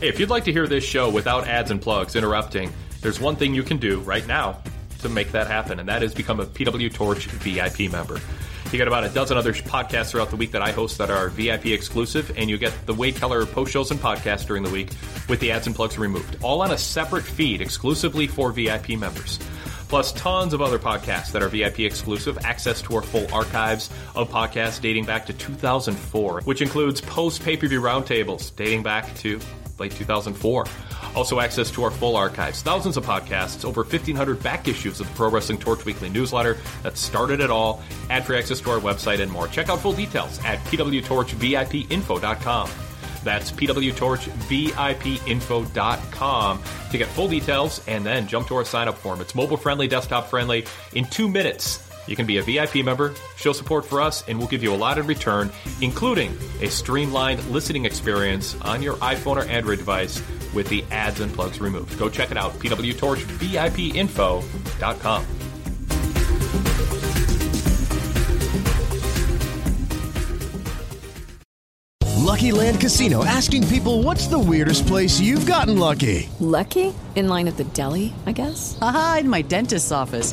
Hey, if you'd like to hear this show without ads and plugs interrupting, there's one thing you can do right now to make that happen, and that is become a PW Torch VIP member. You get about a dozen other podcasts throughout the week that I host that are VIP exclusive, and you get the Wade Keller post shows and podcasts during the week with the ads and plugs removed, all on a separate feed exclusively for VIP members. Plus, tons of other podcasts that are VIP exclusive, access to our full archives of podcasts dating back to 2004, which includes post pay per view roundtables dating back to late 2004. Also, access to our full archives, thousands of podcasts, over 1,500 back issues of the Pro Wrestling Torch Weekly newsletter that started it all, ad free access to our website, and more. Check out full details at pwtorchvipinfo.com. That's pwtorchvipinfo.com to get full details and then jump to our sign up form. It's mobile friendly, desktop friendly. In two minutes, you can be a VIP member, show support for us, and we'll give you a lot in return, including a streamlined listening experience on your iPhone or Android device with the ads and plugs removed. Go check it out, pwtorchvipinfo.com. Lucky Land Casino asking people what's the weirdest place you've gotten lucky? Lucky? In line at the deli, I guess? Aha, in my dentist's office.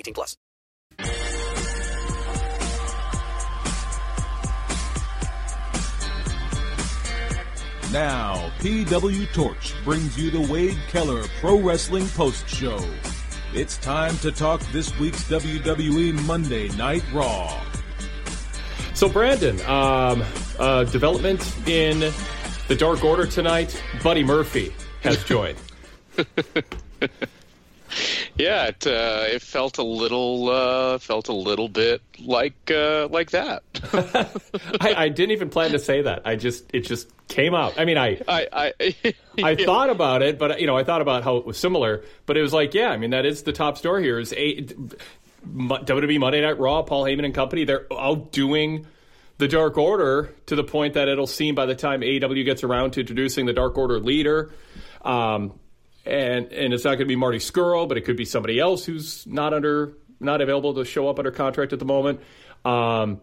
18 plus. Now, PW Torch brings you the Wade Keller Pro Wrestling Post Show. It's time to talk this week's WWE Monday Night Raw. So, Brandon, um, uh, development in the Dark Order tonight. Buddy Murphy has joined. yeah, it uh, it felt a little uh, felt a little bit like uh, like that. I, I, didn't even plan to say that. I just it just came out. I mean, I I I, I thought about it, but you know, I thought about how it was similar. But it was like, yeah, I mean, that is the top story here. Is a WWE Monday Night Raw, Paul Heyman and company, they're outdoing the Dark Order to the point that it'll seem by the time AEW gets around to introducing the Dark Order leader, um, and and it's not going to be Marty Scurll, but it could be somebody else who's not under not available to show up under contract at the moment. Um,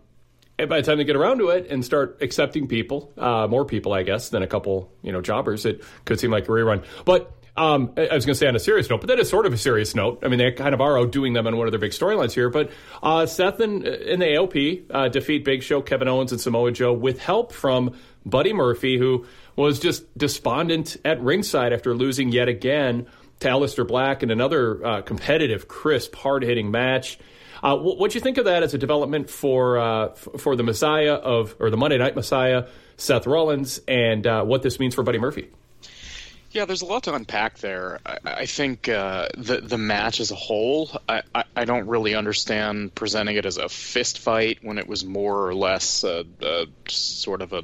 and by the time they get around to it and start accepting people, uh, more people, I guess, than a couple, you know, jobbers, it could seem like a rerun. But um, I was going to say on a serious note, but that is sort of a serious note. I mean, they kind of are outdoing them on one of their big storylines here. But uh, Seth and, in the AOP uh, defeat Big Show, Kevin Owens, and Samoa Joe with help from Buddy Murphy, who was just despondent at ringside after losing yet again to Aleister Black in another uh, competitive, crisp, hard hitting match. Uh, what do you think of that as a development for uh, for the Messiah of or the Monday Night Messiah, Seth Rollins, and uh, what this means for Buddy Murphy? Yeah, there's a lot to unpack there. I, I think uh, the the match as a whole, I, I, I, don't really understand presenting it as a fist fight when it was more or less a, a sort of a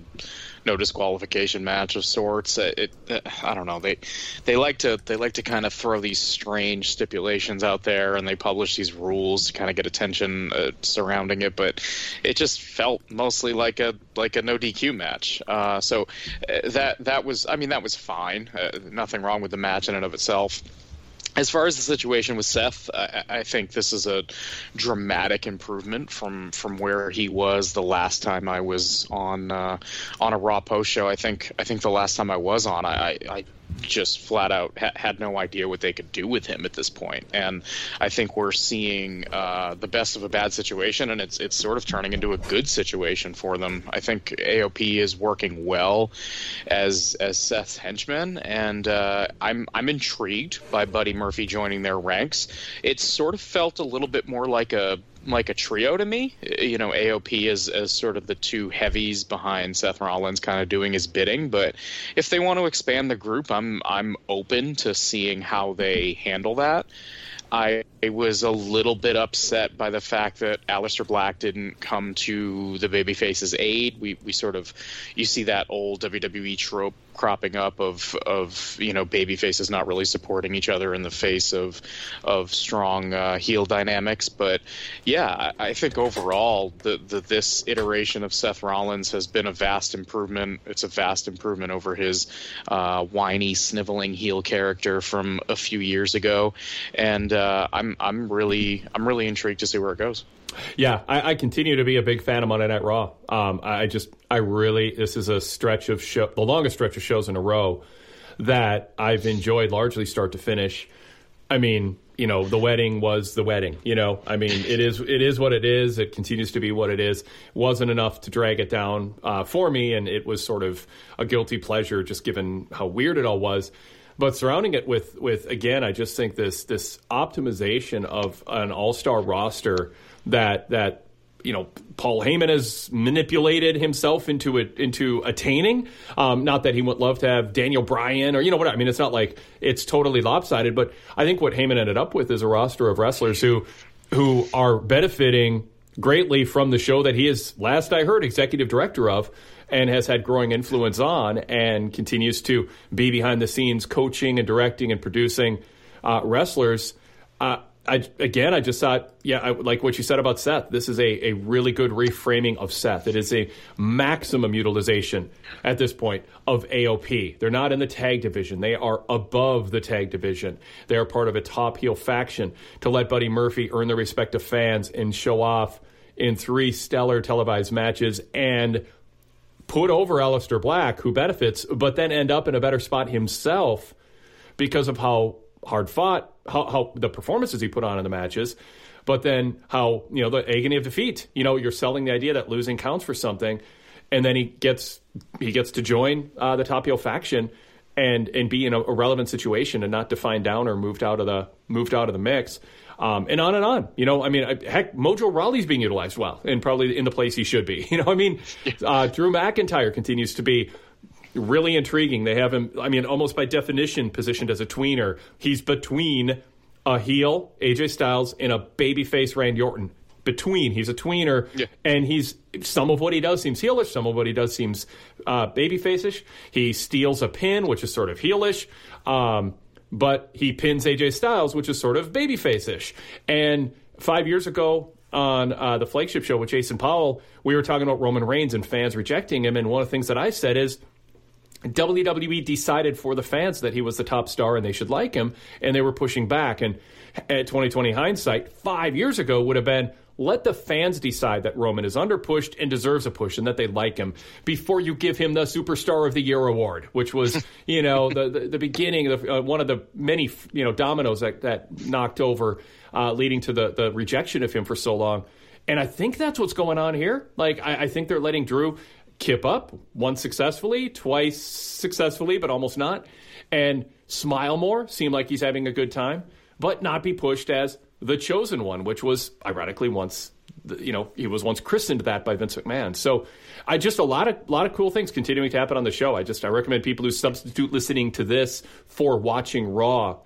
no disqualification match of sorts. It, it, I don't know. They they like to they like to kind of throw these strange stipulations out there, and they publish these rules to kind of get attention uh, surrounding it. But it just felt mostly like a like a no DQ match. Uh, so uh, that that was I mean that was fine. Uh, nothing wrong with the match in and of itself as far as the situation with Seth, I, I, think this is a dramatic improvement from from where he was the last time I was on uh, on a Raw post show. I think I think the last time I was on, I, I just flat out ha- had no idea what they could do with him at this point. And I think we're seeing uh, the best of a bad situation, and it's it's sort of turning into a good situation for them. I think AOP is working well as as Seth's henchman, and uh, I'm I'm intrigued by Buddy Murphy joining their ranks. It sort of felt a little bit more like a like a trio to me. Uh, you know, AOP is as sort of the two heavies behind Seth Rollins, kind of doing his bidding. But if they want to expand the group, I'm I'm open to seeing how they handle that. I was a little bit upset by the fact that Aleister Black didn't come to the babyface's aid. We we sort of you see that old WWE trope cropping up of of you know baby faces not really supporting each other in the face of of strong uh, heel dynamics. But yeah, I, think overall the, the this iteration of Seth Rollins has been a vast improvement. It's a vast improvement over his uh, whiny, sniveling heel character from a few years ago, and uh, I'm I'm really I'm really intrigued to see where it goes. Yeah, I, I, continue to be a big fan of Monday Night Raw. Um, I just, I really, this is a stretch of show, the longest stretch of shows in a row that I've enjoyed largely start to finish. I mean, you know, the wedding was the wedding. You know, I mean, it is, it is what it is. It continues to be what it is. Wasn't enough to drag it down uh, for me, and it was sort of a guilty pleasure, just given how weird it all was but surrounding it with with again, I just think this this optimization of an all star roster that that you know Paul Heyman has manipulated himself into it into attaining. Um, not that he would love to have Daniel Bryan or you know what I mean. It's not like it's totally lopsided, but I think what Heyman ended up with is a roster of wrestlers who who are benefiting greatly from the show that he is last I heard executive director of and has had growing influence on and continues to be behind the scenes coaching and directing and producing uh, wrestlers. Uh, I, again, I just thought, yeah, I, like what you said about Seth. This is a, a really good reframing of Seth. It is a maximum utilization at this point of AOP. They're not in the tag division, they are above the tag division. They are part of a top heel faction to let Buddy Murphy earn the respect of fans and show off in three stellar televised matches and put over Aleister Black, who benefits, but then end up in a better spot himself because of how hard fought, how, how the performances he put on in the matches, but then how you know the agony of defeat. You know, you're selling the idea that losing counts for something, and then he gets he gets to join uh, the Top Heel faction and and be in a, a relevant situation and not defined down or moved out of the moved out of the mix. Um, and on and on. You know, I mean, heck, Mojo Rawley's being utilized well and probably in the place he should be. You know, I mean, uh, Drew McIntyre continues to be really intriguing. They have him, I mean, almost by definition, positioned as a tweener. He's between a heel, AJ Styles, and a babyface Randy Orton. Between, he's a tweener, yeah. and he's some of what he does seems heelish, some of what he does seems uh, babyface-ish. He steals a pin, which is sort of heelish, um, but he pins AJ Styles, which is sort of babyface-ish. And five years ago, on uh, the flagship show with Jason Powell, we were talking about Roman Reigns and fans rejecting him. And one of the things that I said is WWE decided for the fans that he was the top star and they should like him, and they were pushing back. And at 2020 hindsight, five years ago would have been let the fans decide that Roman is underpushed and deserves a push and that they like him before you give him the Superstar of the Year award, which was, you know, the, the, the beginning of uh, one of the many, you know, dominoes that, that knocked over, uh, leading to the, the rejection of him for so long. And I think that's what's going on here. Like, I, I think they're letting Drew kip up once successfully, twice successfully, but almost not, and smile more, seem like he's having a good time, but not be pushed as the chosen one, which was ironically once you know, he was once christened that by Vince McMahon. So, I just a lot of lot of cool things continuing to happen on the show. I just I recommend people who substitute listening to this for watching Raw.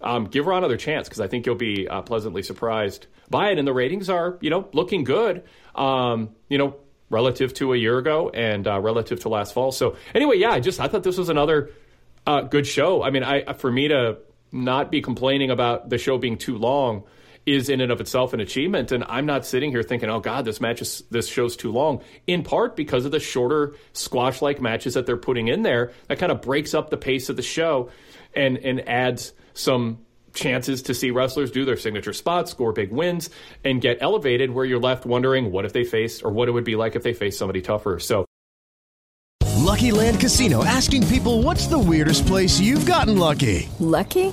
Um, give Raw another chance because I think you'll be uh, pleasantly surprised by it. And the ratings are, you know, looking good. Um, you know, relative to a year ago and uh, relative to last fall. So anyway, yeah, I just I thought this was another uh, good show. I mean, I for me to not be complaining about the show being too long is in and of itself an achievement. And I'm not sitting here thinking, oh God, this match is this show's too long. In part because of the shorter squash like matches that they're putting in there. That kind of breaks up the pace of the show and and adds some chances to see wrestlers do their signature spots, score big wins, and get elevated where you're left wondering what if they faced or what it would be like if they faced somebody tougher. So Lucky Land Casino asking people what's the weirdest place you've gotten lucky? Lucky?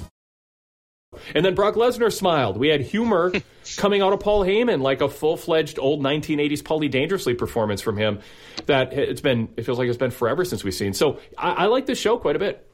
And then Brock Lesnar smiled. We had humor coming out of Paul Heyman, like a full fledged old 1980s Paulie Dangerously performance from him. That it's been, it feels like it's been forever since we've seen. So I, I like this show quite a bit.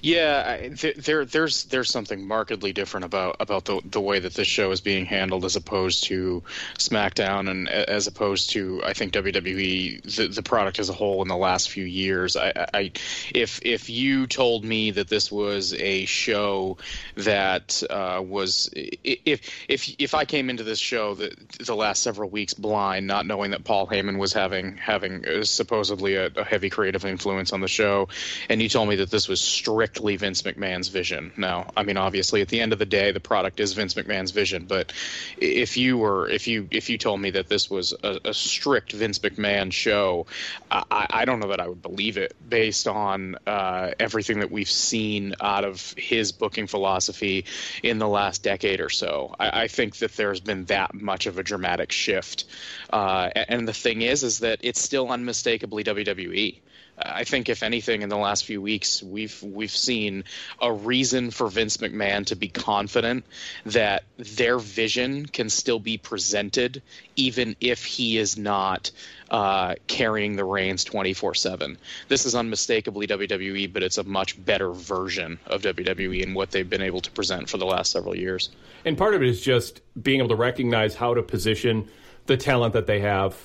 Yeah, there there's there's something markedly different about about the the way that this show is being handled as opposed to SmackDown and as opposed to I think WWE the, the product as a whole in the last few years. I, I if if you told me that this was a show that uh, was if if if I came into this show the the last several weeks blind, not knowing that Paul Heyman was having having uh, supposedly a, a heavy creative influence on the show, and you told me that this was strictly Vince McMahon's vision. Now, I mean, obviously, at the end of the day, the product is Vince McMahon's vision. But if you were, if you, if you told me that this was a, a strict Vince McMahon show, I, I don't know that I would believe it based on uh, everything that we've seen out of his booking philosophy in the last decade or so. I, I think that there's been that much of a dramatic shift. Uh, and the thing is, is that it's still unmistakably WWE. I think, if anything, in the last few weeks, we've we've seen a reason for Vince McMahon to be confident that their vision can still be presented, even if he is not uh, carrying the reins 24 7. This is unmistakably WWE, but it's a much better version of WWE and what they've been able to present for the last several years. And part of it is just being able to recognize how to position the talent that they have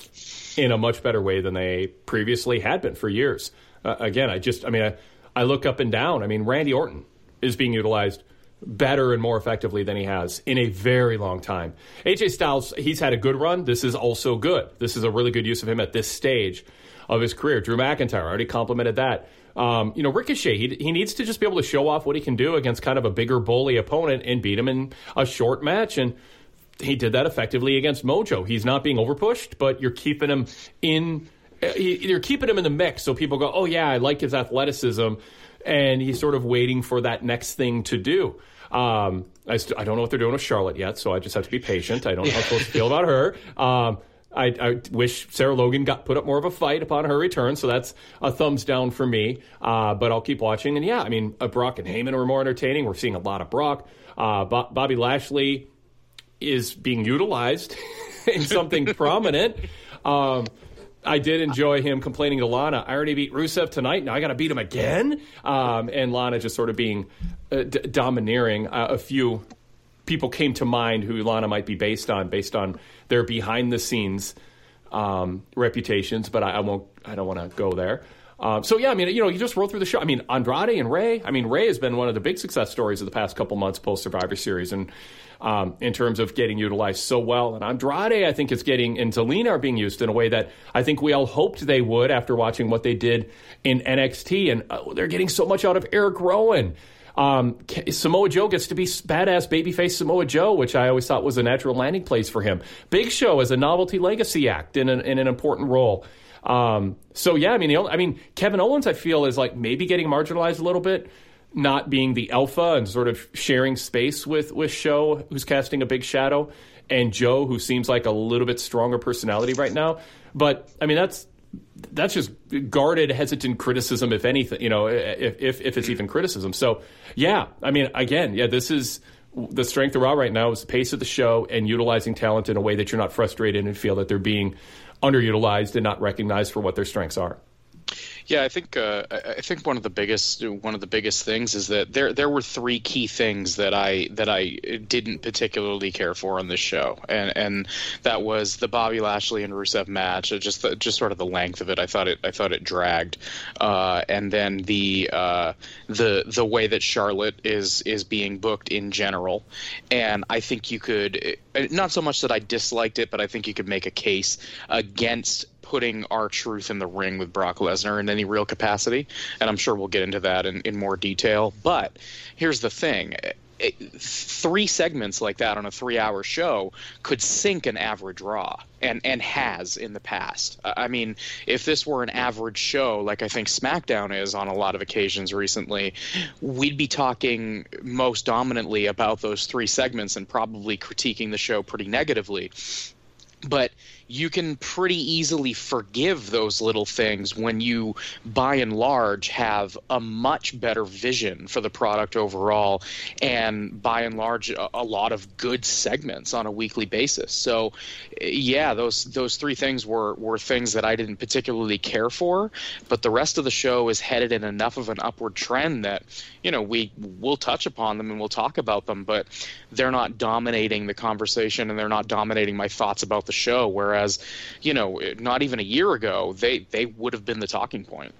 in a much better way than they previously had been for years. Uh, again, I just, I mean, I, I look up and down. I mean, Randy Orton is being utilized better and more effectively than he has in a very long time. AJ Styles, he's had a good run. This is also good. This is a really good use of him at this stage of his career. Drew McIntyre already complimented that. Um, you know, Ricochet, he, he needs to just be able to show off what he can do against kind of a bigger, bully opponent and beat him in a short match. And he did that effectively against Mojo. He's not being overpushed, but you're keeping him in. uh, You're keeping him in the mix, so people go, "Oh yeah, I like his athleticism," and he's sort of waiting for that next thing to do. Um, I, st- I don't know what they're doing with Charlotte yet, so I just have to be patient. I don't know how I'm supposed to feel about her. Um, I, I wish Sarah Logan got put up more of a fight upon her return, so that's a thumbs down for me. Uh, but I'll keep watching. And yeah, I mean, uh, Brock and Heyman were more entertaining. We're seeing a lot of Brock. Uh, Bo- Bobby Lashley is being utilized in something prominent. Um, I did enjoy him complaining to Lana. I already beat Rusev tonight. Now I got to beat him again. Um, and Lana just sort of being uh, d- domineering. Uh, a few people came to mind who Lana might be based on, based on their behind the scenes um, reputations. But I, I won't. I don't want to go there. Um, so yeah, I mean, you know, you just roll through the show. I mean, Andrade and Rey. I mean, Rey has been one of the big success stories of the past couple months post Survivor Series, and um, in terms of getting utilized so well. And Andrade, I think, is getting and Zelina are being used in a way that I think we all hoped they would after watching what they did in NXT, and uh, they're getting so much out of Eric Rowan. Um, Samoa Joe gets to be badass babyface Samoa Joe, which I always thought was a natural landing place for him. Big Show as a novelty legacy act in an, in an important role. Um, so yeah, I mean, only, I mean, Kevin Owens, I feel is like maybe getting marginalized a little bit, not being the alpha and sort of sharing space with with Show, who's casting a big shadow, and Joe, who seems like a little bit stronger personality right now. But I mean, that's that's just guarded, hesitant criticism, if anything, you know, if, if, if it's even criticism. So, yeah, I mean, again, yeah, this is the strength of Raw right now is the pace of the show and utilizing talent in a way that you're not frustrated and feel that they're being underutilized and not recognized for what their strengths are. Yeah, I think uh, I think one of the biggest one of the biggest things is that there there were three key things that I that I didn't particularly care for on this show, and and that was the Bobby Lashley and Rusev match, uh, just the, just sort of the length of it. I thought it I thought it dragged, uh, and then the uh, the the way that Charlotte is is being booked in general, and I think you could uh, not so much that I disliked it, but I think you could make a case against putting R-Truth in the ring with Brock Lesnar in any real capacity. And I'm sure we'll get into that in, in more detail. But here's the thing. It, three segments like that on a three-hour show could sink an average Raw, and and has in the past. I mean, if this were an average show, like I think SmackDown is on a lot of occasions recently, we'd be talking most dominantly about those three segments and probably critiquing the show pretty negatively. But you can pretty easily forgive those little things when you, by and large, have a much better vision for the product overall, and by and large, a, a lot of good segments on a weekly basis. So, yeah, those those three things were were things that I didn't particularly care for, but the rest of the show is headed in enough of an upward trend that you know we will touch upon them and we'll talk about them, but they're not dominating the conversation and they're not dominating my thoughts about the show. Whereas Whereas, you know, not even a year ago, they they would have been the talking point.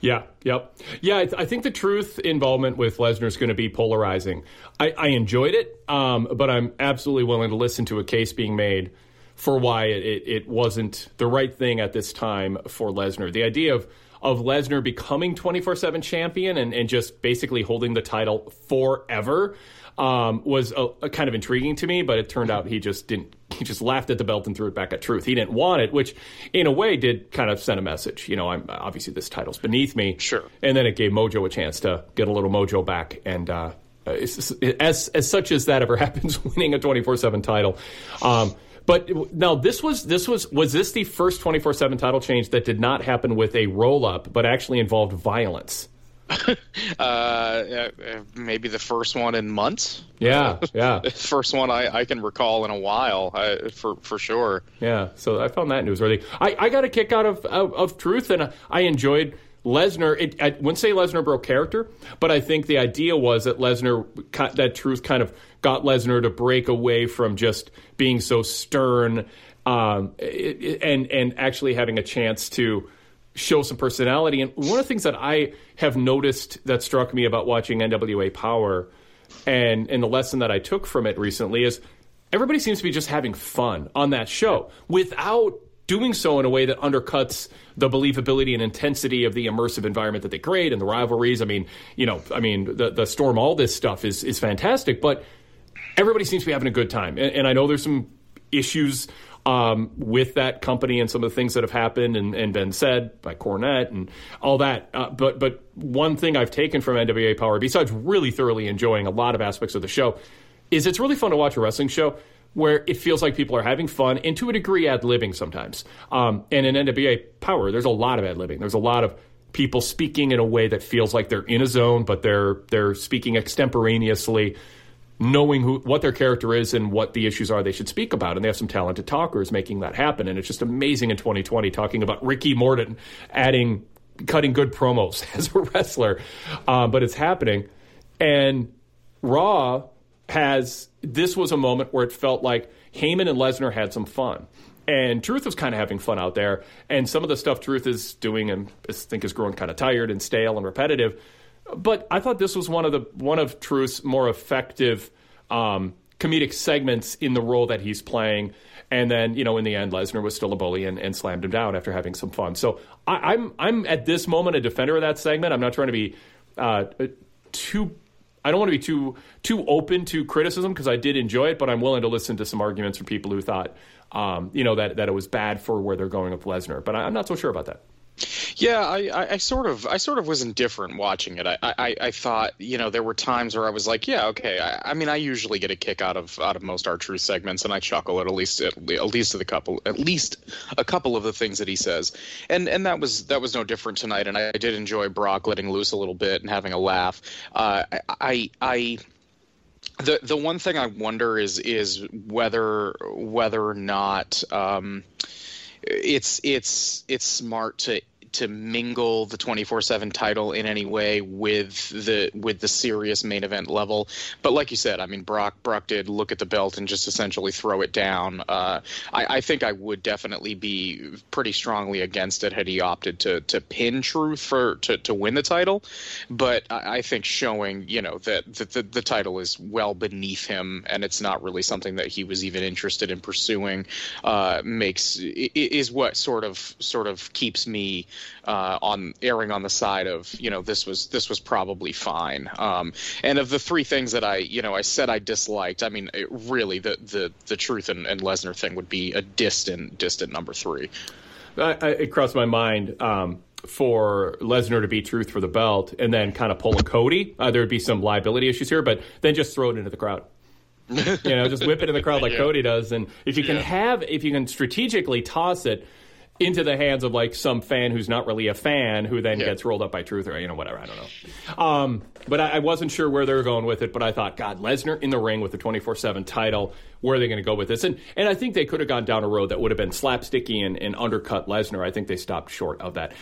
Yeah, yep. Yeah, I, th- I think the truth involvement with Lesnar is going to be polarizing. I, I enjoyed it, um, but I'm absolutely willing to listen to a case being made for why it, it wasn't the right thing at this time for Lesnar. The idea of of Lesnar becoming 24 7 champion and, and just basically holding the title forever um, was a, a kind of intriguing to me, but it turned out he just didn't. He just laughed at the belt and threw it back at Truth. He didn't want it, which in a way did kind of send a message. You know, I'm obviously this title's beneath me. Sure. And then it gave Mojo a chance to get a little mojo back and. Uh, as as such as that ever happens, winning a twenty four seven title. Um, but now this was this was was this the first twenty four seven title change that did not happen with a roll up, but actually involved violence. uh, maybe the first one in months. Yeah, yeah. first one I, I can recall in a while, uh, for for sure. Yeah, so I found that newsworthy. I, I got a kick out of of, of truth, and I enjoyed Lesnar. It, I wouldn't say Lesnar broke character, but I think the idea was that Lesnar that truth kind of got Lesnar to break away from just being so stern, um, and and actually having a chance to show some personality. And one of the things that I have noticed that struck me about watching NWA Power and, and the lesson that I took from it recently is everybody seems to be just having fun on that show without doing so in a way that undercuts the believability and intensity of the immersive environment that they create and the rivalries. I mean, you know, I mean, the, the Storm, all this stuff is, is fantastic, but everybody seems to be having a good time. And, and I know there's some issues um, with that company and some of the things that have happened and, and been said by Cornette and all that. Uh, but but one thing I've taken from NWA Power, besides really thoroughly enjoying a lot of aspects of the show, is it's really fun to watch a wrestling show where it feels like people are having fun and to a degree ad libbing sometimes. Um, and in NWA Power, there's a lot of ad libbing. There's a lot of people speaking in a way that feels like they're in a zone, but they're they're speaking extemporaneously knowing who what their character is and what the issues are they should speak about. And they have some talented talkers making that happen. And it's just amazing in 2020 talking about Ricky Morton adding cutting good promos as a wrestler. Uh, but it's happening. And Raw has this was a moment where it felt like Heyman and Lesnar had some fun. and Truth was kind of having fun out there. And some of the stuff Truth is doing, and I think is growing kind of tired and stale and repetitive. But I thought this was one of the one of Truth's more effective um, comedic segments in the role that he's playing. And then, you know, in the end, Lesnar was still a bully and, and slammed him down after having some fun. So I, I'm I'm at this moment a defender of that segment. I'm not trying to be uh, too I don't want to be too too open to criticism because I did enjoy it, but I'm willing to listen to some arguments from people who thought, um, you know, that that it was bad for where they're going with Lesnar. But I, I'm not so sure about that. Yeah, I, I, I sort of I sort of was indifferent watching it. I, I, I thought you know there were times where I was like, yeah, okay. I, I mean, I usually get a kick out of out of most R-Truth segments, and I chuckle at at least at, least the couple at least a couple of the things that he says, and and that was that was no different tonight. And I did enjoy Brock letting loose a little bit and having a laugh. Uh, I I the the one thing I wonder is is whether whether or not um, it's it's it's smart to to mingle the 24/7 title in any way with the with the serious main event level. But like you said, I mean Brock Brock did look at the belt and just essentially throw it down. Uh, I, I, think I would definitely be pretty strongly against it had he opted to to pin Truth for to, to win the title. But I, I think showing you know that the, the, the title is well beneath him and it's not really something that he was even interested in pursuing uh, makes is what sort of sort of keeps me uh, on erring on the side of you know this was this was probably fine. Um, and of the three things that I you know I said I disliked, I mean it, really the the the truth and, and Lesnar thing would be a distant distant number three. I, I, it crossed my mind. Um, for Lesnar to be Truth for the belt, and then kind of pull a Cody, uh, there would be some liability issues here. But then just throw it into the crowd. you know, just whip it in the crowd like yeah. Cody does. And if you can yeah. have, if you can strategically toss it into the hands of like some fan who's not really a fan who then yeah. gets rolled up by truth or you know whatever I don't know. Um, but I, I, wasn't sure where they were going with it. But I thought, God, Lesnar in the ring with the twenty four seven title. Where are they going to go with this? And and I think they could have gone down a road that would have been slapsticky and, and undercut Lesnar. I think they stopped short of that.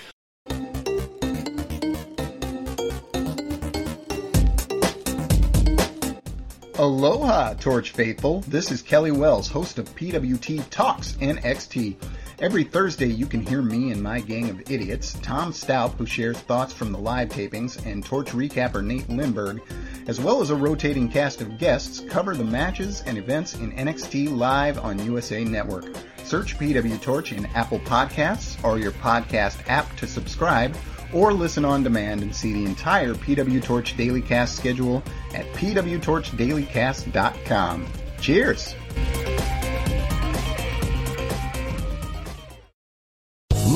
Aloha, Torch Faithful. This is Kelly Wells, host of PWT Talks NXT. Every Thursday, you can hear me and my gang of idiots, Tom Stout, who shares thoughts from the live tapings, and Torch recapper Nate Lindberg, as well as a rotating cast of guests, cover the matches and events in NXT live on USA Network. Search PW Torch in Apple Podcasts or your podcast app to subscribe, or listen on demand and see the entire PW Torch Daily Cast schedule at pwtorchdailycast.com. Cheers!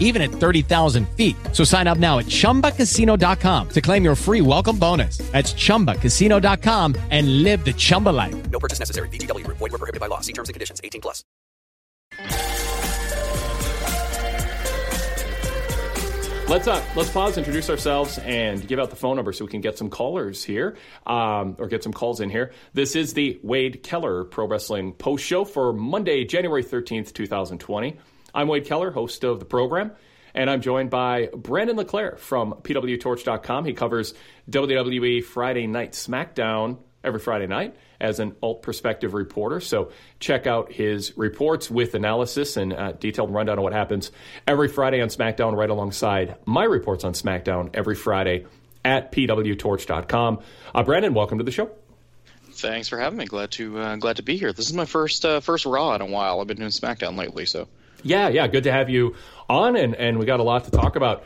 even at 30,000 feet. So sign up now at ChumbaCasino.com to claim your free welcome bonus. That's ChumbaCasino.com and live the Chumba life. No purchase necessary. VGW. Void were prohibited by law. See terms and conditions. 18 plus. Let's uh, let's pause, introduce ourselves, and give out the phone number so we can get some callers here, um, or get some calls in here. This is the Wade Keller Pro Wrestling Post Show for Monday, January thirteenth, two thousand twenty. I'm Wade Keller, host of the program, and I'm joined by Brandon LeClaire from PWTorch.com. He covers WWE Friday Night SmackDown every Friday night as an alt perspective reporter. So check out his reports with analysis and uh, detailed rundown of what happens every Friday on SmackDown, right alongside my reports on SmackDown every Friday at pwtorch.com. Uh, Brandon, welcome to the show. Thanks for having me. Glad to uh, glad to be here. This is my first uh, first Raw in a while. I've been doing SmackDown lately, so yeah, yeah, good to have you on, and, and we got a lot to talk about.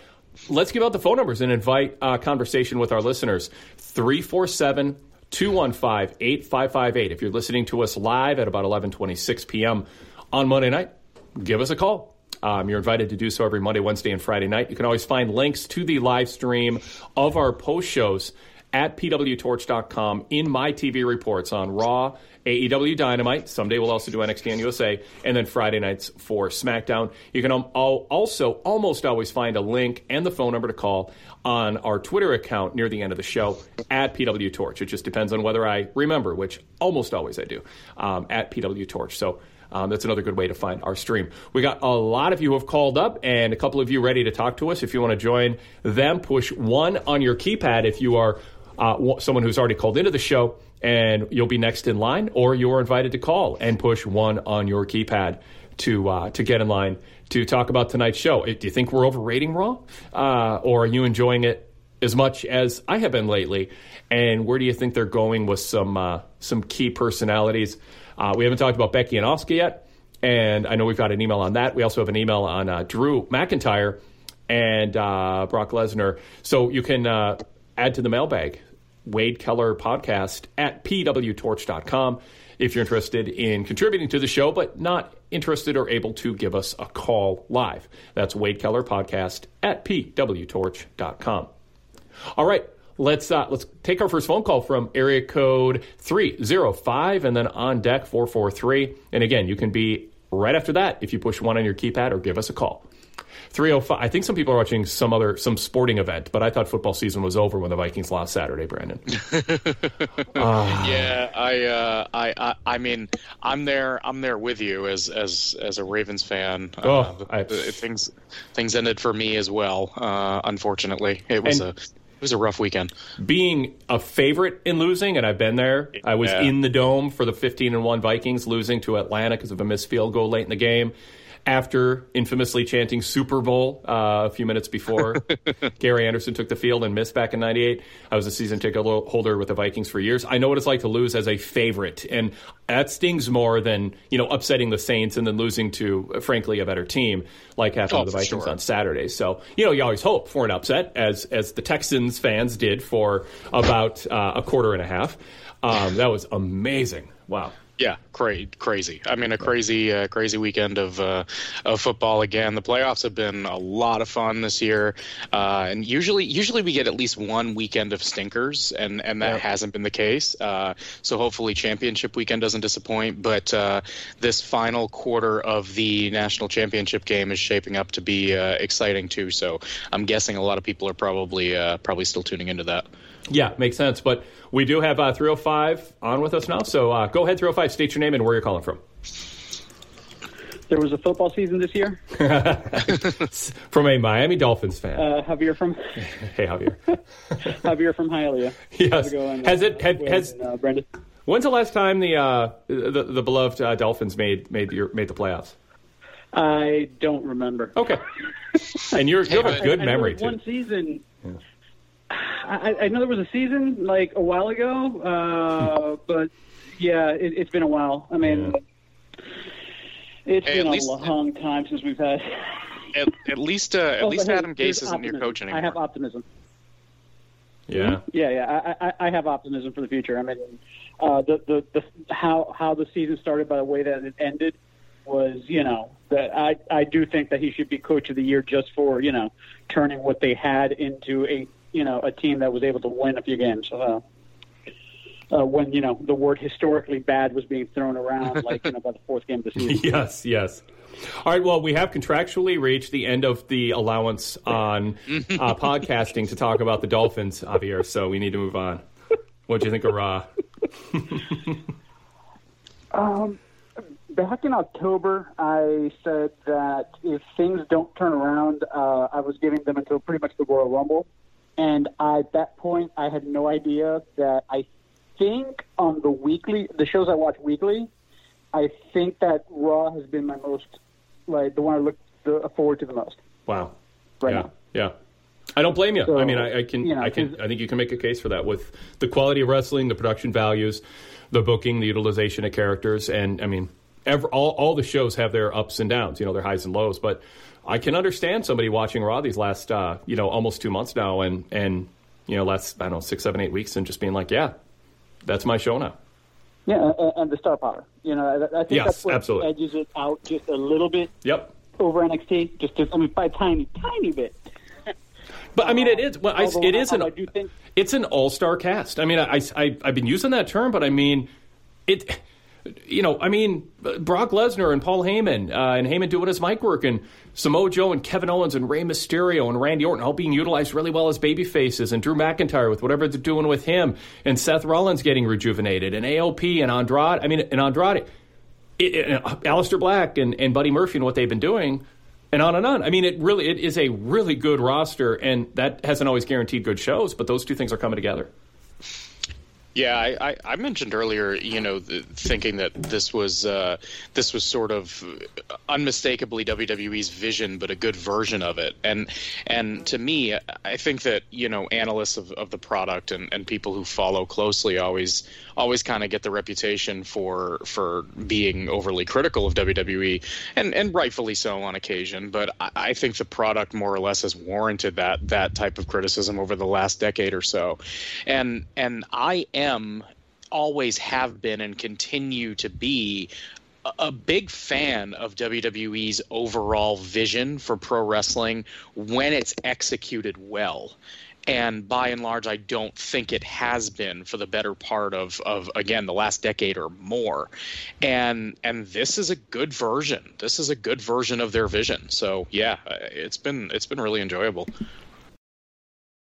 Let's give out the phone numbers and invite a conversation with our listeners. 347 215 8558. If you're listening to us live at about 11:26 p.m. on Monday night, give us a call. Um, you're invited to do so every Monday, Wednesday, and Friday night. You can always find links to the live stream of our post shows at pwtorch.com in my TV reports on Raw, AEW Dynamite. Someday we'll also do NXT and USA, and then Friday nights for SmackDown. You can also almost always find a link and the phone number to call on our Twitter account near the end of the show at PW Torch. It just depends on whether I remember, which almost always I do, um, at pwtorch. So um, that's another good way to find our stream. We got a lot of you have called up and a couple of you ready to talk to us. If you want to join them, push one on your keypad if you are uh, someone who's already called into the show, and you'll be next in line, or you are invited to call and push one on your keypad to uh, to get in line to talk about tonight's show. Do you think we're overrating Raw, uh, or are you enjoying it as much as I have been lately? And where do you think they're going with some uh, some key personalities? Uh, we haven't talked about Becky and Asuka yet, and I know we've got an email on that. We also have an email on uh, Drew McIntyre and Brock Lesnar. So you can add to the mailbag. Wade Keller podcast at pwtorch.com if you're interested in contributing to the show, but not interested or able to give us a call live. That's Wade Keller podcast at pwtorch.com. All right, let's uh, let's take our first phone call from area code 305 and then on deck 443. And again, you can be right after that if you push one on your keypad or give us a call. 305. I think some people are watching some other some sporting event, but I thought football season was over when the Vikings lost Saturday, Brandon. uh. Yeah, I, uh, I, I, I mean, I'm there. I'm there with you as as as a Ravens fan. Uh, oh, uh, I, things things ended for me as well. Uh, unfortunately, it was a it was a rough weekend. Being a favorite in losing, and I've been there. I was yeah. in the dome for the 15 and one Vikings losing to Atlanta because of a missed field goal late in the game after infamously chanting Super Bowl uh, a few minutes before Gary Anderson took the field and missed back in 98. I was a season ticket holder with the Vikings for years. I know what it's like to lose as a favorite, and that stings more than, you know, upsetting the Saints and then losing to, frankly, a better team like happened oh, to the Vikings sure. on Saturday. So, you know, you always hope for an upset, as, as the Texans fans did for about uh, a quarter and a half. Um, that was amazing. Wow. Yeah, cra- crazy. I mean, a crazy, uh, crazy weekend of uh, of football again. The playoffs have been a lot of fun this year, uh, and usually, usually we get at least one weekend of stinkers, and and that hasn't been the case. Uh, so hopefully, championship weekend doesn't disappoint. But uh, this final quarter of the national championship game is shaping up to be uh, exciting too. So I'm guessing a lot of people are probably probably still tuning into that. Yeah, makes sense. But we do have uh, 305 on with us now. So uh, go ahead, 305, state your name and where you're calling from. There was a football season this year. from a Miami Dolphins fan. Uh, Javier from. hey, Javier. Javier from Hialeah. Yes. has it had, has and, uh, Brendan? When's the last time the uh, the, the beloved uh, Dolphins made made your, made the playoffs? I don't remember. Okay. and you're you have a good memory too. One season. Yeah. I, I know there was a season like a while ago, uh, but yeah, it, has been a while. I mean, yeah. it's hey, been a least, long time since we've had. At, at least, uh, at oh, least hey, Adam Gase isn't your coach anymore. I have optimism. Yeah. Yeah, yeah. I, I, I have optimism for the future. I mean, uh, the, the the how how the season started by the way that it ended was, you know, that I I do think that he should be coach of the year just for you know turning what they had into a you know a team that was able to win a few games. Uh, uh, when you know the word historically bad was being thrown around, like you know by the fourth game of the season. yes, yes. All right. Well, we have contractually reached the end of the allowance on uh, podcasting to talk about the Dolphins, Javier. So we need to move on. What do you think of Raw? um, back in October, I said that if things don't turn around, uh, I was giving them until pretty much the Royal Rumble. And at that point, I had no idea that I think on the weekly, the shows I watch weekly, I think that Raw has been my most, like, the one I look the, forward to the most. Wow. Right yeah. now. Yeah. I don't blame you. So, I mean, I, I can, you know, I can, I think you can make a case for that with the quality of wrestling, the production values, the booking, the utilization of characters, and I mean, every, all all the shows have their ups and downs, you know, their highs and lows. But I can understand somebody watching Raw these last, uh, you know, almost two months now, and and you know, last I don't know six, seven, eight weeks, and just being like, yeah, that's my show now. Yeah, and, the star power. You know, I, think Yes, that's what absolutely. edges it out just a little bit Yep. over NXT. Just, just I mean, by a tiny, tiny bit. But I mean, it is. Well, I, it is an. I do think- It's an all-star cast. I mean, I, I I've been using that term, but I mean, it. You know, I mean, Brock Lesnar and Paul Heyman, uh, and Heyman doing his mic work, and Samoa Joe and Kevin Owens and Rey Mysterio and Randy Orton all being utilized really well as baby faces, and Drew McIntyre with whatever they're doing with him, and Seth Rollins getting rejuvenated, and AOP and Andrade. I mean, and Andrade, it, it, uh, Aleister Black and, and Buddy Murphy and what they've been doing, and on and on. I mean, it really it is a really good roster, and that hasn't always guaranteed good shows, but those two things are coming together. Yeah, I, I, mentioned earlier, you know, thinking that this was uh, this was sort of unmistakably WWE's vision, but a good version of it. And and to me, I think that you know analysts of, of the product and, and people who follow closely always always kind of get the reputation for for being overly critical of WWE, and and rightfully so on occasion. But I, I think the product more or less has warranted that that type of criticism over the last decade or so. And and I am always have been and continue to be a- a big fan of WWE's overall vision for pro wrestling when it's executed well. And by and large, I don't think it has been for the better part of, of again the last decade or more. And and this is a good version. This is a good version of their vision. So yeah, it's been it's been really enjoyable.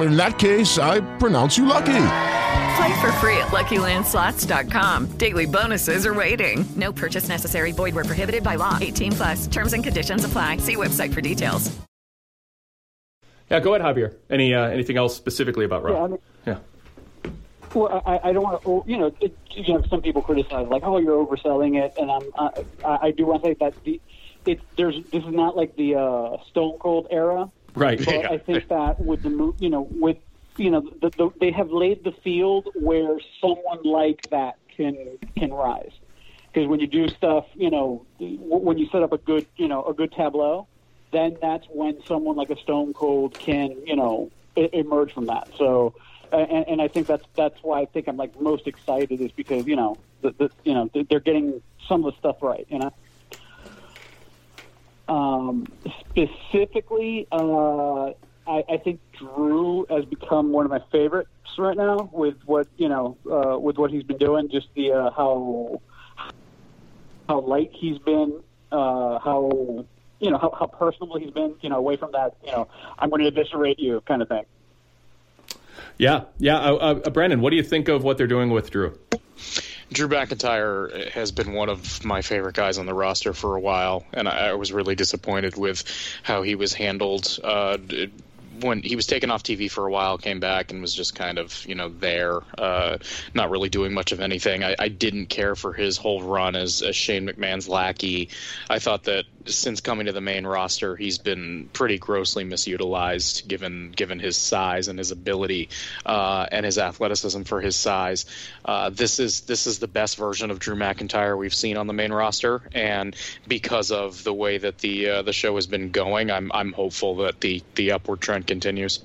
In that case, I pronounce you lucky. Play for free at LuckyLandSlots.com. Daily bonuses are waiting. No purchase necessary. Void where prohibited by law. 18 plus. Terms and conditions apply. See website for details. Yeah, go ahead, Javier. Any uh, anything else specifically about Raw? Yeah, I mean- yeah. Well, I, I don't want to, you know, it, you know, some people criticize like, oh, you're overselling it, and I'm, I, I I do want to say that the, it, there's, this is not like the uh, Stone Cold era, Right. But Yeah. I think that with the, mo- you know, with, you know, the, the, they have laid the field where someone like that can can rise, because when you do stuff, you know, when you set up a good, you know, a good tableau, then that's when someone like a Stone Cold can, you know, emerge from that. So, and, and I think that's that's why I think I'm like most excited is because you know, the, the, you know, they're getting some of the stuff right, you know. Um, specifically, uh, I, I think Drew has become one of my favorites right now with what you know, uh, with what he's been doing. Just the uh, how how light he's been, uh, how you know how, how personable he's been. You know, away from that, you know, I'm going to eviscerate you kind of thing. Yeah, yeah. Uh, uh, Brandon, what do you think of what they're doing with Drew? Drew McIntyre has been one of my favorite guys on the roster for a while, and I, I was really disappointed with how he was handled. Uh, when he was taken off TV for a while, came back and was just kind of you know there, uh, not really doing much of anything. I, I didn't care for his whole run as, as Shane McMahon's lackey. I thought that since coming to the main roster, he's been pretty grossly misutilized given given his size and his ability uh, and his athleticism for his size. Uh, this is this is the best version of Drew McIntyre we've seen on the main roster, and because of the way that the uh, the show has been going, I'm I'm hopeful that the the upward trend continues.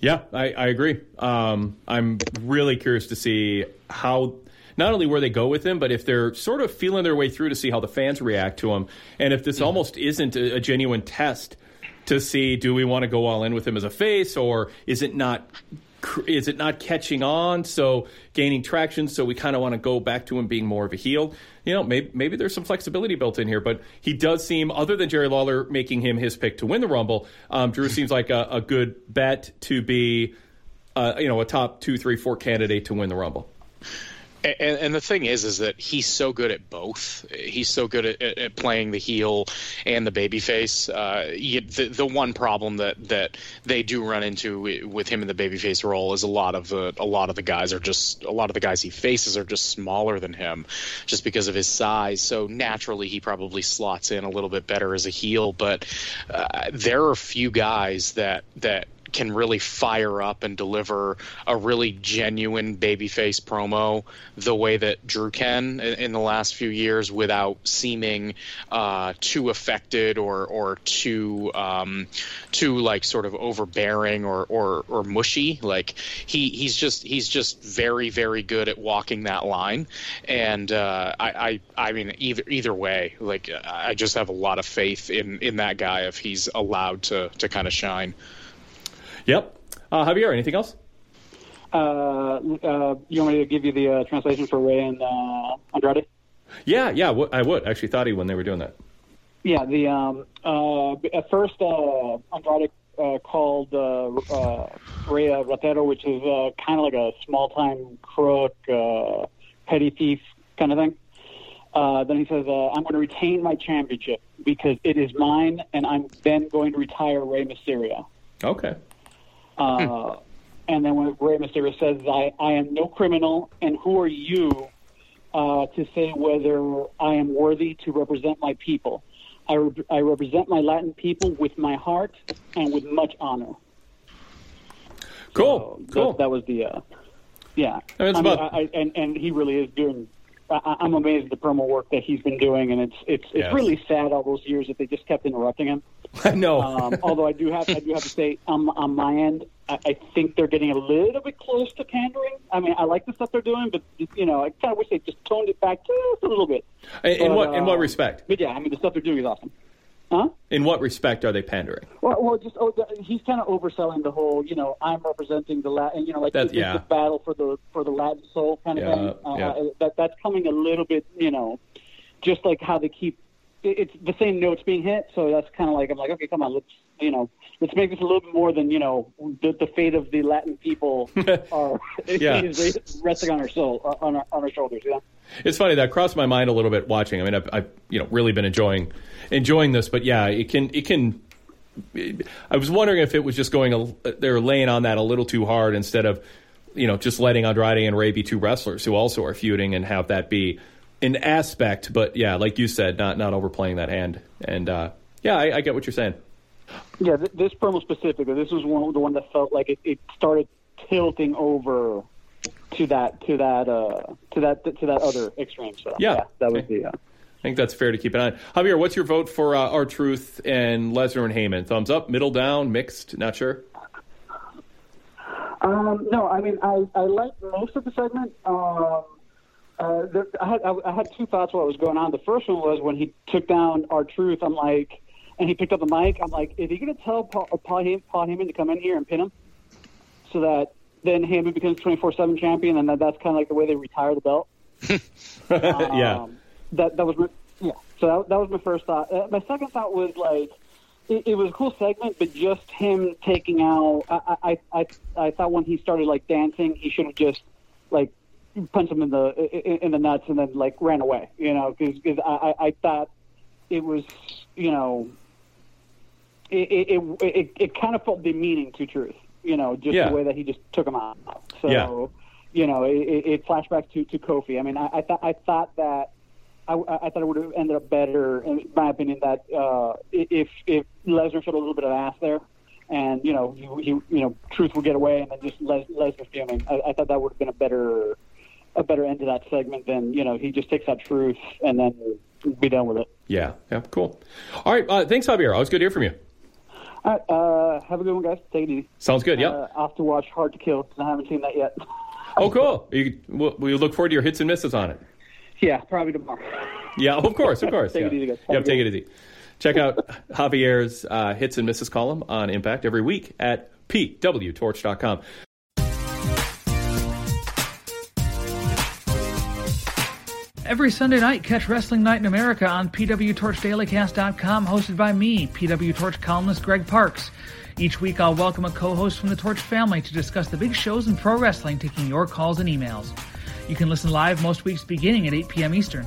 Yeah, I, I agree. Um, I'm really curious to see how not only where they go with him, but if they're sort of feeling their way through to see how the fans react to him, and if this almost isn't a, a genuine test to see do we want to go all in with him as a face, or is it not is it not catching on? So gaining traction. So we kind of want to go back to him being more of a heel. You know, maybe, maybe there's some flexibility built in here, but he does seem, other than Jerry Lawler making him his pick to win the Rumble, um, Drew seems like a, a good bet to be, uh, you know, a top two, three, four candidate to win the Rumble. And, and, the thing is, is that he's so good at both. He's so good at, at playing the heel and the babyface. Uh, the, the one problem that, that they do run into with him in the babyface role is a lot of the a lot of the guys are just a lot of the guys he faces are just smaller than him, just because of his size. So naturally, he probably slots in a little bit better as a heel. But uh, there are a few guys that that can really fire up and deliver a really genuine babyface promo the way that Drew can in, in the last few years without seeming uh, too affected or or too um, too like sort of overbearing or, or or mushy. Like he he's just he's just very very good at walking that line, and uh, I, I I mean either either way, like I just have a lot of faith in in that guy if he's allowed to to kind of shine. Yep. Uh, Javier, anything else? Uh, uh, you want me to give you the uh, translation for Rey and uh, Andrade? Yeah, yeah, w- I would. Actually, thought he when they were doing that. Yeah, the um, uh, at first uh, Andrade uh, called uh, uh, a ratero, which is uh, kind of like a small time crook, uh, petty thief kind of thing. Uh, then he says, uh, "I'm going to retain my championship because it is mine, and I'm then going to retire Rey Mysterio." Okay. Uh, and then when Rey Mysterio says, I, I am no criminal, and who are you uh, to say whether I am worthy to represent my people? I, re- I represent my Latin people with my heart and with much honor. Cool. So cool. That, that was the, uh, yeah. I mean, it's I mean, about- I, and, and he really is doing. I, I'm amazed at the promo work that he's been doing, and it's it's it's Yes. really sad all those years that they just kept interrupting him. I know. Um, although I do have I do have to say um, on my end, I, I think they're getting a little bit close to pandering. I mean, I like the stuff they're doing, but you know, I kind of wish they just toned it back just a little bit. In, in But, what in uh, what respect? But yeah, I mean, the stuff they're doing is awesome. Huh? In what respect are they pandering? Well, well, just oh, the, he's kind of overselling the whole. You know, I'm representing the Latin. You know, like That's- yeah. the battle for the for the Latin soul kind of Yeah, thing. Uh, yeah. That that's coming a little bit. You know, just like how they keep. It- It's the same notes being hit, so that's kind of like I'm like, okay, come on, let's you know, let's make this a little bit more than you know the, the fate of the Latin people are Yeah. resting on our soul uh, on our on our shoulders. Yeah. It's funny that crossed my mind a little bit watching. I mean, I've, I've you know really been enjoying enjoying this, but yeah, it can it can. I was wondering if it was just going they're laying on that a little too hard instead of you know just letting Andrade and Rey be two wrestlers who also are feuding and have that be an aspect. But yeah, like you said, not not overplaying that hand. And uh, yeah, I, I get what you're saying. Yeah, th- this promo specifically, this was one the one that felt like it, it started tilting over to that to that uh to that to that other extreme. So Yeah. that was the. Uh, I think that's fair to keep an eye on. Javier, what's your vote for uh, R-Truth and Lesnar and Heyman? Thumbs up, middle down, mixed, not sure. Um, no, I mean I I liked most of the segment. Um, uh, there, I had I, I had two thoughts while it was going on. The first one was when he took down R-Truth. I'm like, and he picked up the mic. I'm like, is he going to tell Paul, Paul, Heyman, Paul Heyman to come in here and pin him, so that then Heyman becomes 24/7 champion, and that, that's kind of like the way they retire the belt. yeah. Um, that that was my yeah. So that, that was my first thought. Uh, my second thought was like it, it was a cool segment, but just him taking out. I I I, I thought when he started like dancing, he should have just like punched him in the in, the nuts and then like ran away. You know, because I, I I thought it was you know it it it, it, kind of felt demeaning to truth. You know, just Yeah. the way that he just took him out. So Yeah. you know, it, it, it flashback to to Kofi. I mean, I, I thought I thought that. I, I thought it would have ended up better, in my opinion, that uh, if if Lesnar showed a little bit of ass there, and you know, he, he you know, Truth would get away, and then just Les, Lesnar fuming. I, I thought that would have been a better a better end to that segment than you know he just takes that Truth and then be done with it. Yeah, yeah, cool. All right, uh, thanks, Javier. Always good to hear from you. All right, uh, have a good one, guys. Take it easy. Sounds good. Yep. Uh, off to watch Hard to Kill I haven't seen that yet. oh, cool. You, we we look forward to your hits and misses on it. yeah, probably tomorrow. Yeah, of course, of course. Take it easy, guys. Yep, take it easy. Check out Javier's uh, hits and misses column on Impact every week at pwtorch.com. Every Sunday night, catch Wrestling Night in America on PWTorchDailyCast.com, hosted by me, PW Torch columnist Greg Parks. Each week, I'll welcome a co host from the Torch family to discuss the big shows in pro wrestling, taking your calls and emails. You can listen live most weeks beginning at 8 p.m. Eastern.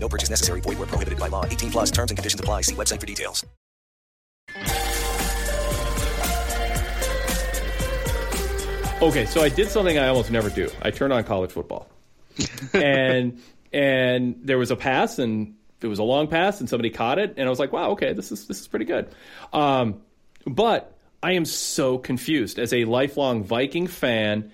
No purchase necessary. Void where prohibited by law. 18 plus terms and conditions apply. See website for details. Okay, so I did something I almost never do. I turned on college football, and and there was a pass, and it was a long pass, and somebody caught it, and I was like, wow, okay, this is this is pretty good. Um, but I am so confused as a lifelong Viking fan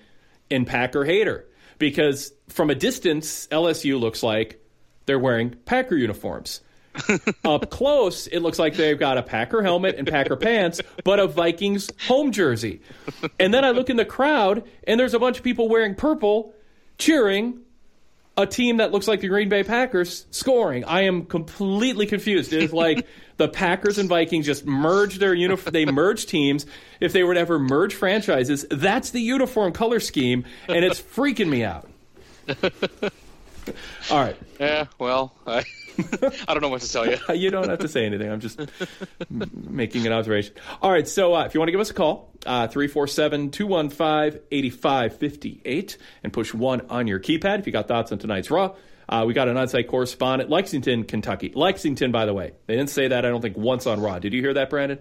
and Packer hater because from a distance, LSU looks like they're wearing Packer uniforms. Up close, it looks like they've got a Packer helmet and Packer pants, but a Vikings home jersey. And then I look in the crowd, and there's a bunch of people wearing purple cheering a team that looks like the Green Bay Packers scoring. I am completely confused. It is like the Packers and Vikings just merged their uniform. They merged teams. If they were to ever merge franchises, that's the uniform color scheme, and it's freaking me out. All right. Yeah, well, I, I don't know what to tell you. you don't have to say anything. I'm just making an observation. All right. So uh, if you want to give us a call, 347 215 8558 and push one on your keypad if you got thoughts on tonight's Raw. Uh, we got an on-site correspondent, Lexington, Kentucky. Lexington, by the way. They didn't say that, I don't think, once on Raw. Did you hear that, Brandon?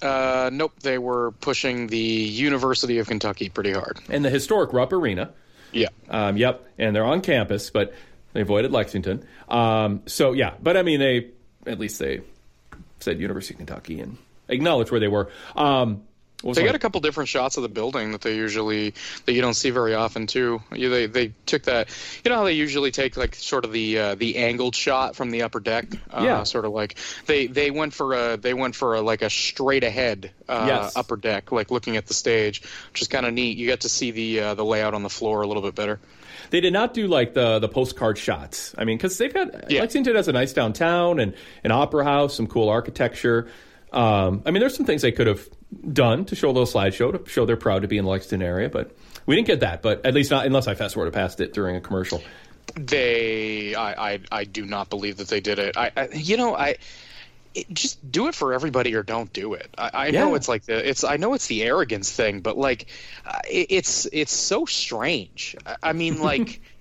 Uh, nope, they were pushing the University of Kentucky pretty hard. And the historic Rupp Arena. Yeah. Um, yep. And they're on campus, but they avoided Lexington. Um, so, yeah. But, I mean, they, at least they said University of Kentucky and acknowledged where they were. Um, They got a couple different shots of the building that they usually that you don't see very often too. You, they they took that. You know how they usually take like sort of the uh, the angled shot from the upper deck. Uh, Yeah. Sort of like they they went for a they went for a like a straight ahead uh, Yes. upper deck, like looking at the stage, which is kind of neat. You get to see the uh, the layout on the floor a little bit better. They did not do like the the postcard shots. I mean, because they've got Lexington has a nice downtown and an opera house, some cool architecture. Um, I mean, there's some things they could have done to show a little slideshow to show they're proud to be in the Lexington area, but we didn't get that. But at least not unless I fast forwarded past it during a commercial. They, I, I, I do not believe that they did it. I, I you know, I. It, just do it for everybody or don't do it. I, I know it's like the it's I know it's the arrogance thing, but like uh, it, it's it's so strange. I, I mean, like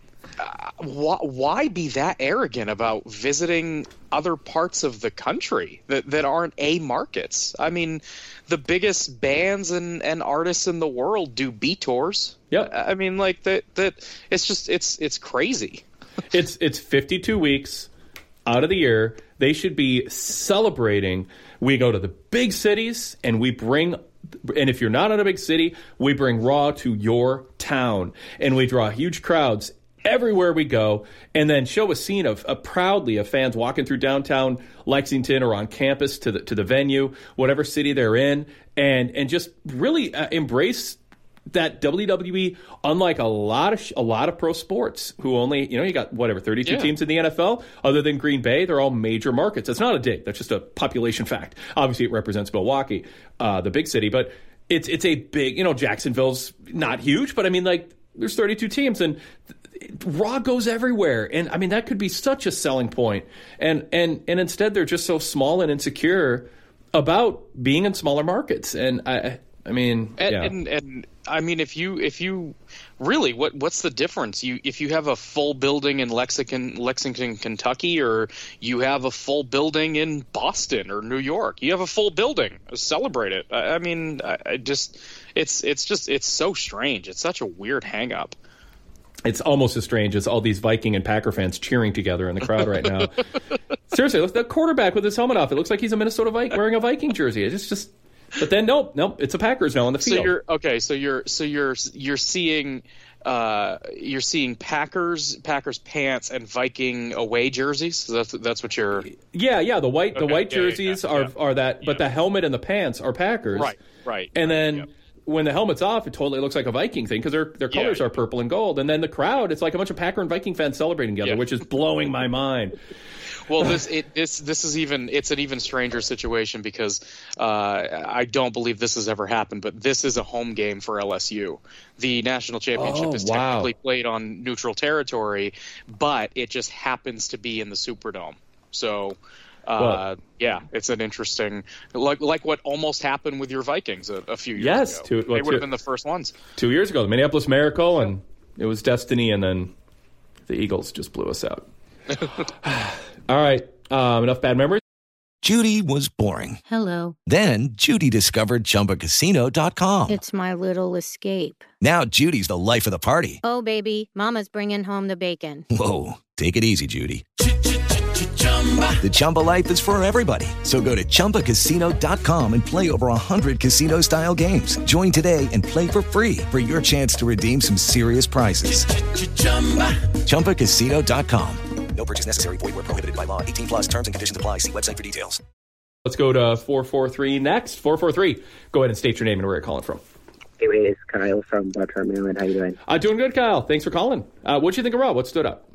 uh, why, why be that arrogant about visiting other parts of the country that, that aren't a markets? I mean, the biggest bands and, and artists in the world do B tours. Yeah, I mean, like that that it's just it's it's crazy. it's it's 52 weeks out of the year. They should be celebrating. We go to the big cities and we bring and if you're not in a big city, we bring Raw to your town and we draw huge crowds everywhere we go and then show a scene of, of proudly of fans walking through downtown Lexington or on campus to the to the venue, whatever city they're in and and just really uh, embrace that WWE, unlike a lot of sh- a lot of pro sports, who only you know you got whatever thirty two Yeah. teams in the NFL, other than Green Bay, they're all major markets. That's not a dig. That's just a population fact. Obviously, it represents Milwaukee, uh, the big city, but it's it's a big you know Jacksonville's not huge, but I mean like there's thirty two teams and. Raw goes everywhere, and I mean that could be such a selling point, and and and instead they're just so small and insecure about being in smaller markets, and I I mean, and, yeah. and and I mean, if you if you really, what what's the difference? You if you have a full building in Lexington, Lexington, Kentucky, or you have a full building in Boston or New York, you have a full building. Celebrate it. I, I mean, I, I just it's it's just it's so strange. It's such a weird hang up. It's almost as strange as all these Viking and Packer fans cheering together in the crowd right now. Seriously, look the quarterback with his helmet off. It looks like he's a Minnesota Viking wearing a Viking jersey. It's just, but then nope, nope, it's a Packers now on the field. So you're okay. So you're so you're you're seeing uh, you're seeing Packers Packers pants and Viking away jerseys. So that's that's what you're. yeah, yeah. The white the white yeah, jerseys yeah, are yeah. are that, but the helmet and the pants are Packers. Right, right, And then when the helmet's off, it totally looks like a Viking thing because their their Yeah, colors are purple and gold. And then the crowd, it's like a bunch of Packer and Viking fans celebrating together, which is blowing my mind. Well, this it, this this is even it's an even stranger situation because uh, I don't believe this has ever happened. But this is a home game for LSU. The national championship Oh, is wow. technically played on neutral territory, but it just happens to be in the Superdome. So. Uh, Well- yeah, it's an interesting, like like what almost happened with your Vikings a, a few years Yes, ago. two- well, they would two- have been the first ones. Two years ago, the Minneapolis Miracle, and it was destiny, and then the Eagles just blew us out. All right, um, enough bad memories. Judy was boring. Hello. Then Judy discovered ChumbaCasino.com. It's my little escape. Now Judy's the life of the party. Oh, baby, Mama's bringing home the bacon. Whoa, take it easy, Judy. The Chumba life is for everybody. So go to ChumbaCasino.com and play over 100 casino style games. Join today and play for free for your chance to redeem some serious prizes. ChumbaCasino.com. No purchase necessary. Void where prohibited by law. 18 plus terms and conditions apply. See website for details. Let's go to four four three next. Four four three. Go ahead and state your name and where you're calling from. Anyway, it's Kyle from Baltimore, Maryland. How you doing? Uh, doing good, Kyle. Thanks for calling. Uh, what'd you think of Raw? What stood up?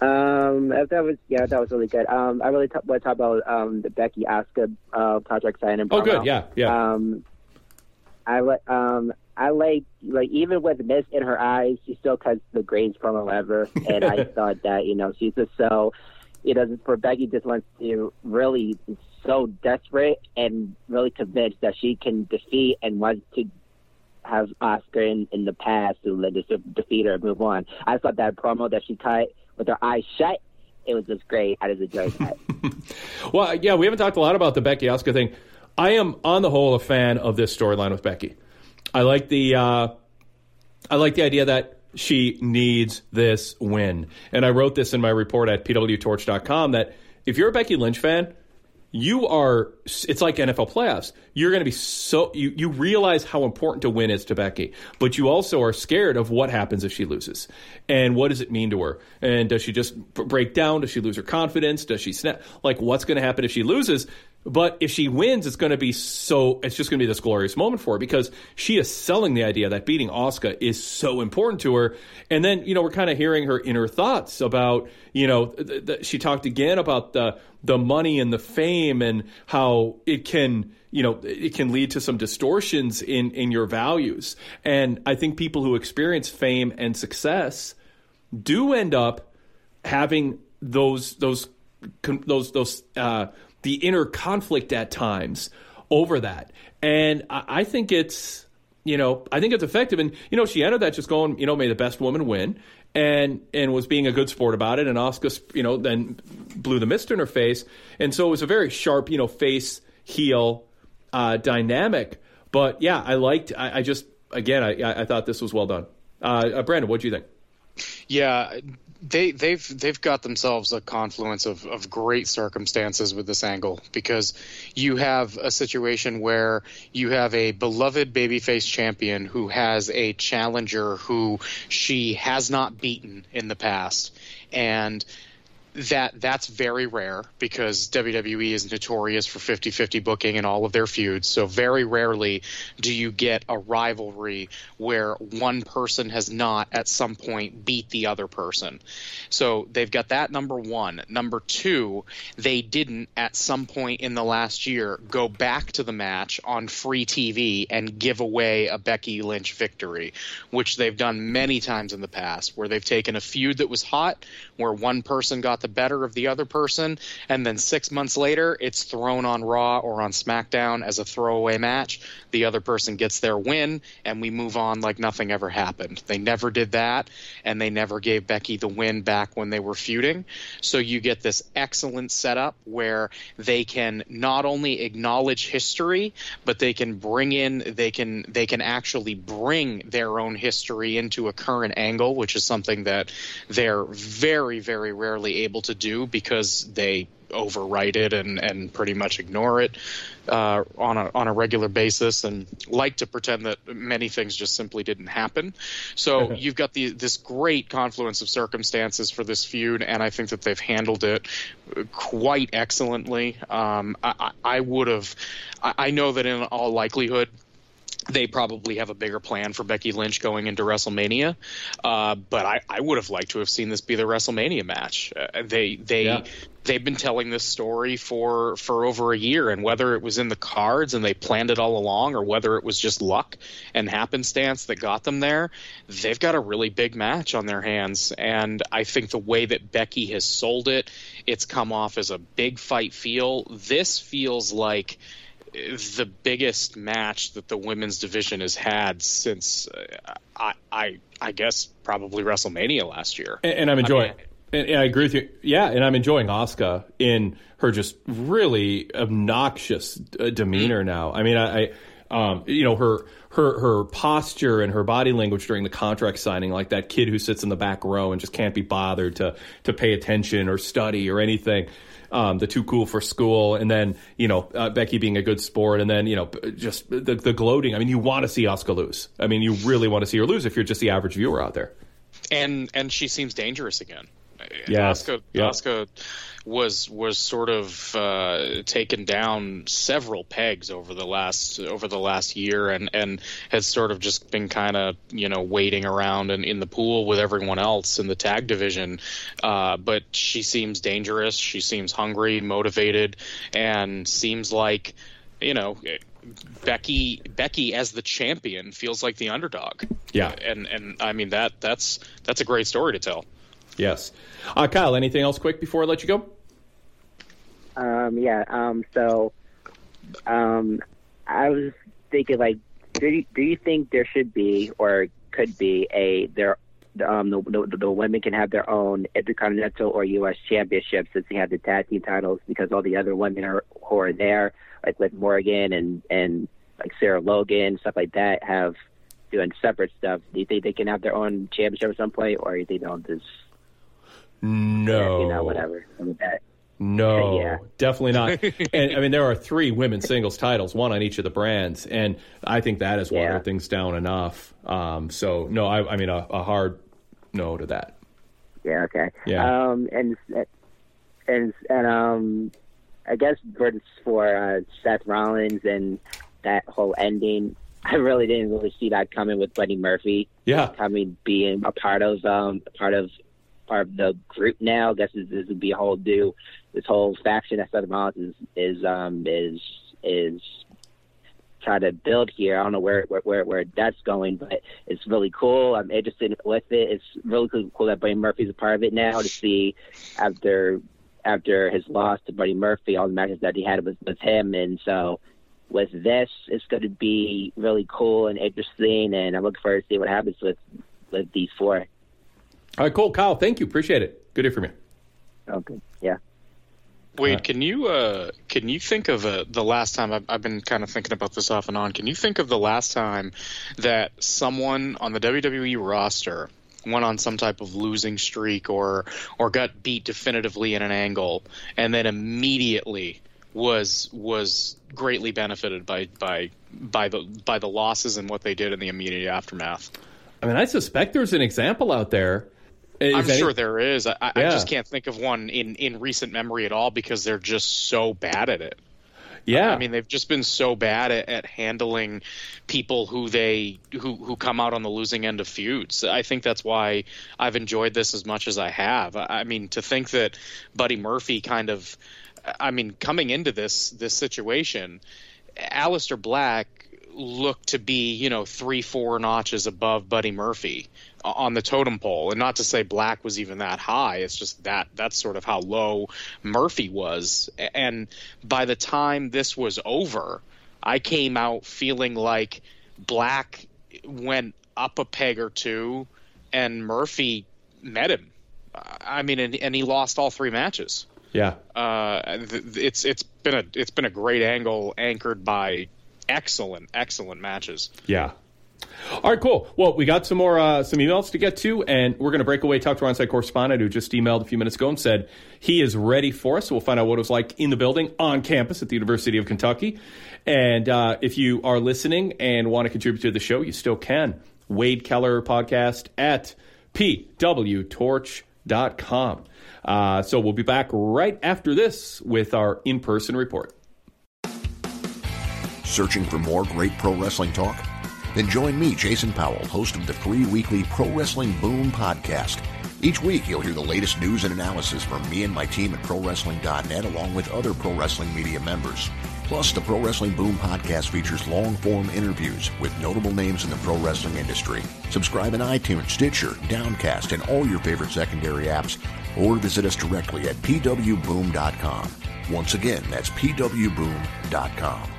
Um, that was yeah, that was really good. Um, I really t- want to talk about um the Becky Asuka uh project sign and Oh, good. Yeah, yeah. Um, I like um I like like even with mist in her eyes, she still cuts the greatest promo ever, and I thought that you know she's just so you know for Becky just wants to really so desperate and really convinced that she can defeat and wants to have Asuka in, in the past to let just defeat her and move on. I thought that promo that she cut with her eyes shut, it was just great. I just enjoyed that. Well, yeah, we haven't talked a lot about the Becky Asuka thing. I am, on the whole, a fan of this storyline with Becky. I like the, uh, I like the idea that she needs this win, and I wrote this in my report at pwtorch.com that if you're a Becky Lynch fan, you are it's like NFL playoffs. You're going to be so you you realize how important to win is to Becky, but you also are scared of what happens if she loses. And what does it mean to her? And does she just break down? Does she lose her confidence? Does she snap? Like what's going to happen if she loses? But if she wins, it's going to be so. It's just going to be this glorious moment for her because she is selling the idea that beating Asuka is so important to her. And then you know we're kind of hearing her inner thoughts about you know th- th- she talked again about the the money and the fame and how it can you know it can lead to some distortions in in your values. And I think people who experience fame and success do end up having those those those those uh, the inner conflict at times over that. And I, I think it's you know I think it's effective. And you know she ended that just going you know may the best woman win. And and was being a good sport about it, and Asuka, you know, then blew the mist in her face, and so it was a very sharp, you know, face heel uh, dynamic. But yeah, I liked. I, I just again, I, I thought this was well done. Uh, uh, Brandon, what do you think? Yeah, they they've they've got themselves a confluence of, of great circumstances with this angle because you have a situation where you have a beloved babyface champion who has a challenger who she has not beaten in the past. And that that's very rare because WWE is notorious for 50-50 booking in all of their feuds. So very rarely do you get a rivalry where one person has not at some point beat the other person. So they've got that number 1. Number 2, they didn't at some point in the last year go back to the match on free TV and give away a Becky Lynch victory, which they've done many times in the past where they've taken a feud that was hot where one person got the the better of the other person, and then six months later, it's thrown on Raw or on SmackDown as a throwaway match. The other person gets their win, and we move on like nothing ever happened. They never did that, and they never gave Becky the win back when they were feuding. So you get this excellent setup where they can not only acknowledge history, but they can bring in they can they can actually bring their own history into a current angle, which is something that they're very very rarely able to do because they overwrite it and, and pretty much ignore it uh, on a on a regular basis and like to pretend that many things just simply didn't happen. So you've got the this great confluence of circumstances for this feud, and I think that they've handled it quite excellently. Um, I, I would have, I I know that in all likelihood they probably have a bigger plan for Becky Lynch going into WrestleMania. Uh, but I, I would have liked to have seen this be the WrestleMania match. Uh, they they Yeah. they've been telling this story for for over a year, and whether it was in the cards and they planned it all along, or whether it was just luck and happenstance that got them there, they've got a really big match on their hands. And I think the way that Becky has sold it, it's come off as a big fight feel. This feels like the biggest match that the women's division has had since uh, I, I I guess probably WrestleMania last year. And, and I'm I enjoying. mean, and, and I agree with you. Yeah, and I'm enjoying Asuka in her just really obnoxious uh, demeanor now. I mean, I, I um, you know, her her her posture and her body language during the contract signing, like that kid who sits in the back row and just can't be bothered to to pay attention or study or anything. Um, the too cool for school, and then you know uh, Becky being a good sport, and then you know just the, the gloating. I mean, you want to see Asuka lose. I mean, you really want to see her lose if you're just the average viewer out there. and and she seems dangerous again. Yes. Asuka, Yeah. Asuka was was sort of uh, taken down several pegs over the last over the last year, and and has sort of just been kind of you know waiting around and in the pool with everyone else in the tag division. Uh, but she seems dangerous. She seems hungry, motivated, and seems like you know. Becky Becky as the champion feels like the underdog. Yeah. And and I mean that that's that's a great story to tell. Yes. Uh, Kyle, anything else quick before I let you go? Um, yeah. Um, so, um, I was thinking, like, do you, do you think there should be or could be a there? Um, the, the the women can have their own intercontinental or U.S. championships since they have the tag team titles because all the other women are who are there, like Liv Morgan and and like Sarah Logan stuff like that, have doing separate stuff. Do you think they can have their own championship at some point, or do you think they'll just No. you know whatever with that? No, Yeah. definitely not. and I mean, there are three women's singles titles, one on each of the brands, and I think that has watered things down enough. Um, so no, I, I mean a, a hard no to that. Yeah. Okay. Yeah. Um, and and and um, I guess for for uh, Seth Rollins and that whole ending, I really didn't really see that coming with Buddy Murphy. Yeah. Coming being a part of um part of part of the group now. I guess this, this would be a whole new this whole faction that Seth Rollins is is um is is trying to build here. I don't know where where where, where that's going, but it's really cool. I'm interested with it. It's really cool, cool that Buddy Murphy's a part of it now to see after after his loss to Buddy Murphy, all the matches that he had with with him, and so with this, it's going to be really cool and interesting, and I'm looking forward to see what happens with with these four. All right, cool, Kyle. Thank you, appreciate it. Good to hear from you. Okay. Yeah. Wade, can you uh, can you think of uh, the last time I've, I've been kind of thinking about this off and on? Can you think of the last time that someone on the WWE roster went on some type of losing streak or or got beat definitively in an angle, and then immediately was was greatly benefited by by by the by the losses and what they did in the immediate aftermath? I mean, I suspect there's an example out there. Is I'm any- sure there is. I, I I just can't think of one in, in recent memory at all because they're just so bad at it. Yeah. I mean, they've just been so bad at, at handling people who they who who come out on the losing end of feuds. I think that's why I've enjoyed this as much as I have. I I mean, to think that Buddy Murphy kind of, I mean, coming into this this situation, Aleister Black looked to be you know three four notches above Buddy Murphy on the totem pole. And not to say Black was even that high. It's just that that's sort of how low Murphy was. And by the time this was over, I came out feeling like Black went up a peg or two, and Murphy met him. I mean, and, and he lost all three matches. Yeah. Uh, it's it's been a it's been a great angle anchored by excellent excellent matches. Yeah. All right, cool. Well, we got some more uh, some emails to get to, and we're going to break away. Talk to our on-site correspondent who just emailed a few minutes ago and said he is ready for us. So we'll find out what it was like in the building on campus at the University of Kentucky. And uh, if you are listening and want to contribute to the show, you still can. Wade Keller podcast at pwtorch.com. Uh, so we'll be back right after this with our in-person report. Searching for more great pro wrestling talk? Then join me, Jason Powell, host of the free weekly Pro Wrestling Boom podcast. Each week, you'll hear the latest news and analysis from me and my team at ProWrestling.net, along with other pro wrestling media members. Plus, the Pro Wrestling Boom podcast features long form interviews with notable names in the pro wrestling industry. Subscribe in iTunes, Stitcher, Downcast, and all your favorite secondary apps, or visit us directly at pwboom.com. Once again, that's pwboom.com.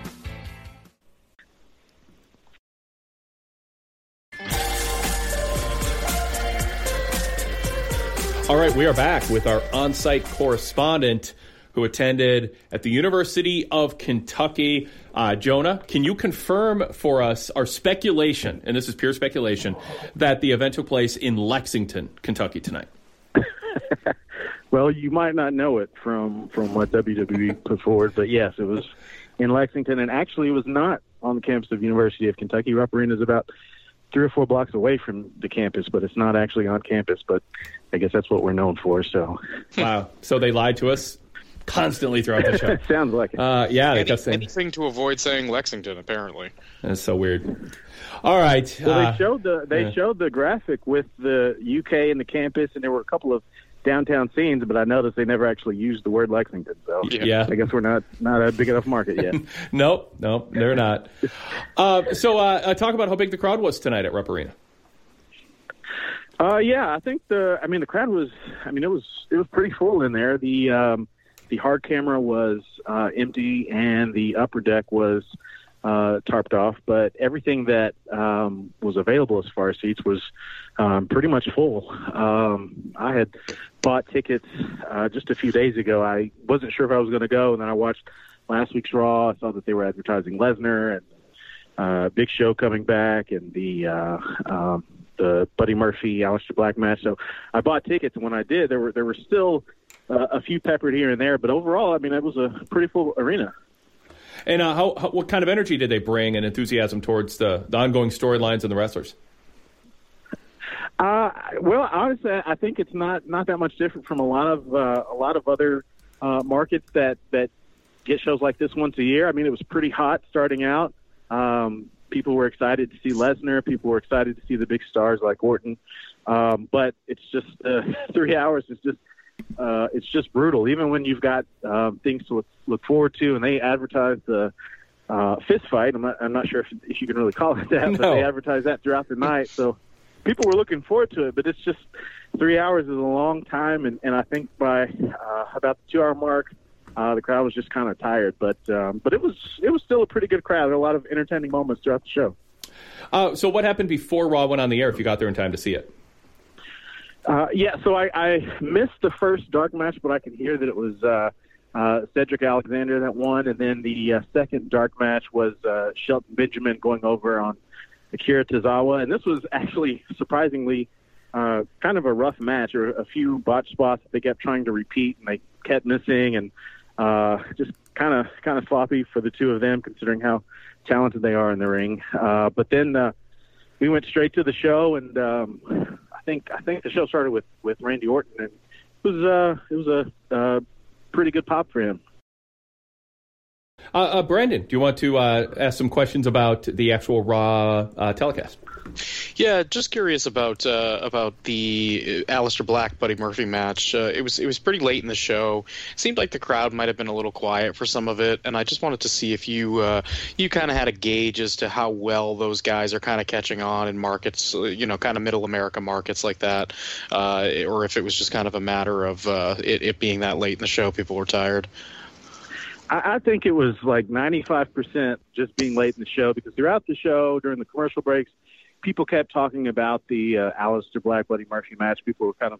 All right, we are back with our on site correspondent who attended at the University of Kentucky. Uh, Jonah, can you confirm for us our speculation, and this is pure speculation, that the event took place in Lexington, Kentucky tonight? well, you might not know it from, from what WWE put forward, but yes, it was in Lexington, and actually it was not on the campus of University of Kentucky. Arena is about three or four blocks away from the campus, but it's not actually on campus. But I guess that's what we're known for. So, wow. So they lied to us constantly throughout the show. Sounds like it. Uh, yeah, Any, they kept saying anything to avoid saying Lexington. Apparently, that's so weird. All right. Well, uh, they showed the they yeah. showed the graphic with the UK and the campus, and there were a couple of downtown scenes, but I noticed they never actually used the word Lexington. So Yeah. I guess we're not not a big enough market yet. nope, nope, they're not. Uh, so, uh, uh, talk about how big the crowd was tonight at Rupp Arena. Uh, yeah, I think the. I mean, the crowd was. I mean, it was it was pretty full in there. The um, the hard camera was uh, empty, and the upper deck was uh, tarped off. But everything that um, was available as far as seats was um, pretty much full. Um, I had bought tickets uh, just a few days ago. I wasn't sure if I was going to go, and then I watched last week's Raw. I saw that they were advertising Lesnar and uh, Big Show coming back, and the uh, um, the Buddy Murphy Aleister Black match. So I bought tickets, and when I did, there were there were still uh, a few peppered here and there, but overall, I mean, it was a pretty full arena. And uh, how, how, what kind of energy did they bring and enthusiasm towards the, the ongoing storylines and the wrestlers? Uh, well, honestly, I think it's not not that much different from a lot of uh, a lot of other uh, markets that that get shows like this once a year. I mean, it was pretty hot starting out. Um, people were excited to see Lesnar. People were excited to see the big stars like Orton. Um, but it's just uh, three hours is just uh, it's just brutal. Even when you've got um, things to look, look forward to, and they advertise the uh, fist fight. I'm not, I'm not sure if, if you can really call it that, but they advertise that throughout the night. So people were looking forward to it. But it's just three hours is a long time, and, and I think by uh, about the two hour mark, uh, the crowd was just kind of tired. But um, but it was it was still a pretty good crowd. There were a lot of entertaining moments throughout the show. Uh, so, what happened before Raw went on the air if you got there in time to see it? Uh, yeah, so I, I missed the first dark match, but I could hear that it was uh, uh, Cedric Alexander that won, and then the uh, second dark match was uh, Shelton Benjamin going over on Akira Tozawa, and this was actually surprisingly uh, kind of a rough match, or a few botch spots that they kept trying to repeat, and they kept missing, and uh, just kind of kind of sloppy for the two of them, considering how talented they are in the ring. Uh, but then uh, we went straight to the show, and um, I think I think the show started with with Randy Orton, and it was uh, it was a uh, pretty good pop for him. Uh, uh, Brandon, do you want to uh, ask some questions about the actual Raw uh, telecast? Yeah, just curious about uh, about the Aleister Black Buddy Murphy match. Uh, it was it was pretty late in the show. It seemed like the crowd might have been a little quiet for some of it, and I just wanted to see if you uh, you kind of had a gauge as to how well those guys are kind of catching on in markets, you know, kind of middle America markets like that, or if it was just kind of a matter of it, it being that late in the show, people were tired. I, I think it was like 95% just being late in the show because throughout the show, during the commercial breaks, people kept talking about the uh, Aleister Black Buddy Murphy match. People were kind of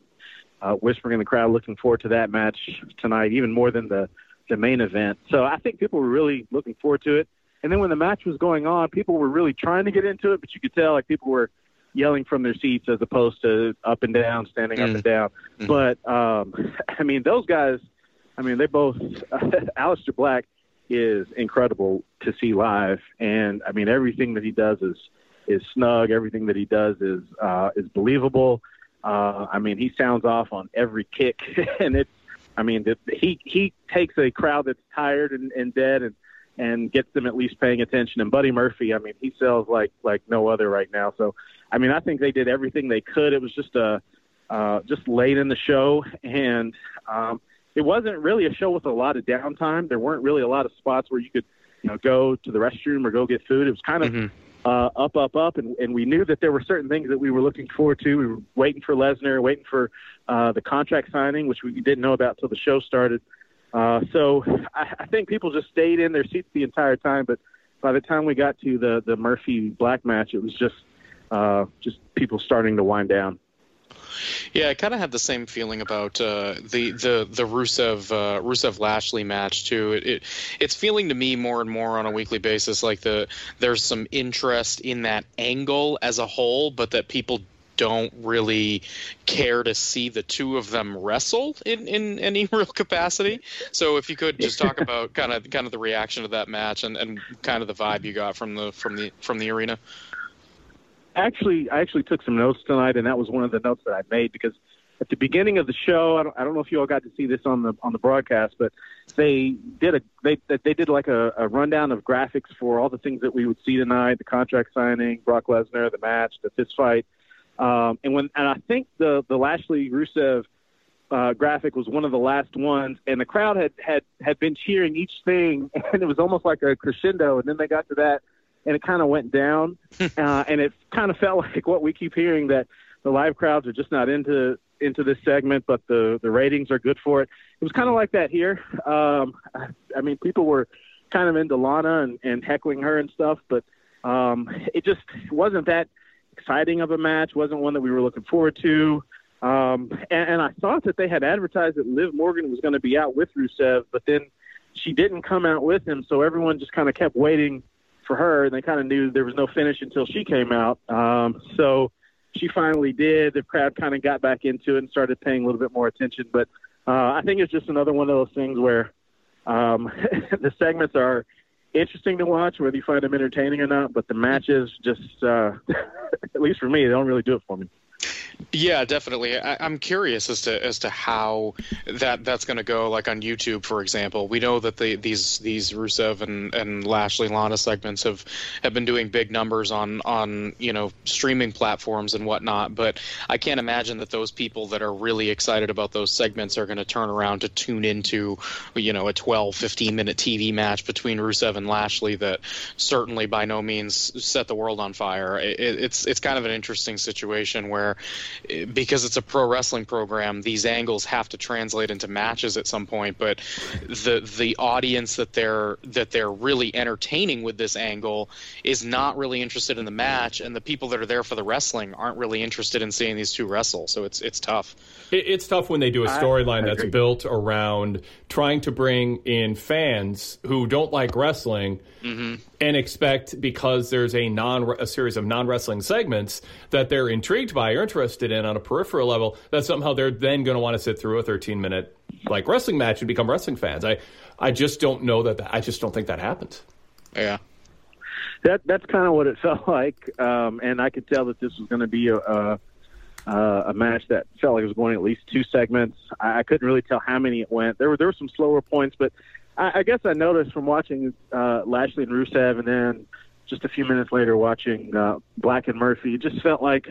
uh, whispering in the crowd, looking forward to that match tonight, even more than the the main event. So I think people were really looking forward to it. And then when the match was going on, people were really trying to get into it, but you could tell like people were yelling from their seats as opposed to up and down, standing up and down. But um, I mean, those guys. I mean, they both. Aleister Black is incredible to see live, and I mean, everything that he does is is snug. Everything that he does is uh, is believable. Uh, I mean, he sounds off on every kick, and it's. I mean, the, he he takes a crowd that's tired and, and dead, and and gets them at least paying attention. And Buddy Murphy, I mean, he sells like like no other right now. So, I mean, I think they did everything they could. It was just a uh, just late in the show, and um, it wasn't really a show with a lot of downtime. There weren't really a lot of spots where you could, you know, go to the restroom or go get food. It was kind of uh, up, up, up, and, and we knew that there were certain things that we were looking forward to. We were waiting for Lesnar, waiting for uh, the contract signing, which we didn't know about till the show started. Uh, so I, I think people just stayed in their seats the entire time. But by the time we got to the the Murphy Black match, it was just uh, just people starting to wind down. Yeah, I kind of had the same feeling about uh, the the the Rusev uh, Rusev Lashley match too. It, it it's feeling to me more and more on a weekly basis like the there's some interest in that angle as a whole, but that people don't really care to see the two of them wrestle in, in any real capacity. So if you could just talk about kind of kind of the reaction to that match and, and kind of the vibe you got from the from the from the arena. Actually, I actually took some notes tonight, and that was one of the notes that I made because at the beginning of the show, I don't, I don't know if you all got to see this on the on the broadcast, but they did a they they did like a, a rundown of graphics for all the things that we would see tonight: the contract signing, Brock Lesnar, the match, the fist fight, um, and when and I think the the Lashley Rusev uh, graphic was one of the last ones, and the crowd had had had been cheering each thing, and it was almost like a crescendo, and then they got to that, and it kind of went down, uh, and it kind of felt like what we keep hearing that the live crowds are just not into into this segment, but the the ratings are good for it. It was kind of like that here. Um, I, I mean, people were kind of into Lana and, and heckling her and stuff, but um, it just wasn't that exciting of a match. wasn't one that we were looking forward to. Um, and, and I thought that they had advertised that Liv Morgan was going to be out with Rusev, but then she didn't come out with him, so everyone just kind of kept waiting for her, and they kind of knew there was no finish until she came out. Um, so she finally did. The crowd kind of got back into it and started paying a little bit more attention. But uh, I think it's just another one of those things where um, the segments are interesting to watch, whether you find them entertaining or not. But the matches, just uh, at least for me, they don't really do it for me. Yeah, definitely. I, I'm curious as to as to how that that's going to go. Like on YouTube, for example, we know that the, these these Rusev and, and Lashley Lana segments have have been doing big numbers on on you know streaming platforms and whatnot. But I can't imagine that those people that are really excited about those segments are going to turn around to tune into you know a 12, 15 minute TV match between Rusev and Lashley that certainly by no means set the world on fire. It, it's it's kind of an interesting situation where because it's a pro wrestling program, these angles have to translate into matches at some point. But the the audience that they're that they're really entertaining with this angle is not really interested in the match, and the people that are there for the wrestling aren't really interested in seeing these two wrestle. So it's it's tough. It, it's tough when they do a storyline that's built around trying to bring in fans who don't like wrestling Mm-hmm. and expect because there's a non a series of non wrestling segments that they're intrigued by or interested in on a peripheral level that somehow they're then going to want to sit through a 13 minute like wrestling match and become wrestling fans. I I just don't know that, that I just don't think that happens. Yeah. That that's kind of what it felt like, um, and I could tell that this was going to be a, a uh, a match that felt like it was going at least two segments. I, I couldn't really tell how many it went. There were there were some slower points, but I, I guess I noticed from watching uh, Lashley and Rusev, and then just a few minutes later watching uh, Black and Murphy, it just felt like,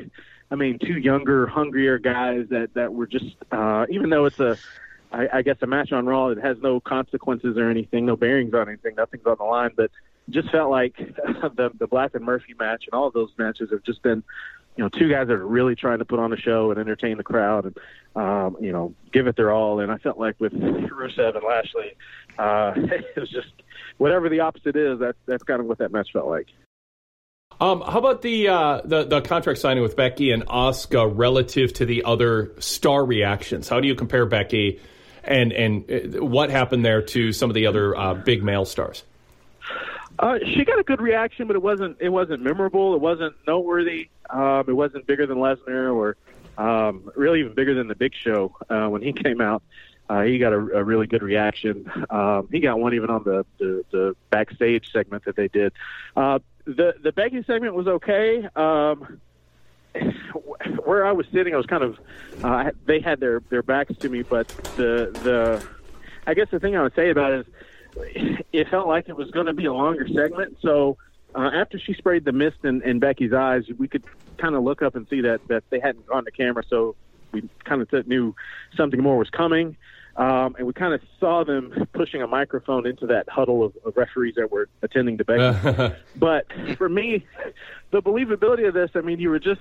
I mean, two younger, hungrier guys that that were just, uh, even though it's a, I, I guess a match on Raw, it has no consequences or anything, no bearings on anything, nothing's on the line, but just felt like the the Black and Murphy match and all of those matches have just been you know, two guys that are really trying to put on a show and entertain the crowd and, um, you know, give it their all. And I felt like with Rusev and Lashley, uh, it was just whatever the opposite is. That's that's kind of what that match felt like. Um, how about the, uh, the the contract signing with Becky and Asuka relative to the other star reactions? How do you compare Becky and and uh, what happened there to some of the other uh, big male stars? Uh, she got a good reaction, but it wasn't it wasn't memorable. It wasn't noteworthy. Um, it wasn't bigger than Lesnar or um, really even bigger than the Big Show uh, when he came out. Uh, he got a, a really good reaction. Um, he got one even on the, the, the backstage segment that they did. Uh, the the Becky segment was okay. Um, where I was sitting, I was kind of uh, they had their their backs to me, but the the I guess the thing I would say about it is it felt like it was going to be a longer segment. So uh, after she sprayed the mist in, in Becky's eyes, we could kind of look up and see that that they hadn't gone to camera. So we kind of knew something more was coming. Um, and we kind of saw them pushing a microphone into that huddle of, of referees that were attending to Becky. but for me, the believability of this, I mean, you were just,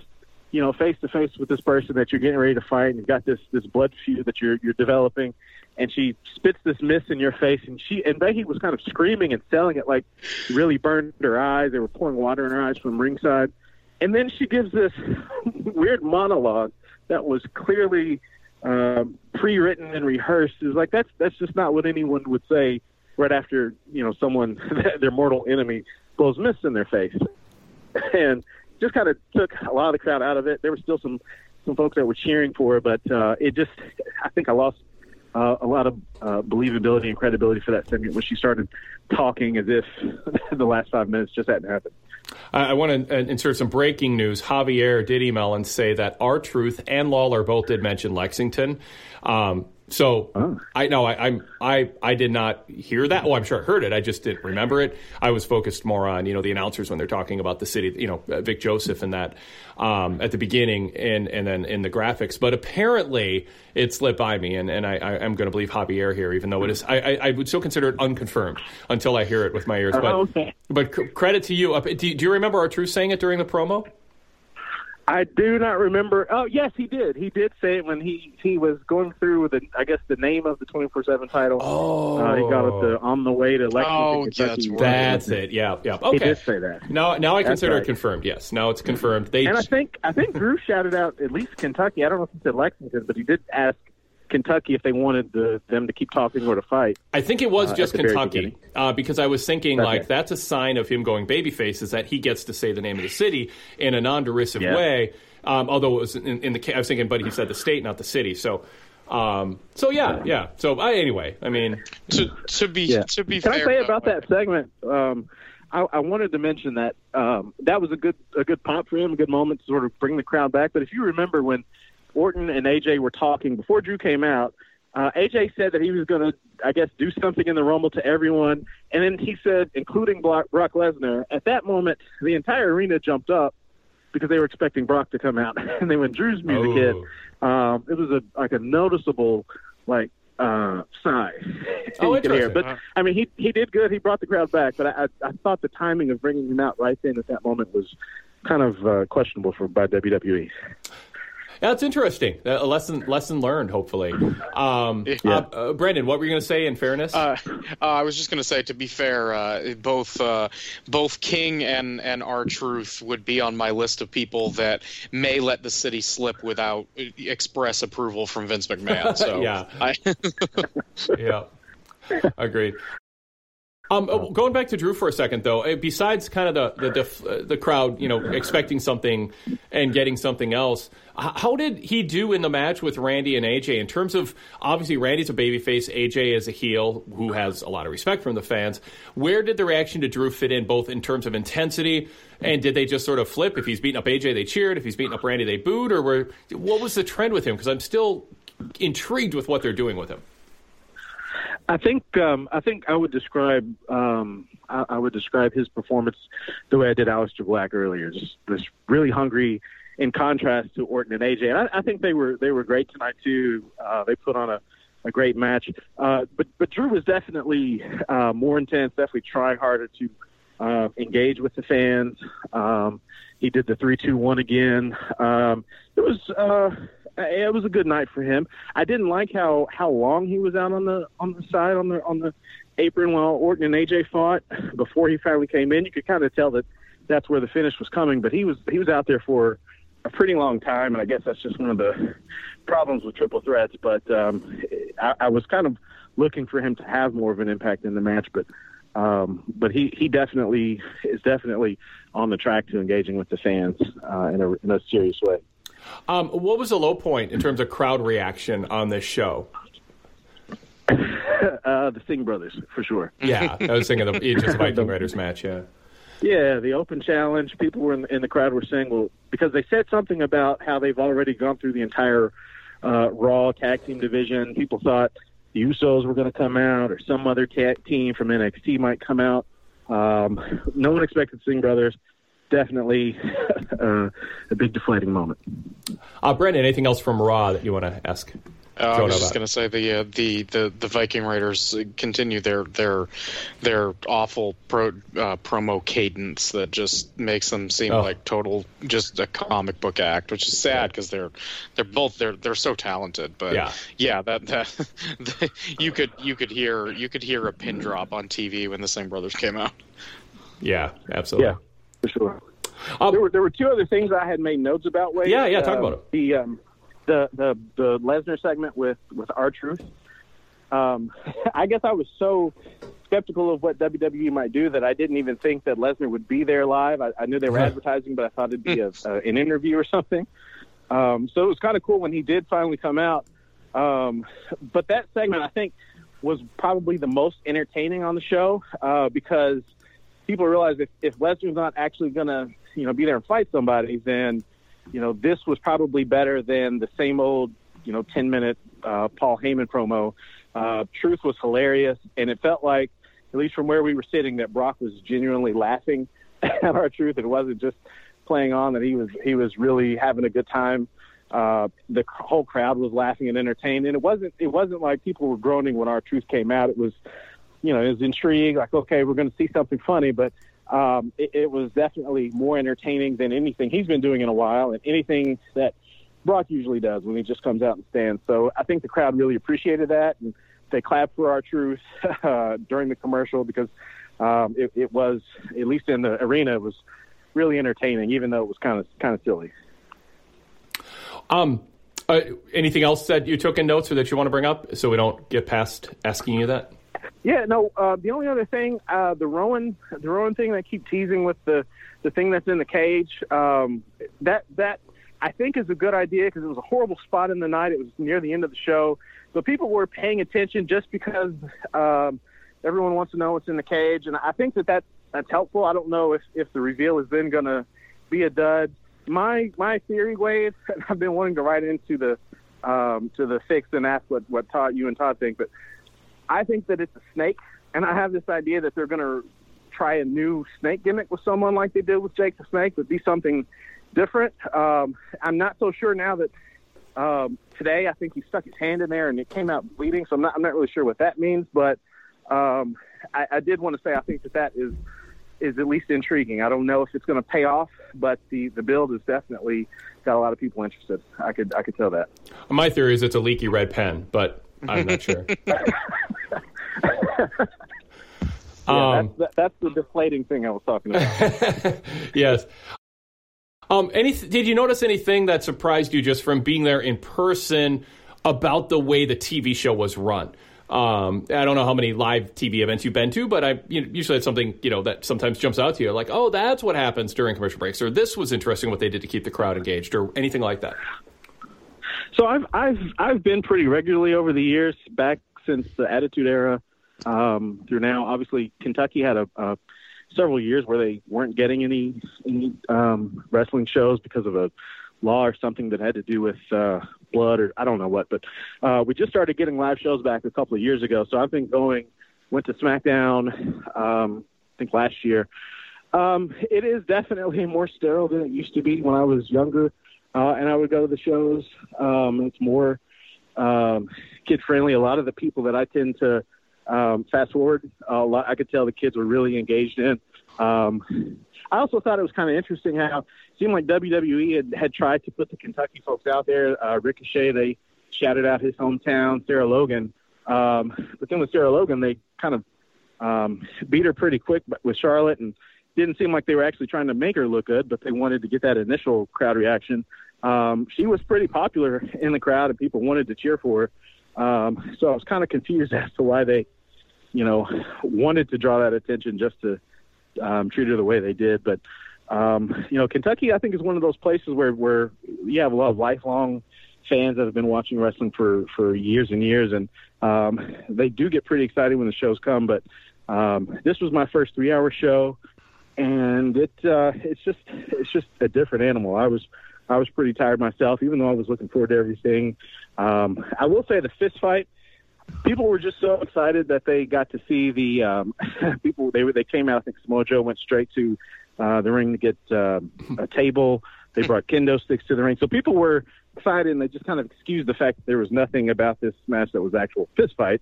you know, face to face with this person that you're getting ready to fight, and you've got this this blood feud that you're you're developing, and she spits this mist in your face and she and Becky was kind of screaming and selling it like really burned her eyes. They were pouring water in her eyes from ringside. And then she gives this weird monologue that was clearly um, pre-written and rehearsed. Was like that's that's just not what anyone would say right after you know someone their mortal enemy blows mist in their face, and just kind of took a lot of the crowd out of it. There were still some some folks that were cheering for her, but uh, it just I think I lost uh, a lot of uh, believability and credibility for that segment when she started talking as if the last five minutes just hadn't happened. I, I want to uh, insert some breaking news. Javier did email and say that R-Truth and Lawler both did mention Lexington. Um, so oh. I know I, I'm I I did not hear that. Well, I'm sure I heard it. I just didn't remember it. I was focused more on you know the announcers when they're talking about the city. You know uh, Vic Joseph and that um, at the beginning and and then in the graphics. But apparently it slipped by me, and and I, I am going to believe Javier here, even though it is. I, I, I would still consider it unconfirmed until I hear it with my ears. But oh, okay. but credit to you. Do, do you remember R-Truth saying it during the promo? I do not remember. Oh, yes, he did. He did say it when he he was going through the I guess the name of the twenty four seven title. Oh, uh, he got it the, on the way to Lexington, oh, Kentucky. That's, that's it. Yeah, yeah. Okay, he did say that. Now, now I That's consider right. it confirmed. Yes, now it's confirmed. They And I think I think Drew shouted out at least Kentucky. I don't know if he said Lexington, but he did ask Kentucky if they wanted the, them to keep talking or to fight. I think it was uh, just at the very Kentucky uh, because I was thinking Okay. like that's a sign of him going babyface is that he gets to say the name of the city in a non-derisive Yeah. way. Um, although it was in, in the I was thinking, but he said the state, not the city. So, um, so yeah, yeah. So I, anyway, I mean, to to be Yeah. to be Can fair, I say about that segment? Um, I, I wanted to mention that um, that was a good a good pop for him, a good moment to sort of bring the crowd back. But if you remember when Orton and AJ were talking before Drew came out, uh, AJ said that he was going to, I guess, do something in the Rumble to everyone, and then he said, including Brock, Brock Lesnar. At that moment, the entire arena jumped up because they were expecting Brock to come out, and then when Drew's music hit, um, it was a like a noticeable like uh, sigh. Oh, you could hear. interesting. But I mean, he he did good. He brought the crowd back. But I, I, I thought the timing of bringing him out right then at that moment was kind of uh, questionable for by WWE. Yeah, it's interesting. A lesson lesson learned, hopefully. Um, uh, uh, Brandon, what were you going to say? In fairness, Uh, uh, I was just going to say, to be fair, uh, both uh, both King and and R Truth would be on my list of people that may let the city slip without uh, express approval from Vince McMahon. So Yeah. I, yeah, agreed. Um, uh, going back to Drew for a second, though, uh, besides kind of the the def, uh, the crowd, you know, expecting something and getting something else, how did he do in the match with Randy and AJ in terms of obviously Randy's a babyface, AJ is a heel who has a lot of respect from the fans. Where did the reaction to Drew fit in, both in terms of intensity and did they just sort of flip? If he's beating up AJ, they cheered. If he's beating up Randy, they booed. Or were what was the trend with him? Because I'm still intrigued with what they're doing with him. I think um, I think I would describe um, I, I would describe his performance the way I did Aleister Black earlier. Just just really hungry. In contrast to Orton and AJ, and I, I think they were they were great tonight too. Uh, they put on a, a great match. Uh, but but Drew was definitely uh, more intense. Definitely trying harder to uh, engage with the fans. Um, he did the three two one again. Um, it was uh, it was a good night for him. I didn't like how how long he was out on the on the side on the on the apron while Orton and AJ fought before he finally came in. You could kind of tell that that's where the finish was coming, but he was he was out there for a pretty long time, and I guess that's just one of the problems with triple threats. But um, I, I was kind of looking for him to have more of an impact in the match, but um, but he he definitely is definitely on the track to engaging with the fans uh, in a in a serious way. Um, what was the low point in terms of crowd reaction on this show? uh, the Singh brothers, for sure. Yeah, I was thinking of the just Viking Raiders match. Yeah. Yeah, the open challenge. People were in the, in the crowd were saying, "Well, because they said something about how they've already gone through the entire uh, Raw tag team division. People thought the Usos were going to come out, or some other tag team from NXT might come out. Um, no one expected Singh Brothers. Definitely uh, a big deflating moment. Uh, Brandon, anything else from Raw that you want to ask? Uh, I was just going to say the, uh, the the the Viking Raiders continue their their their awful pro, uh, promo cadence that just makes them seem Oh. like total just a comic book act, which is sad because they're they're both they're they're so talented. But Yeah. yeah, that that you could you could hear you could hear a pin drop on TV when the Singh Brothers came out. Yeah, absolutely. Yeah, for sure. there were there were two other things I had made notes about. Wade. Yeah, yeah, talk Uh, about it. The um, the the the Lesnar segment with with R-Truth. Um, I guess I was so skeptical of what WWE might do that I didn't even think that Lesnar would be there live. I, I knew they were advertising, but I thought it'd be a, uh, an interview or something. Um, so it was kind of cool when he did finally come out. Um, but that segment, I think, was probably the most entertaining on the show uh, because people realize if, if Lesnar's not actually going to, you know, be there and fight somebody, then, you know, this was probably better than the same old, you know, 10 minute uh, Paul Heyman promo. Uh, Truth was hilarious, and it felt like, at least from where we were sitting, that Brock was genuinely laughing at R-Truth. It wasn't just playing on; that he was he was really having a good time. Uh, the whole crowd was laughing and entertained, and it wasn't it wasn't like people were groaning when R-Truth came out. It was, you know, it was intriguing. Like, okay, we're going to see something funny, but um, it, it was definitely more entertaining than anything he's been doing in a while, and anything that Brock usually does when he just comes out and stands. So I think the crowd really appreciated that, and they clapped for R-Truth uh, during the commercial because um, it, it was, at least in the arena, it was really entertaining, even though it was kind of kind of silly. Um, uh, anything else that you took in notes or that you want to bring up so we don't get past asking you that? Yeah, no. Uh, the only other thing, uh, the Rowan, the Rowan thing, they keep teasing with the the thing that's in the cage. Um, that that I think is a good idea because it was a horrible spot in the night. It was near the end of the show, so people were paying attention just because um, everyone wants to know what's in the cage, and I think that, that that's helpful. I don't know if if the reveal is then going to be a dud. My my theory, Wade, and I've been wanting to write into the um, to the fix and ask what what Todd you and Todd think, but I think that it's a snake, and I have this idea that they're going to try a new snake gimmick with someone like they did with Jake the Snake, but be something different. Um, I'm not so sure now that um, today I think he stuck his hand in there and it came out bleeding, so I'm not I'm not really sure what that means, but um, I, I did want to say I think that that is is at least intriguing. I don't know if it's going to pay off, but the the build has definitely got a lot of people interested. I could I could tell that. My theory is it's a leaky red pen, but I'm not sure. Yeah, Um, that's, that, that's the deflating thing I was talking about. yes. Um, any, did you notice anything that surprised you just from being there in person about the way the TV show was run? Um, I don't know how many live TV events you've been to, but I you know, usually it's something you know that sometimes jumps out to you, like, oh, that's what happens during commercial breaks, or this was interesting what they did to keep the crowd engaged, or anything like that. So I've I've I've been pretty regularly over the years, back since the Attitude Era um, through now. Obviously, Kentucky had a, a several years where they weren't getting any any um, wrestling shows because of a law or something that had to do with uh, blood or I don't know what. But uh, we just started getting live shows back a couple of years ago, so I've been going. Went to SmackDown, um, I think last year. Um, it is definitely more sterile than it used to be when I was younger, uh, and I would go to the shows. Um, it's more um, kid friendly. A lot of the people that I tend to um, fast forward, a lot, I could tell the kids were really engaged in. Um, I also thought it was kind of interesting how it seemed like WWE had, had tried to put the Kentucky folks out there. Uh, Ricochet, they shouted out his hometown, Sarah Logan. Um, but then with Sarah Logan, they kind of um, beat her pretty quick with Charlotte and didn't seem like they were actually trying to make her look good, but they wanted to get that initial crowd reaction. Um, she was pretty popular in the crowd and people wanted to cheer for her. Um, so I was kind of confused as to why they, you know, wanted to draw that attention just to um, treat her the way they did. But um, you know, Kentucky, I think, is one of those places where where you have a lot of lifelong fans that have been watching wrestling for for years and years, and um, they do get pretty excited when the shows come. But um, this was my first three hour show, and it uh, it's just it's just a different animal. I was I was pretty tired myself, even though I was looking forward to everything. Um, I will say the fist fight people were just so excited that they got to see the um, people. They they came out. I think Samoa Joe went straight to uh, the ring to get uh, a table. They brought kendo sticks to the ring, so people were excited, and they just kind of excused the fact that there was nothing about this match that was actual fist fight,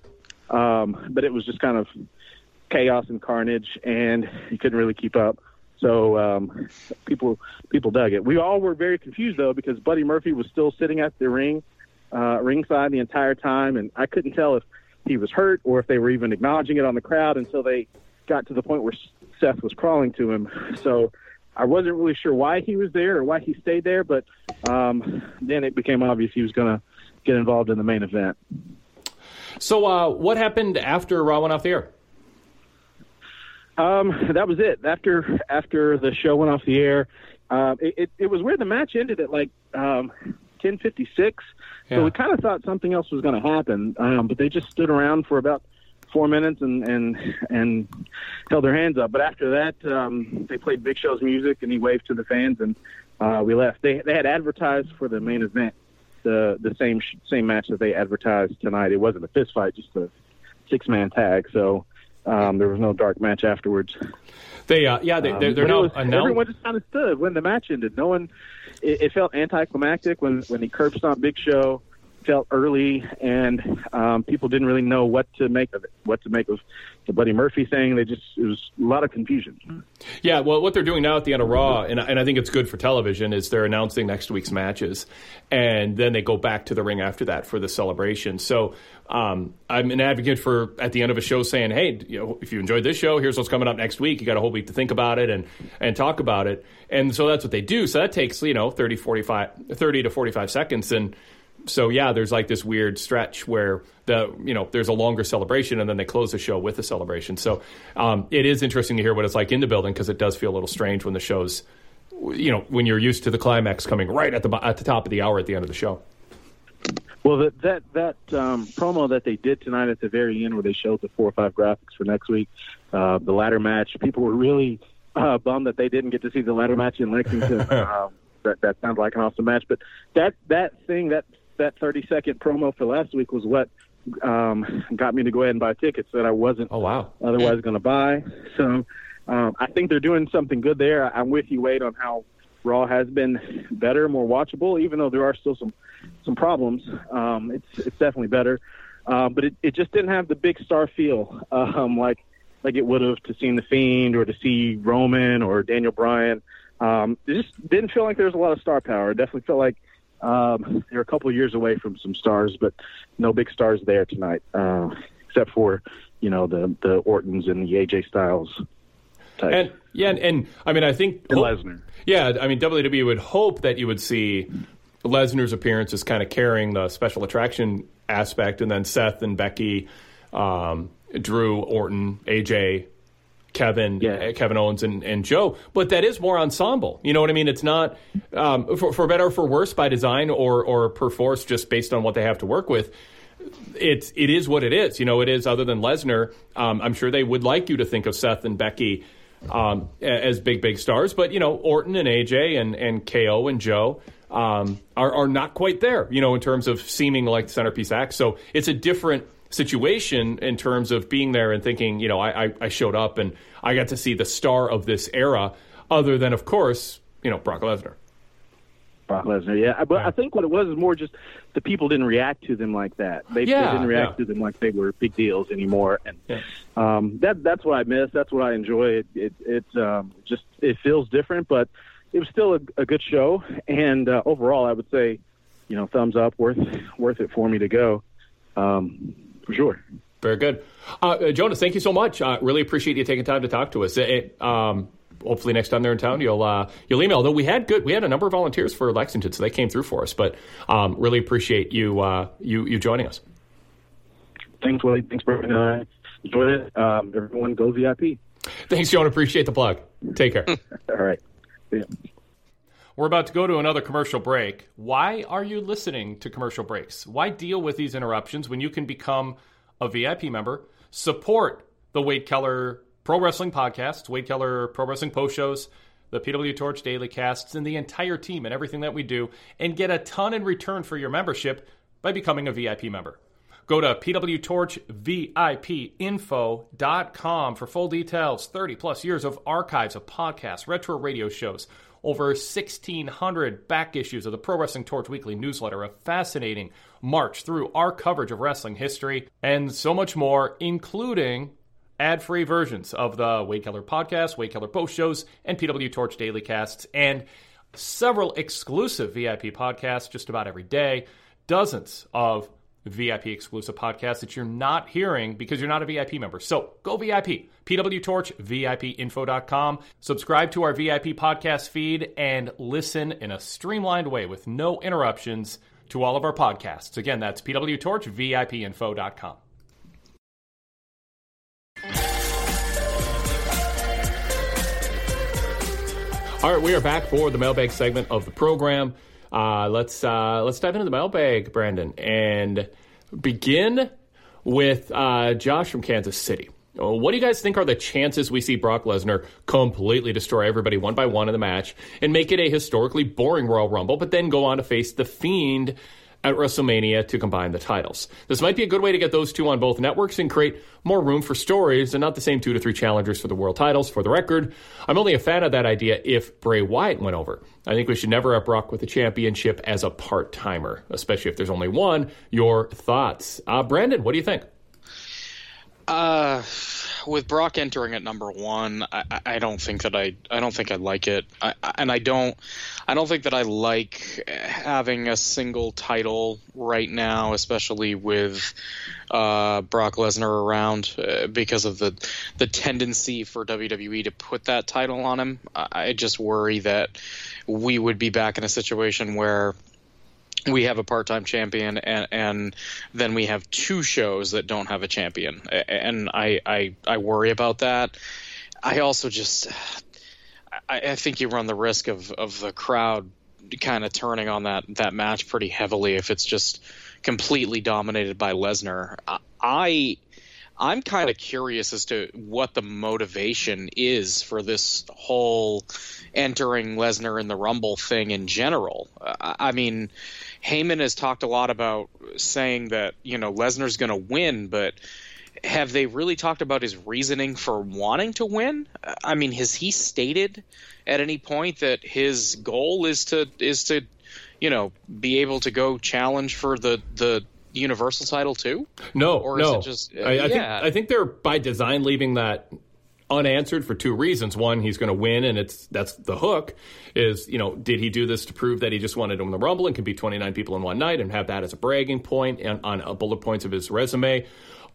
um, but it was just kind of chaos and carnage, and you couldn't really keep up. So um, people people dug it. We all were very confused though because Buddy Murphy was still sitting at the ring uh, ringside the entire time, and I couldn't tell if he was hurt or if they were even acknowledging it on the crowd until they got to the point where Seth was crawling to him. So I wasn't really sure why he was there or why he stayed there, but um, then it became obvious he was going to get involved in the main event. So, uh, what happened after Raw went off the air? Um, that was it. After after the show went off the air, uh, it, it, it was where The match ended at like um, ten fifty six. So we kind of thought something else was going to happen, um, but they just stood around for about four minutes and and and held their hands up. But after that, um, they played Big Show's music and he waved to the fans, and uh, we left. They they had advertised for the main event the the same same match that they advertised tonight. It wasn't a fist fight, just a six man tag. So um, there was no dark match afterwards. They uh, yeah they, they're, they're um, now, was, everyone just kind of stood when the match ended. No one it, it felt anticlimactic when when he curb stomped Big Show. Felt early, and um, people didn't really know what to make of it. What to make of the Buddy Murphy thing? They just it was a lot of confusion. Yeah, well, what they're doing now at the end of Raw, and, and I think it's good for television, is they're announcing next week's matches, and then they go back to the ring after that for the celebration. So um, I'm an advocate for at the end of a show saying, "Hey, you know, if you enjoyed this show, here's what's coming up next week. You got a whole week to think about it and and talk about it." And so that's what they do. So that takes you know 30, 45, 30 to 45 seconds, and so yeah, there's like this weird stretch where the you know there's a longer celebration and then they close the show with a celebration. So um, it is interesting to hear what it's like in the building because it does feel a little strange when the show's you know when you're used to the climax coming right at the at the top of the hour at the end of the show. Well, that that that um, promo that they did tonight at the very end, where they showed the four or five graphics for next week, uh, the ladder match, people were really uh, bummed that they didn't get to see the ladder match in Lexington. um, that that sounds like an awesome match, but that that thing that that 30 second promo for last week was what um, got me to go ahead and buy tickets that I wasn't oh wow otherwise going to buy. So um, I think they're doing something good there. I'm with you, Wade, on how Raw has been better, more watchable, even though there are still some some problems. Um, it's it's definitely better, um, but it, it just didn't have the big star feel um, like like it would have to see the Fiend or to see Roman or Daniel Bryan. Um, it just didn't feel like there was a lot of star power. It definitely felt like um, they're a couple of years away from some stars, but no big stars there tonight, uh, except for you know the the Ortons and the AJ Styles. Type. And yeah, and, and I mean, I think And Lesnar. Yeah, I mean, WWE would hope that you would see Lesnar's appearance as kind of carrying the special attraction aspect, and then Seth and Becky, um, Drew, Orton, AJ, Kevin, uh, Kevin Owens, and, and Joe. But that is more ensemble. You know what I mean? It's not um, for, for better or for worse by design or or per force, just based on what they have to work with. It's it is what it is. You know, it is. Other than Lesnar, um, I'm sure they would like you to think of Seth and Becky um, as big big stars. But you know, Orton and AJ and and KO and Joe. um, are, are not quite there, you know, in terms of seeming like the centerpiece act. So it's a different situation in terms of being there and thinking, you know, I, I, I showed up and I got to see the star of this era, other than, of course, you know, Brock Lesnar. Brock Lesnar, yeah. But I think what it was is more just the people didn't react to them like that. They, Yeah, they didn't react yeah. to them like they were big deals anymore. And Yeah. um, that that's what I miss. That's what I enjoy. It it, it um, just it feels different, but it was still a, a good show. And uh, overall, I would say, you know, thumbs up, worth worth it for me to go, um, for sure. Very good. Uh, uh, Jonas, thank you so much. Uh, really appreciate you taking time to talk to us. It- um, hopefully next time they're in town, you'll uh, you'll email. Though we had good, we had a number of volunteers for Lexington, so they came through for us. But um, really appreciate you uh, you you joining us. Thanks, Willie. Thanks, Brian. Uh, enjoyed it. Um, everyone, go VIP. Thanks, John. Appreciate the plug. Take care. All right. Yeah. We're about to go to another commercial break. Why are you listening to commercial breaks? Why deal with these interruptions when you can become a VIP member, support the Wade Keller Pro Wrestling Podcast, Wade Keller Pro Wrestling Post Shows, the PW Torch Daily Casts, and the entire team and everything that we do, and get a ton in return for your membership by becoming a VIP member. Go to pwtorchvipinfo.com for full details. 30 plus years of archives of podcasts, retro radio shows, over 1,600 back issues of the Pro Wrestling Torch Weekly newsletter, a fascinating march through our coverage of wrestling history, and so much more, including ad free versions of the Wade Keller podcast, Wade Keller post shows, and PW Torch daily casts, and several exclusive VIP podcasts just about every day, dozens of VIP exclusive podcast that you're not hearing because you're not a VIP member. So go VIP, pwtorchvipinfo.com. Subscribe to our VIP podcast feed and listen in a streamlined way with no interruptions to all of our podcasts. Again, that's pwtorchvipinfo.com. All right, we are back for the mailbag segment of the program. Uh, let's uh, let's dive into the mailbag, Brandon, and begin with uh, Josh from Kansas City. Uh, What do you guys think are the chances we see Brock Lesnar completely destroy everybody one by one in the match and make it a historically boring Royal Rumble, but then go on to face the Fiend at WrestleMania to combine the titles? This might be a good way to get those two on both networks and create more room for stories and not the same two to three challengers for the world titles. For the record, I'm only a fan of that idea if Bray Wyatt went over. I think we should never have Brock with the championship as a part timer, especially if there's only one. Your thoughts, uh, Brandon? What do you think? Uh, with Brock entering at number one, I, I- don't think that I I don't think I like it, I, I- and I don't I don't think that I like having a single title right now, especially with uh, Brock Lesnar around, uh, because of the the tendency for WWE to put that title on him. I, I just worry that we would be back in a situation where we have a part-time champion and, and then we have two shows that don't have a champion. And I, I i worry about that. I also just i, I think you run the risk of of the crowd kind of turning on that that match pretty heavily if it's just completely dominated by lesnar. I- I'm kind of curious as to what the motivation is for this whole entering Lesnar in the Rumble thing in general. I mean, Heyman has talked a lot about saying that you know Lesnar's going to win, but have they really talked about his reasoning for wanting to win? I mean, has he stated at any point that his goal is to is to you know be able to go challenge for the the Universal title too? No, Or is no. it just- I, I think. I think they're by design leaving that unanswered for two reasons. One, he's going to win, and it's that's the hook. Is you know, did he do this to prove that he just wanted to the Rumble and can beat 29 people in one night and have that as a bragging point and on a bullet points of his resume,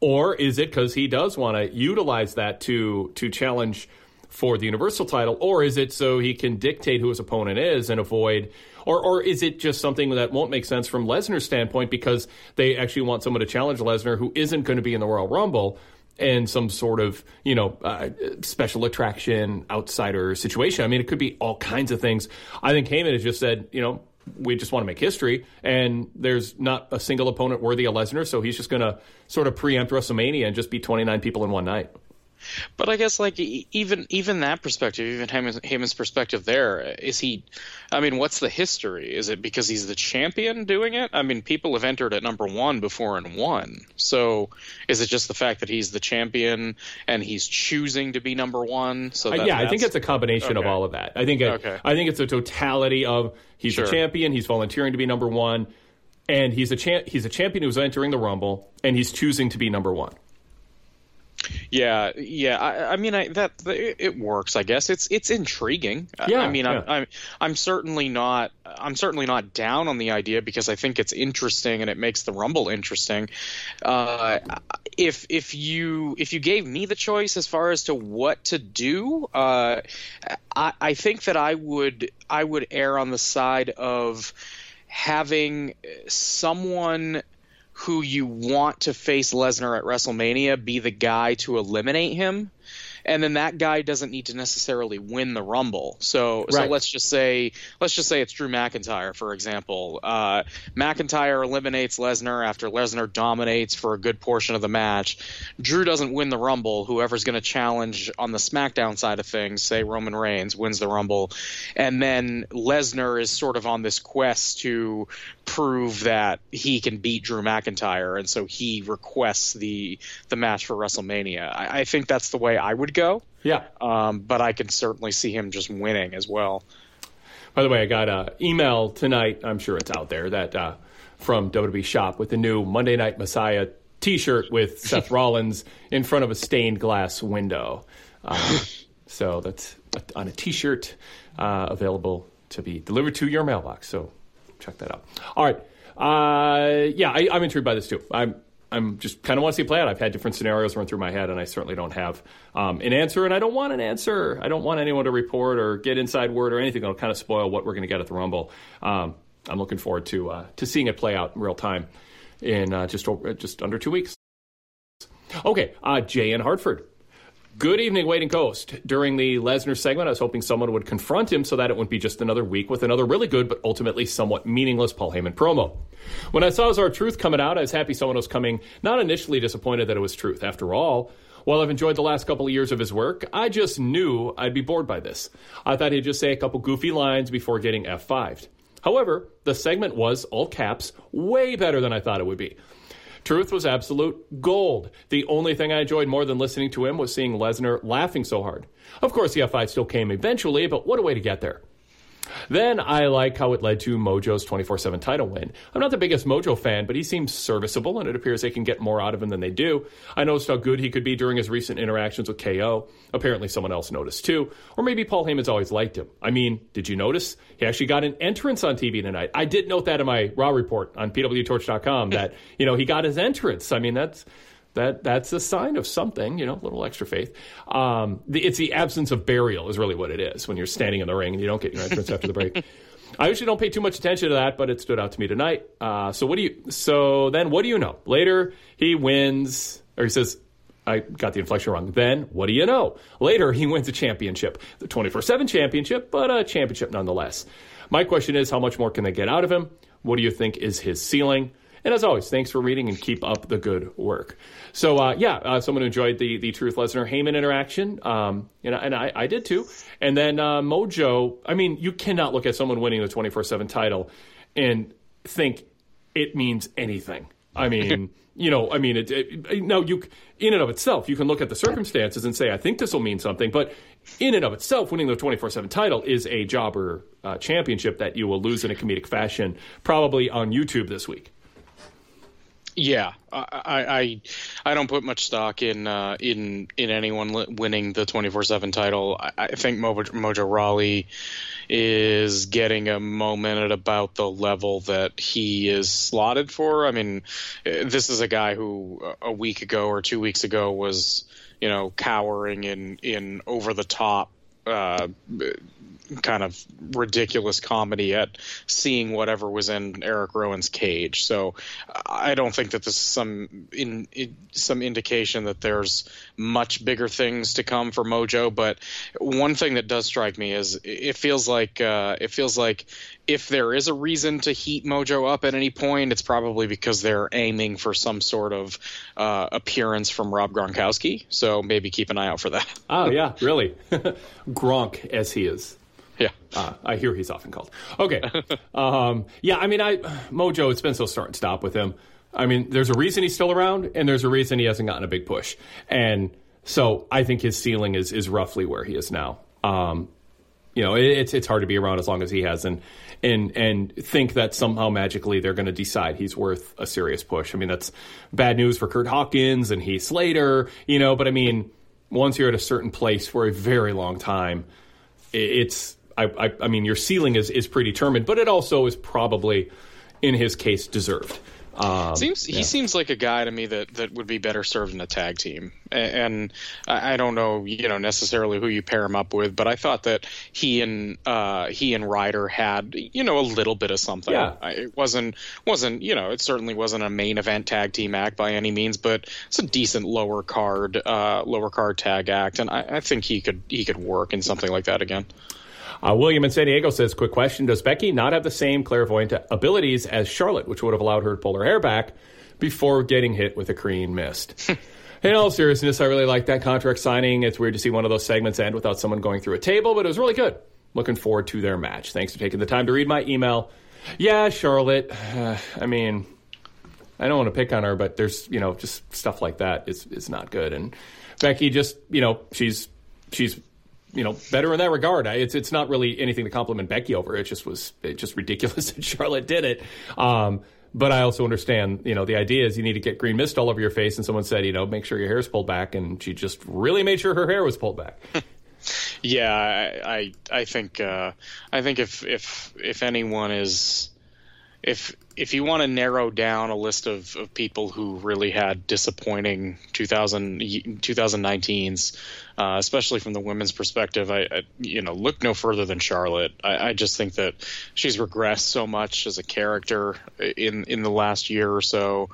or is it because he does want to utilize that to to challenge? For the Universal title, or is it so he can dictate who his opponent is and avoid or, or is it just something that won't make sense from Lesnar's standpoint because they actually want someone to challenge Lesnar who isn't going to be in the Royal Rumble in some sort of, you know, uh, special attraction outsider situation? I mean, it could be all kinds of things. I think Heyman has just said, you know, we just want to make history, and there's not a single opponent worthy of Lesnar, so he's just going to sort of preempt WrestleMania and just beat 29 people in one night. But I guess like even even that perspective, even Heyman's, Heyman's perspective, there is he. I mean, what's the history? Is it because he's the champion doing it? I mean, people have entered at number one before and won. So is it just the fact that he's the champion and he's choosing to be number one? So that, yeah, I think it's a combination of all of that. I think it, Okay. I think it's a totality of he's Sure. a champion, he's volunteering to be number one, and he's a cha- he's a champion who's entering the Rumble, and he's choosing to be number one. Yeah, yeah. I, I mean, I, that it works. I guess it's it's intriguing. I- Yeah, I mean, yeah. I'm, I'm I'm certainly not I'm certainly not down on the idea because I think it's interesting and it makes the Rumble interesting. Uh, if if you if you gave me the choice as far as to what to do, uh, I, I think that I would I would err on the side of having someone who you want to face Lesnar at WrestleMania be the guy to eliminate him. And then that guy doesn't need to necessarily win the Rumble. So, so let's just say, let's just say it's Drew McIntyre, for example. Uh, McIntyre eliminates Lesnar after Lesnar dominates for a good portion of the match. Drew doesn't win the Rumble. Whoever's going to challenge on the SmackDown side of things, say Roman Reigns, wins the Rumble, and then Lesnar is sort of on this quest to prove that he can beat Drew McIntyre, and so he requests the the match for WrestleMania. I, I think that's the way I would go. Yeah. Um, but I can certainly see him just winning as well. By the way, I got an email tonight. I'm sure it's out there that uh, from WWE Shop with the new Monday Night Messiah T-shirt with Seth Rollins in front of a stained glass window. Um, so that's on a T-shirt uh, available to be delivered to your mailbox. So check that out. All right. Uh, yeah, I, I'm intrigued by this too. I'm I'm just kind of want to see play out. I've had different scenarios run through my head, and I certainly don't have um, an answer, and I don't want an answer. I don't want anyone to report or get inside word or anything that'll kind of spoil what we're going to get at the Rumble. Um, I'm looking forward to uh, to seeing it play out in real time in uh, just over, just under two weeks. Okay, uh, Jay in Hartford. Good evening, Waiting Coast. During the Lesnar segment, I was hoping someone would confront him so that it wouldn't be just another week with another really good but ultimately somewhat meaningless Paul Heyman promo. When I saw his R-Truth coming out, I was happy someone was coming, not initially disappointed that it was truth. After all, while I've enjoyed the last couple of years of his work, I just knew I'd be bored by this. I thought he'd just say a couple goofy lines before getting F5'd. However, the segment was, all caps, way better than I thought it would be. Truth was absolute gold. The only thing I enjoyed more than listening to him was seeing Lesnar laughing so hard. Of course, the F5 still came eventually, but what a way to get there. Then I like how it led to Mojo's 24 7 title win. I'm not the biggest Mojo fan, but he seems serviceable, and it appears they can get more out of him than they do. I noticed how good he could be during his recent interactions with KO. Apparently, someone else noticed too. Or maybe Paul Heyman's always liked him. I mean, did you notice? He actually got an entrance on TV tonight. I did note that in my Raw report on PWTorch.com that, you know, he got his entrance. I mean, that's that that's a sign of something, you know, a little extra faith. Um, the, it's the absence of burial is really what it is when you're standing in the ring and you don't get your entrance after the break. I usually don't pay too much attention to that, but it stood out to me tonight. Uh, so what do you? So then, what do you know? Later, he wins, or he says, "I got the inflection wrong." Then, what do you know? Later, he wins a championship, the 24/7 championship, but a championship nonetheless. My question is, how much more can they get out of him? What do you think is his ceiling? And as always, thanks for reading and keep up the good work. So uh, yeah, uh, someone who enjoyed the the Truth Lesnar Heyman interaction, um, know, and I, I did too. And then uh, Mojo, I mean, you cannot look at someone winning the twenty four seven title and think it means anything. I mean, you know, I mean, it, it, now you in and of itself, you can look at the circumstances and say, I think this will mean something, but in and of itself, winning the 24 7 title is a jobber uh, championship that you will lose in a comedic fashion, probably on YouTube this week. Yeah, I, I I- don't put much stock in uh, in in anyone winning the twenty four seven title. I, I think Mojo, Mojo Rawley is getting a moment at about the level that he is slotted for. I mean, this is a guy who a week ago or two weeks ago was you know cowering in in over the top. Uh, kind of ridiculous comedy at seeing whatever was in Eric Rowan's cage. So I don't think that this is some in, in, some indication that there's much bigger things to come for Mojo. But one thing that does strike me is it feels like uh, it feels like if there is a reason to heat Mojo up at any point, it's probably because they're aiming for some sort of uh, appearance from Rob Gronkowski. So maybe keep an eye out for that. Oh yeah, really, Gronk as he is. Yeah, uh, I hear he's often called. Okay, um, yeah. I mean, I Mojo. It's been so start and stop with him. I mean, there's a reason he's still around, and there's a reason he hasn't gotten a big push. And so I think his ceiling is is roughly where he is now. Um, you know, it, it's it's hard to be around as long as he has, and and and think that somehow magically they're going to decide he's worth a serious push. I mean, that's bad news for Kurt Hawkins and Heath Slater. You know, but I mean, once you're at a certain place for a very long time, it's I, I, I mean, your ceiling is is predetermined, but it also is probably, in his case, deserved. Um, seems yeah. he seems like a guy to me that, that would be better served in a tag team, and, I don't know you know necessarily who you pair him up with, but I thought that he and uh, he and Ryder had you know a little bit of something. Yeah. it wasn't wasn't you know it certainly wasn't a main event tag team act by any means, but it's a decent lower card uh, lower card tag act, and I, I think he could he could work in something like that again. Uh, William in San Diego says, quick question. Does Becky not have the same clairvoyant abilities as Charlotte, which would have allowed her to pull her hair back before getting hit with a green mist? in all seriousness, I really like that contract signing. It's weird to see one of those segments end without someone going through a table, but it was really good. Looking forward to their match. Thanks for taking the time to read my email. Yeah, Charlotte. Uh, I mean, I don't want to pick on her, but there's, you know, just stuff like that is, is not good. And Becky just, you know, she's, she's, you know, better in that regard. It's it's not really anything to compliment Becky over. It just was it just ridiculous that Charlotte did it. Um, but I also understand, you know, the idea is you need to get green mist all over your face, and someone said, you know, make sure your hair is pulled back, and she just really made sure her hair was pulled back. yeah, I I, I think uh, I think if if if anyone is if if you want to narrow down a list of, of people who really had disappointing 2000, 2019s, uh, especially from the women's perspective, I, I, you know look no further than Charlotte. I, I, just think that she's regressed so much as a character in in the last year or so.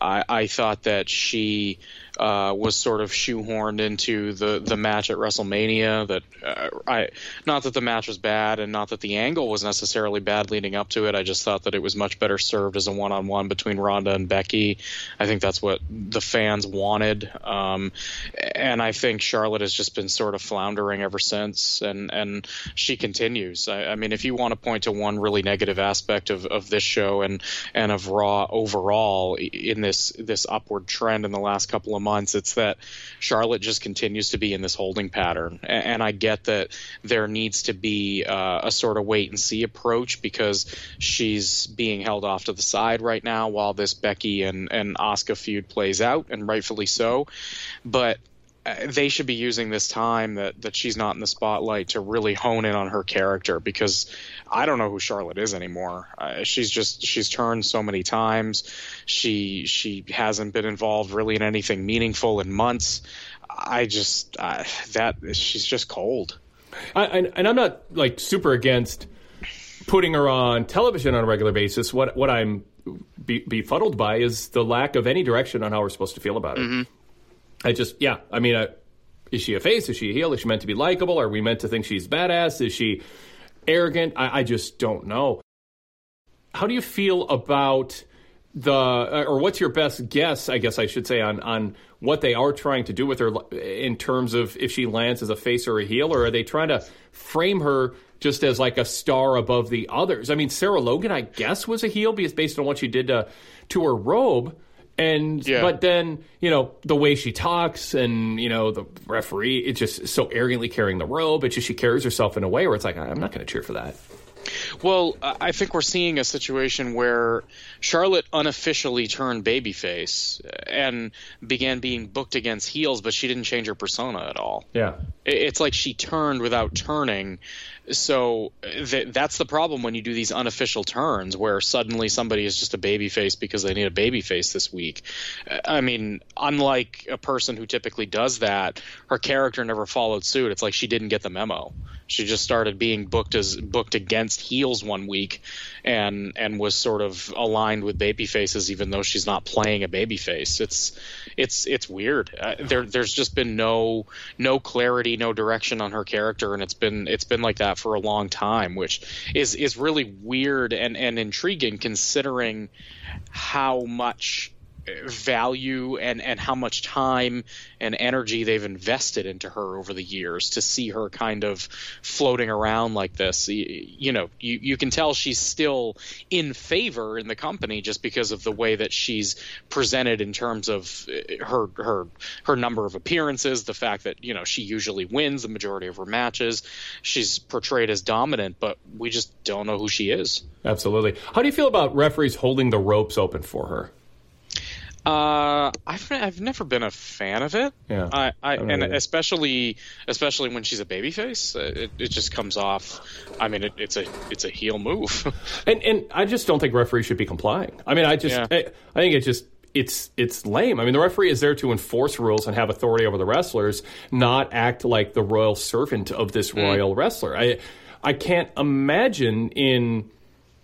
I, I thought that she uh, was sort of shoehorned into the, the match at WrestleMania. That uh, I not that the match was bad, and not that the angle was necessarily bad leading up to it. I just thought that it was much better served as a one on one between Ronda and Becky. I think that's what the fans wanted, um, and I think Charlotte has just been sort of floundering ever since, and and she continues. I, I mean, if you want to point to one really negative aspect of, of this show and and of Raw overall in this this upward trend in the last couple of months. It's that Charlotte just continues to be in this holding pattern, and, I get that there needs to be uh, a sort of wait and see approach because she's being held off to the side right now while this Becky and and Asuka feud plays out, and rightfully so. But they should be using this time that, that she's not in the spotlight to really hone in on her character because I don't know who Charlotte is anymore. Uh, she's just she's turned so many times. She she hasn't been involved really in anything meaningful in months. I just uh, that she's just cold. I, and, and I'm not like super against putting her on television on a regular basis. What what I'm be, befuddled by is the lack of any direction on how we're supposed to feel about it. Mm-hmm. I just, yeah. I mean, uh, is she a face? Is she a heel? Is she meant to be likable? Are we meant to think she's badass? Is she arrogant? I, I just don't know. How do you feel about the, uh, or what's your best guess? I guess I should say on on what they are trying to do with her in terms of if she lands as a face or a heel, or are they trying to frame her just as like a star above the others? I mean, Sarah Logan, I guess, was a heel based on what she did to to her robe and yeah. but then you know the way she talks and you know the referee it's just so arrogantly carrying the robe it's just she carries herself in a way where it's like i'm not going to cheer for that Well, I think we're seeing a situation where Charlotte unofficially turned babyface and began being booked against heels, but she didn't change her persona at all. Yeah. It's like she turned without turning. So th- that's the problem when you do these unofficial turns where suddenly somebody is just a babyface because they need a babyface this week. I mean, unlike a person who typically does that, her character never followed suit. It's like she didn't get the memo. She just started being booked as booked against heels one week, and and was sort of aligned with baby faces, even though she's not playing a baby face. It's it's it's weird. Uh, there there's just been no no clarity, no direction on her character, and it's been it's been like that for a long time, which is is really weird and and intriguing considering how much value and and how much time and energy they've invested into her over the years to see her kind of floating around like this you, you know you you can tell she's still in favor in the company just because of the way that she's presented in terms of uh, her her her number of appearances the fact that you know she usually wins the majority of her matches she's portrayed as dominant but we just don't know who she is Absolutely. How do you feel about referees holding the ropes open for her? Uh, I've I've never been a fan of it. Yeah, I, I, I and either. especially especially when she's a babyface, uh, it, it just comes off. I mean, it, it's a it's a heel move. And and I just don't think referees should be complying. I mean, I just Yeah. I, I think it just it's it's lame. I mean, the referee is there to enforce rules and have authority over the wrestlers, not act like the royal servant of this royal wrestler. I I can't imagine in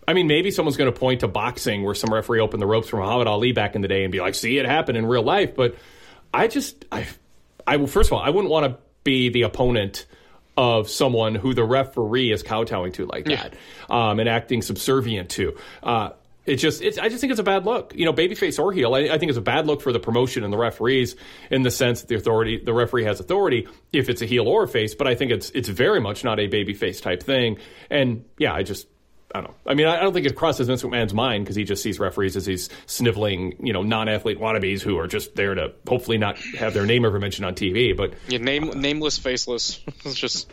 I mean, maybe someone's going to point to boxing where some referee opened the ropes for Muhammad Ali back in the day and be like, "See, it happened in real life." But I just, I, I will. First of all, I wouldn't want to be the opponent of someone who the referee is kowtowing to like that um, and acting subservient to. Uh, it just, it's, I just think it's a bad look. You know, babyface or heel. I, I think it's a bad look for the promotion and the referees in the sense that the authority, the referee has authority if it's a heel or a face. But I think it's, it's very much not a babyface type thing. And yeah, I just, I don't know. I mean, I don't think it crosses Vince McMahon's mind because he just sees referees as these sniveling, you know, non-athlete wannabes who are just there to hopefully not have their name ever mentioned on TV. But yeah, name nameless, faceless. it's just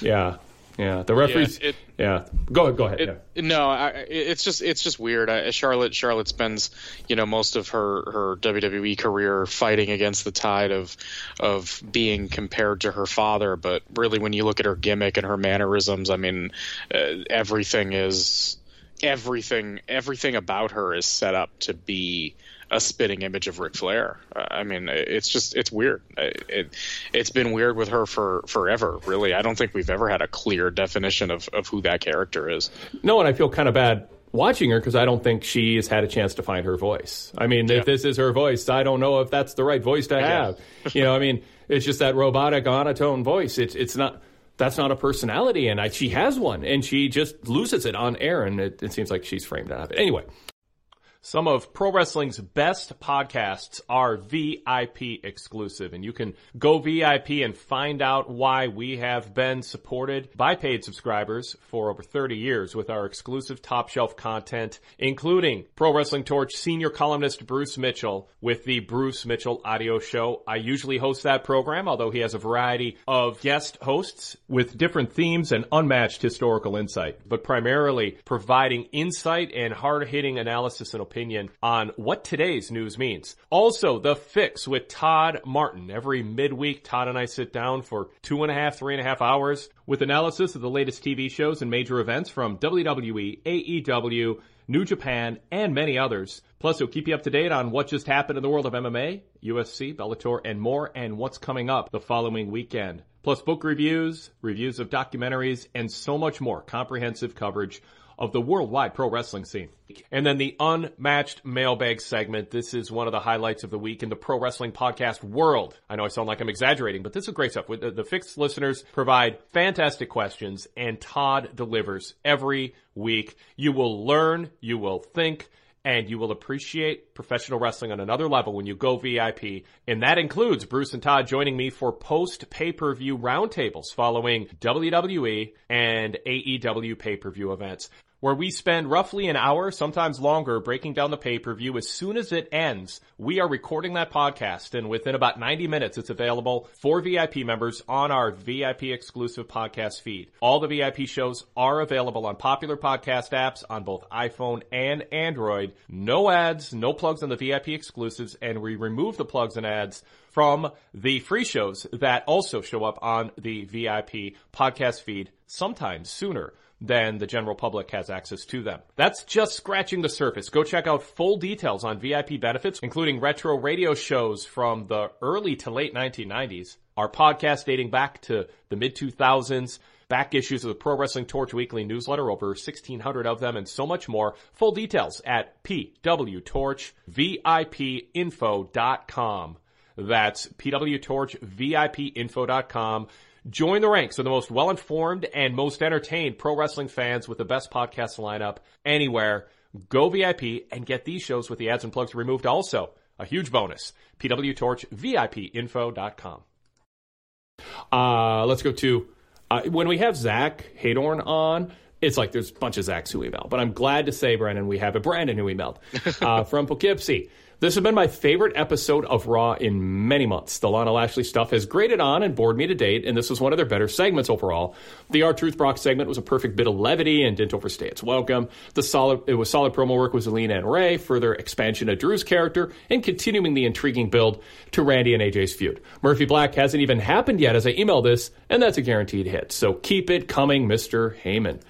yeah, yeah, the referees. Yeah, it- yeah, go go ahead. It, yeah. No, I, it's just it's just weird. I, Charlotte Charlotte spends you know most of her her WWE career fighting against the tide of of being compared to her father, but really when you look at her gimmick and her mannerisms, I mean, uh, everything is everything everything about her is set up to be a spitting image of Ric Flair. Uh, I mean, it's just it's weird. Uh, It it's been weird with her for forever. Really, I don't think we've ever had a clear definition of of who that character is. No, and I feel kind of bad watching her because I don't think she has had a chance to find her voice. I mean, if this is her voice, I don't know if that's the right voice to have. you know, I mean, it's just that robotic monotone voice. It's it's not. That's not a personality, and I, she has one, and she just loses it on air, and it, it seems like she's framed out of it. Anyway, some of pro wrestling's best podcasts are VIP exclusive, and you can go VIP and find out why we have been supported by paid subscribers for over 30 years with our exclusive top shelf content, including Pro Wrestling Torch senior columnist Bruce Mitchell with the Bruce Mitchell audio show. I usually host that program, although he has a variety of guest hosts with different themes and unmatched historical insight, but primarily providing insight and hard-hitting analysis and opinion on what today's news means. Also, The Fix with Todd Martin. Every midweek, Todd and I sit down for two and a half, three and a half hours with analysis of the latest TV shows and major events from WWE, AEW, New Japan, and many others. Plus, he'll keep you up to date on what just happened in the world of MMA, UFC, Bellator, and more, and what's coming up the following weekend. Plus, book reviews, reviews of documentaries, and so much more comprehensive coverage of the worldwide pro wrestling scene. And then the unmatched mailbag segment. This is one of the highlights of the week in the pro wrestling podcast world. I know I sound like I'm exaggerating, but this is great stuff. The, the Fix listeners provide fantastic questions and Todd delivers every week. You will learn, you will think, and you will appreciate professional wrestling on another level when you go VIP. And that includes Bruce and Todd joining me for post pay-per-view roundtables following WWE and AEW pay-per-view events. Where we spend roughly an hour, sometimes longer, breaking down the pay-per-view. As soon as it ends, we are recording that podcast and within about 90 minutes, it's available for VIP members on our VIP exclusive podcast feed. All the VIP shows are available on popular podcast apps on both iPhone and Android. No ads, no plugs on the VIP exclusives, and we remove the plugs and ads from the free shows that also show up on the VIP podcast feed sometimes sooner than the general public has access to them. That's just scratching the surface. Go check out full details on VIP benefits, including retro radio shows from the early to late 1990s, our podcast dating back to the mid 2000s, back issues of the Pro Wrestling Torch Weekly newsletter, over 1,600 of them, and so much more. Full details at pwtorchvipinfo.com. That's pwtorchvipinfo.com. Join the ranks of the most well-informed and most entertained pro wrestling fans with the best podcast lineup anywhere. Go VIP and get these shows with the ads and plugs removed also. A huge bonus. pwtorchvipinfo.com. Uh, let's go to, uh, when we have Zach Heydorn on, it's like there's a bunch of Zachs who emailed, but I'm glad to say, Brandon, we have a Brandon who emailed uh, from Poughkeepsie. This has been my favorite episode of Raw in many months. The Lana Lashley stuff has grated on and bored me to date, and this was one of their better segments overall. The R-Truth Brock segment was a perfect bit of levity and didn't overstay its welcome. The solid, it was solid promo work with Zelina and Rey, further expansion of Drew's character, and continuing the intriguing build to Randy and AJ's feud. Murphy Black hasn't even happened yet as I email this, and that's a guaranteed hit. So keep it coming, Mr. Heyman.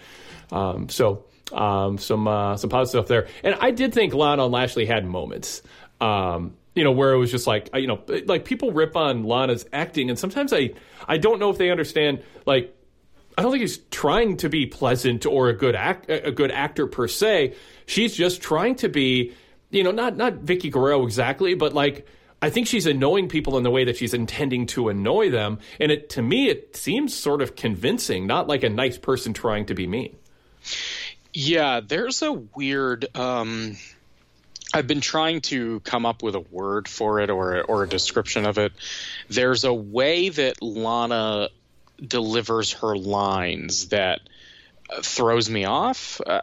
Um, so um, some uh, some positive stuff there. And I did think Lana and Lashley had moments. Um, you know, where it was just like, you know, like people rip on Lana's acting, and sometimes I, I don't know if they understand. Like, I don't think he's trying to be pleasant or a good act, a good actor per se. She's just trying to be, you know, not not Vickie Guerrero exactly, but like I think she's annoying people in the way that she's intending to annoy them, and it to me it seems sort of convincing, not like a nice person trying to be mean. Yeah, there's a weird. Um, I've been trying to come up with a word for it or or a description of it. There's a way that Lana delivers her lines that throws me off, uh,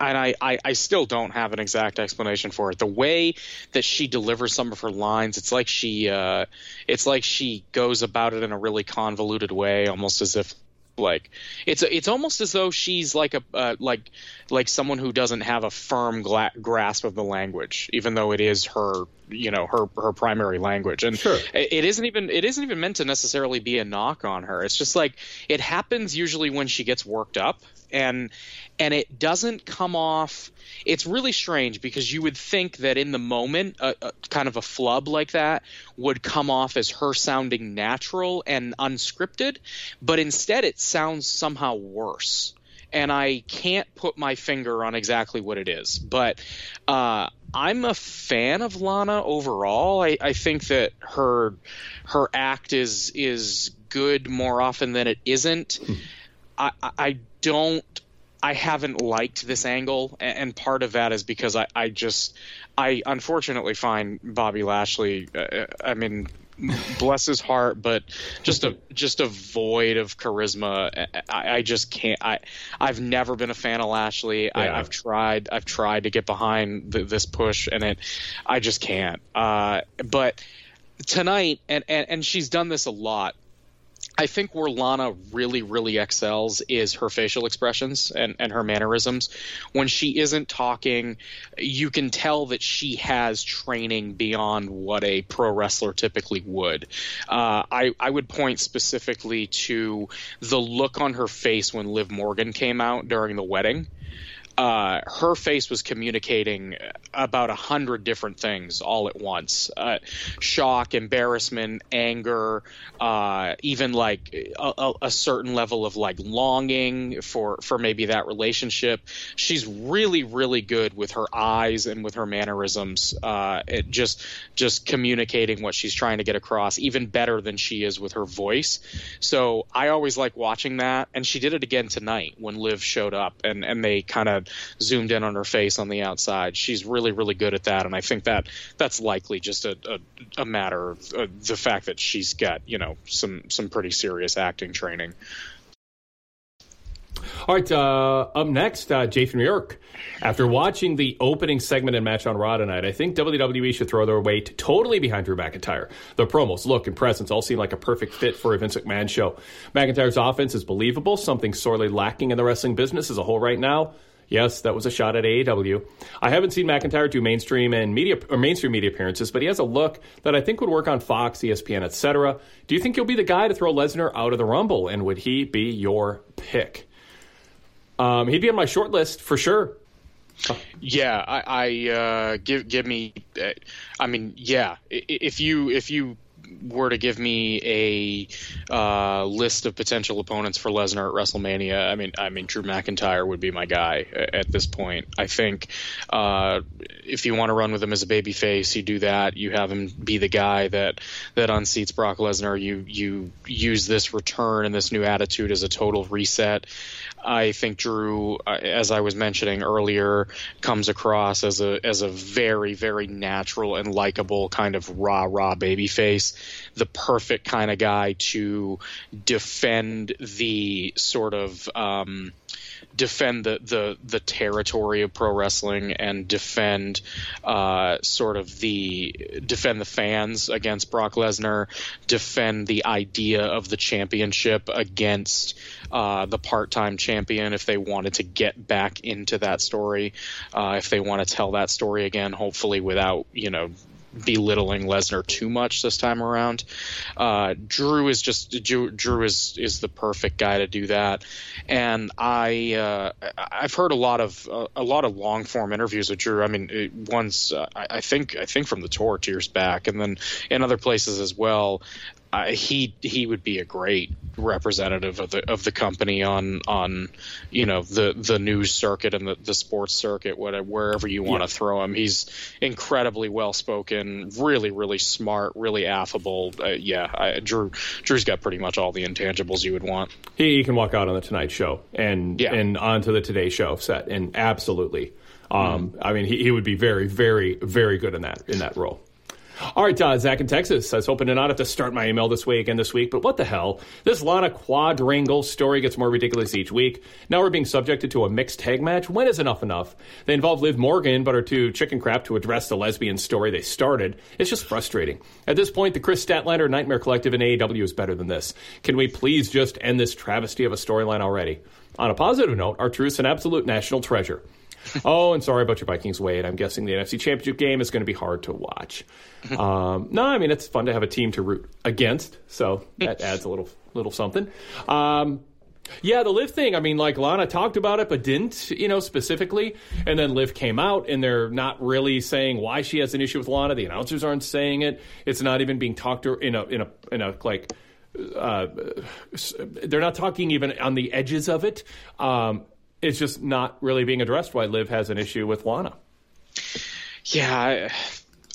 and I, I, I still don't have an exact explanation for it. The way that she delivers some of her lines, it's like she uh, it's like she goes about it in a really convoluted way, almost as if like it's it's almost as though she's like a uh, like like someone who doesn't have a firm gla- grasp of the language even though it is her you know her her primary language. And sure. it isn't even it isn't even meant to necessarily be a knock on her. It's just like it happens usually when she gets worked up and and it doesn't come off it's really strange because you would think that in the moment a, a, kind of a flub like that would come off as her sounding natural and unscripted but instead it sounds somehow worse and I can't put my finger on exactly what it is. But uh, I'm a fan of Lana overall. I, I, think that her her act is is good more often than it isn't. I, I don't. I haven't liked this angle, and part of that is because I, I just, I unfortunately find Bobby Lashley. Uh, I mean, bless his heart, but just a just a void of charisma. I, I just can't. I I've never been a fan of Lashley. Yeah. I, have tried. I've tried to get behind the, this push, and it. I just can't. Uh, but tonight, and, and and she's done this a lot. I think where Lana really, really excels is her facial expressions and, and her mannerisms. When she isn't talking, you can tell that she has training beyond what a pro wrestler typically would. Uh, I, I would point specifically to the look on her face when Liv Morgan came out during the wedding uh, her face was communicating about a hundred different things all at once. Uh, shock embarrassment anger uh, even like a, a, certain level of like longing for for maybe that relationship. She's really really good with her eyes and with her mannerisms uh, just just communicating what she's trying to get across even better than she is with her voice. So i always like watching that and she did it again tonight when liv showed up and and they kind of zoomed in on her face on the outside. She's really, really good at that, and I think that that's likely just a, a, a matter of uh, the fact that she's got you know some some pretty serious acting training. All right, uh, up next, uh, Jay New York. After watching the opening segment and match on Raw tonight, I think WWE should throw their weight totally behind Drew McIntyre. The promos, look, and presence all seem like a perfect fit for a Vince McMahon show. McIntyre's offense is believable, something sorely lacking in the wrestling business as a whole right now. Yes, that was a shot at AEW. I haven't seen McIntyre do mainstream and media or mainstream media appearances, but he has a look that I think would work on Fox, ESPN, etc. Do you think he'll be the guy to throw Lesnar out of the Rumble, and would he be your pick? Um, he'd be on my short list for sure. Yeah, I, I uh, give give me. Uh, I mean, yeah. If you if you were to give me a uh, list of potential opponents for Lesnar at WrestleMania, I mean, I mean, Drew McIntyre would be my guy at this point. I think uh, if you want to run with him as a babyface, you do that. You have him be the guy that that unseats Brock Lesnar. You you use this return and this new attitude as a total reset. I think Drew, uh, as I was mentioning earlier, comes across as a as a very very natural and likable kind of rah rah baby face, the perfect kind of guy to defend the sort of. Um, defend the, the the territory of pro wrestling and defend uh, sort of the defend the fans against Brock Lesnar, defend the idea of the championship against uh, the part time champion if they wanted to get back into that story, uh, if they want to tell that story again, hopefully without you know belittling Lesnar too much this time around. Uh, Drew is just Drew, Drew, is is the perfect guy to do that, and I uh, I've heard a lot of uh, a lot of long form interviews with Drew. I mean, once uh, I, I, think I think from the tour two years back, and then in other places as well he he would be a great representative of the of the company on on you know the the news circuit and the, the sports circuit whatever wherever you want to yeah. throw him he's incredibly well spoken really really smart really affable uh, yeah I, Drew Drew's got pretty much all the intangibles you would want he, he can walk out on the Tonight Show and yeah. and onto the Today Show set and absolutely um, mm. I mean he, he would be very very very good in that in that role all right, uh, Zach in Texas. I was hoping to not have to start my email this way again this week, but what the hell? This Lana quadrangle story gets more ridiculous each week. Now we're being subjected to a mixed tag match. When is enough enough? They involve Liv Morgan, but are too chicken crap to address the lesbian story they started. It's just frustrating. At this point, the Kris Statlander Nightmare Collective in AEW is better than this. Can we please just end this travesty of a storyline already? On a positive note, R-Truth's an absolute national treasure. oh, and sorry about your Vikings, Wade. I'm guessing the NFC Championship game is going to be hard to watch. um, no, I mean it's fun to have a team to root against, so that adds a little little something. Um, yeah, the Liv thing. I mean, like Lana talked about it, but didn't, you know, specifically. And then Liv came out, and they're not really saying why she has an issue with Lana. The announcers aren't saying it. It's not even being talked to in a in a in a like. Uh, they're not talking even on the edges of it. Um, it's just not really being addressed why Liv has an issue with Lana. Yeah,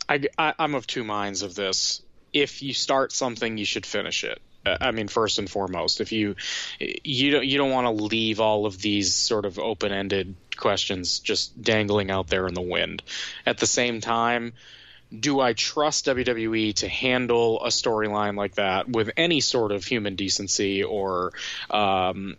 I, I, I'm of two minds of this. If you start something, you should finish it. Uh, I mean, first and foremost, if you you don't you don't want to leave all of these sort of open ended questions just dangling out there in the wind. At the same time, do I trust WWE to handle a storyline like that with any sort of human decency or um,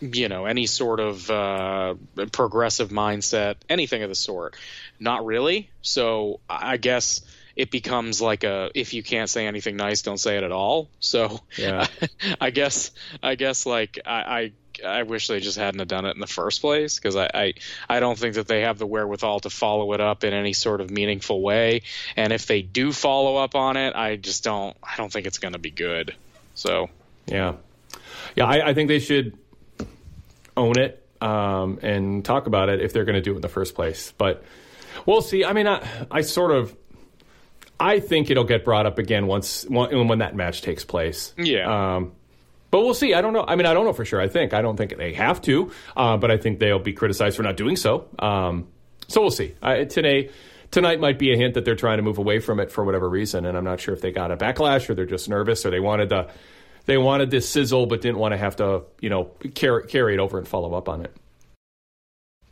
you know any sort of uh, progressive mindset, anything of the sort. Not really. So I guess it becomes like a if you can't say anything nice, don't say it at all. So yeah. I guess I guess like I, I I wish they just hadn't have done it in the first place because I, I, I don't think that they have the wherewithal to follow it up in any sort of meaningful way. And if they do follow up on it, I just don't I don't think it's going to be good. So yeah, yeah, I, I think they should own it um, and talk about it if they're going to do it in the first place. But we'll see. I mean, I, I sort of. I think it'll get brought up again once when, when that match takes place. Yeah. Um, but we'll see. I don't know. I mean, I don't know for sure. I think I don't think they have to, uh, but I think they'll be criticized for not doing so. Um, so we'll see. I, today, tonight might be a hint that they're trying to move away from it for whatever reason, and I'm not sure if they got a backlash or they're just nervous or they wanted to they wanted this sizzle, but didn't want to have to, you know, carry, carry it over and follow up on it.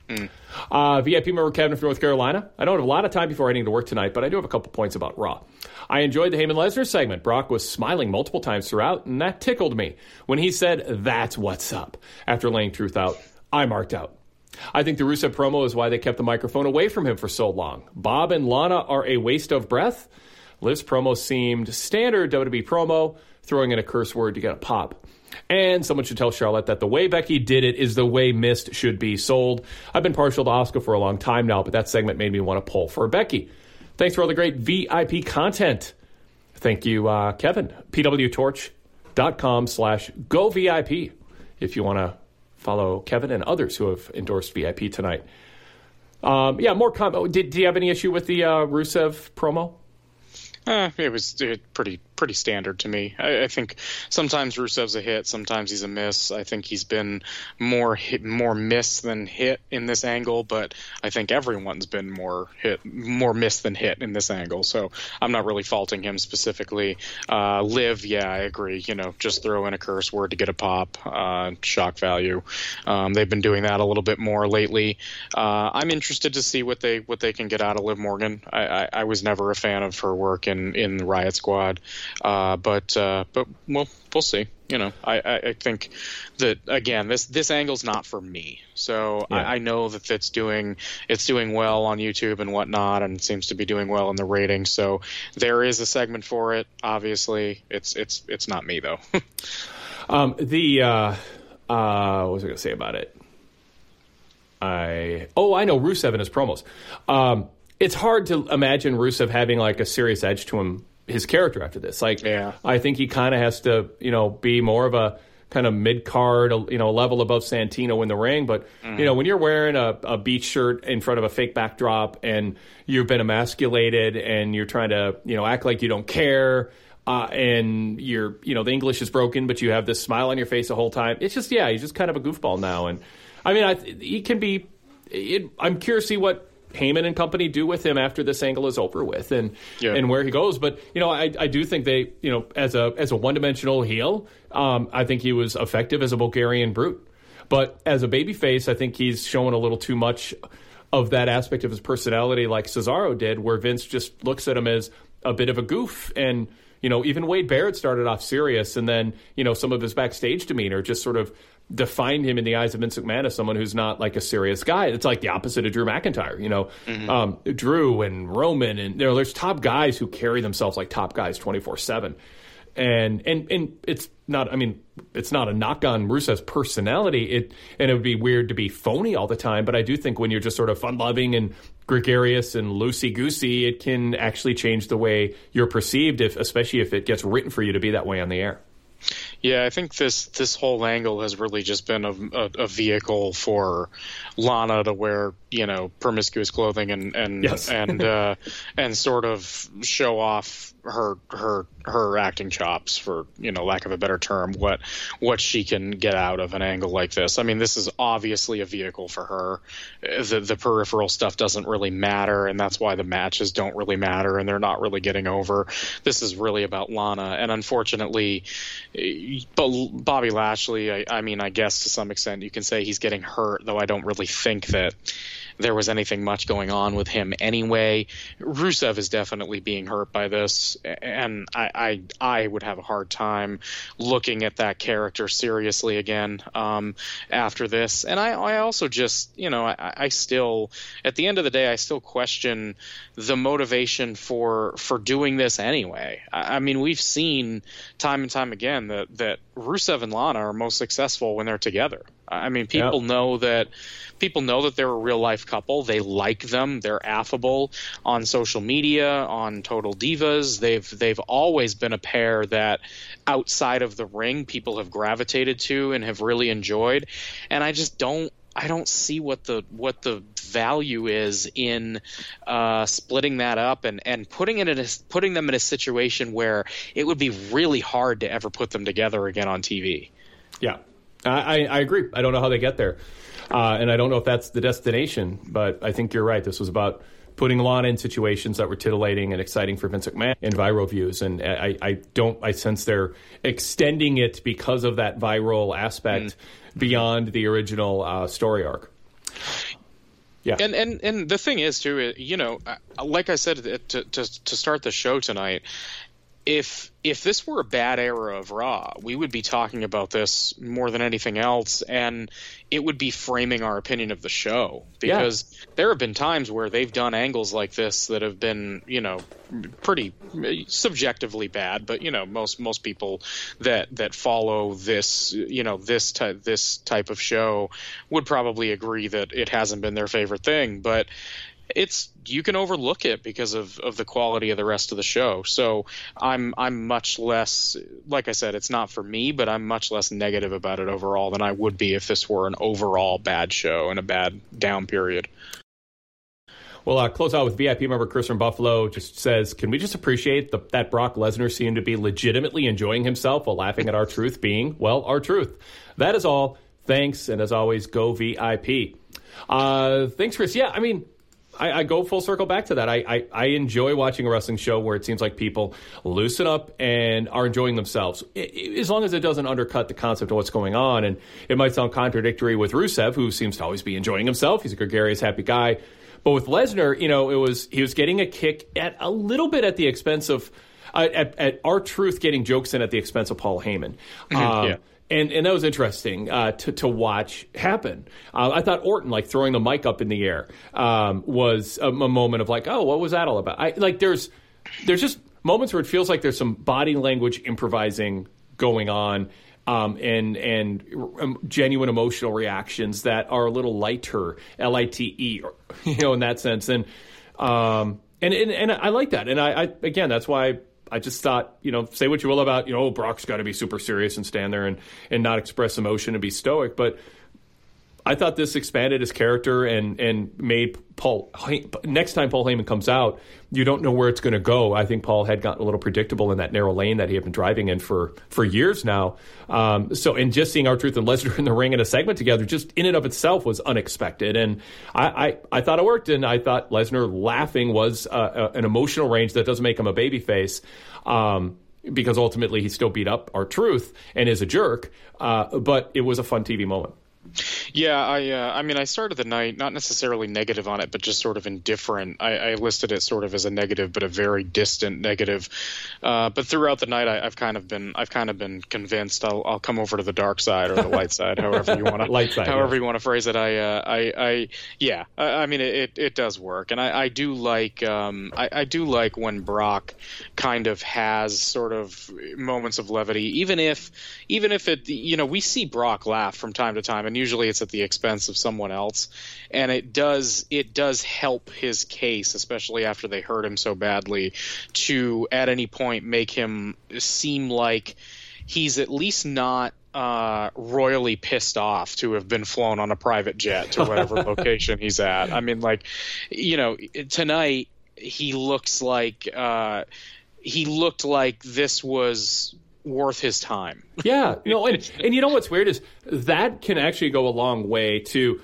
Mm. Uh, VIP member Kevin from North Carolina. I don't have a lot of time before heading to work tonight, but I do have a couple points about Raw. I enjoyed the Heyman Lesnar segment. Brock was smiling multiple times throughout, and that tickled me. When he said, That's what's up, after laying truth out, I marked out. I think the Rusev promo is why they kept the microphone away from him for so long. Bob and Lana are a waste of breath. Liv's promo seemed standard WWE promo, throwing in a curse word to get a pop. And someone should tell Charlotte that the way Becky did it is the way Mist should be sold. I've been partial to Asuka for a long time now, but that segment made me want to pull for Becky. Thanks for all the great VIP content. Thank you, uh, Kevin. PWTorch.com slash go VIP if you want to follow Kevin and others who have endorsed VIP tonight. Um, yeah, more comment. Did, do you have any issue with the uh, Rusev promo? Uh, it was uh, pretty pretty standard to me. I, I, think sometimes Rusev's a hit, sometimes he's a miss. I think he's been more hit, more miss than hit in this angle, but I think everyone's been more hit, more miss than hit in this angle. So I'm not really faulting him specifically. Uh, Liv, yeah, I agree. You know, just throw in a curse word to get a pop, uh, shock value. Um, they've been doing that a little bit more lately. Uh, I'm interested to see what they what they can get out of Liv Morgan. I, I, I was never a fan of her work in in the Riot Squad. Uh, but uh, but well, we'll see. You know, I, I, think that again, this this angle's not for me. So yeah. I, I, know that it's doing it's doing well on YouTube and whatnot, and seems to be doing well in the ratings. So there is a segment for it. Obviously, it's it's it's not me though. um, the uh, uh, what was I going to say about it? I oh I know Rusev and his promos. Um, it's hard to imagine Rusev having like a serious edge to him his character after this. Like, yeah. I think he kind of has to, you know, be more of a kind of mid card, you know, level above Santino in the ring. But mm-hmm. you know, when you're wearing a, a beach shirt in front of a fake backdrop and you've been emasculated and you're trying to, you know, act like you don't care. Uh, and you're, you know, the English is broken, but you have this smile on your face the whole time. It's just, yeah, he's just kind of a goofball now. And I mean, I, he can be. It, I'm curious to see what Heyman and company do with him after this angle is over with and yeah. and where he goes. But you know, I, I do think they you know as a as a one dimensional heel, um, I think he was effective as a Bulgarian brute. But as a babyface, I think he's showing a little too much of that aspect of his personality, like Cesaro did, where Vince just looks at him as a bit of a goof and. You know, even Wade Barrett started off serious, and then you know some of his backstage demeanor just sort of defined him in the eyes of Vince McMahon as someone who's not like a serious guy. It's like the opposite of Drew McIntyre. You know, mm-hmm. um, Drew and Roman, and you know, there's top guys who carry themselves like top guys 24 seven. And, and and it's not. I mean, it's not a knock on Rusev's personality. It and it would be weird to be phony all the time. But I do think when you're just sort of fun loving and gregarious and loosey goosey, it can actually change the way you're perceived. If especially if it gets written for you to be that way on the air. Yeah, I think this this whole angle has really just been a, a, a, vehicle for Lana to wear, you know, promiscuous clothing and and yes. and uh, and sort of show off her her her acting chops, for you know, lack of a better term, what what she can get out of an angle like this. I mean, this is obviously a vehicle for her. The the peripheral stuff doesn't really matter, and that's why the matches don't really matter, and they're not really getting over. This is really about Lana, and unfortunately, Bobby Lashley. I, I mean, I guess to some extent you can say he's getting hurt, though I don't really think that there was anything much going on with him anyway. Rusev is definitely being hurt by this, and I I, I would have a hard time looking at that character seriously again um, after this. And I, I also just you know I, I still at the end of the day I still question the motivation for for doing this anyway. I, I mean we've seen time and time again that that Rusev and Lana are most successful when they're together. I mean, people yep. know that people know that they're a real life couple. They like them. They're affable on social media, on Total Divas. They've they've always been a pair that outside of the ring people have gravitated to and have really enjoyed. And I just don't I don't see what the what the value is in uh, splitting that up and, and putting it in a, putting them in a situation where it would be really hard to ever put them together again on TV. Yeah, I, I agree. I don't know how they get there. Uh, and I don't know if that's the destination, but I think you're right. This was about putting Lana in situations that were titillating and exciting for Vince McMahon in viral views. And I, I don't, I sense they're extending it because of that viral aspect mm. beyond the original uh, story arc. Yeah. And and and the thing is too, you know, uh, like I said to to, to start the show tonight, if if this were a bad era of Raw, we would be talking about this more than anything else, and it would be framing our opinion of the show because yeah. there have been times where they've done angles like this that have been, you know, pretty subjectively bad. But you know, most most people that that follow this, you know, this type this type of show would probably agree that it hasn't been their favorite thing. But it's you can overlook it because of, of the quality of the rest of the show. So I'm I'm much less like I said, it's not for me, but I'm much less negative about it overall than I would be if this were an overall bad show and a bad down period. Well, uh, close out with VIP member Chris from Buffalo just says, "Can we just appreciate the, that Brock Lesnar seemed to be legitimately enjoying himself while laughing at R-Truth being well R-Truth." That is all. Thanks, and as always, go VIP. Uh, thanks, Chris. Yeah, I mean, I, I, go full circle back to that. I, I, I, enjoy watching a wrestling show where it seems like people loosen up and are enjoying themselves, it, as long as it doesn't undercut the concept of what's going on. And it might sound contradictory with Rusev, who seems to always be enjoying himself. He's a gregarious, happy guy. But with Lesnar, you know, it was he was getting a kick at a little bit at the expense of uh, at, at R-Truth getting jokes in at the expense of Paul Heyman. Mm-hmm. Um, yeah and and that was interesting uh, to to watch happen. Uh, I thought Orton like throwing the mic up in the air um, was a, a, moment of like, oh, what was that all about? I like there's there's just moments where it feels like there's some body language improvising going on. Um, and and um, genuine emotional reactions that are a little lighter, L I T E, you know, in that sense, and um, and, and and I like that, and I, I again, that's why I just thought, you know, say what you will about, you know, Brock's got to be super serious and stand there and, and not express emotion and be stoic. But I thought this expanded his character and, and made Paul, next time Paul Heyman comes out, you don't know where it's going to go. I think Paul had gotten a little predictable in that narrow lane that he had been driving in for, for years now. Um, so, and just seeing R-Truth and Lesnar in the ring in a segment together, just in and of itself was unexpected. And I, I, I thought it worked. And I thought Lesnar laughing was uh, an emotional range that doesn't make him a babyface. Um, because ultimately he still beat up R-Truth and is a jerk. Uh, but it was a fun TV moment. Yeah, I uh, I mean, I started the night not necessarily negative on it, but just sort of indifferent. I, I listed it sort of as a negative, but a very distant negative. Uh, but throughout the night, I, have kind of been I've kind of been convinced I'll I'll come over to the dark side or the light side, however you want to light side, however yeah. you want to phrase it. I uh, I, I yeah, I, I mean it, it does work, and I, I do like um I, I do like when Brock kind of has sort of moments of levity, even if even if it you know we see Brock laugh from time to time, and usually it's at the expense of someone else and it does it does help his case especially after they hurt him so badly to at any point make him seem like he's at least not uh, royally pissed off to have been flown on a private jet to whatever location he's at. I mean, like, you know, tonight he looks like uh, he looked like this was worth his time. Yeah, know, and, and you know what's weird is that can actually go a long way to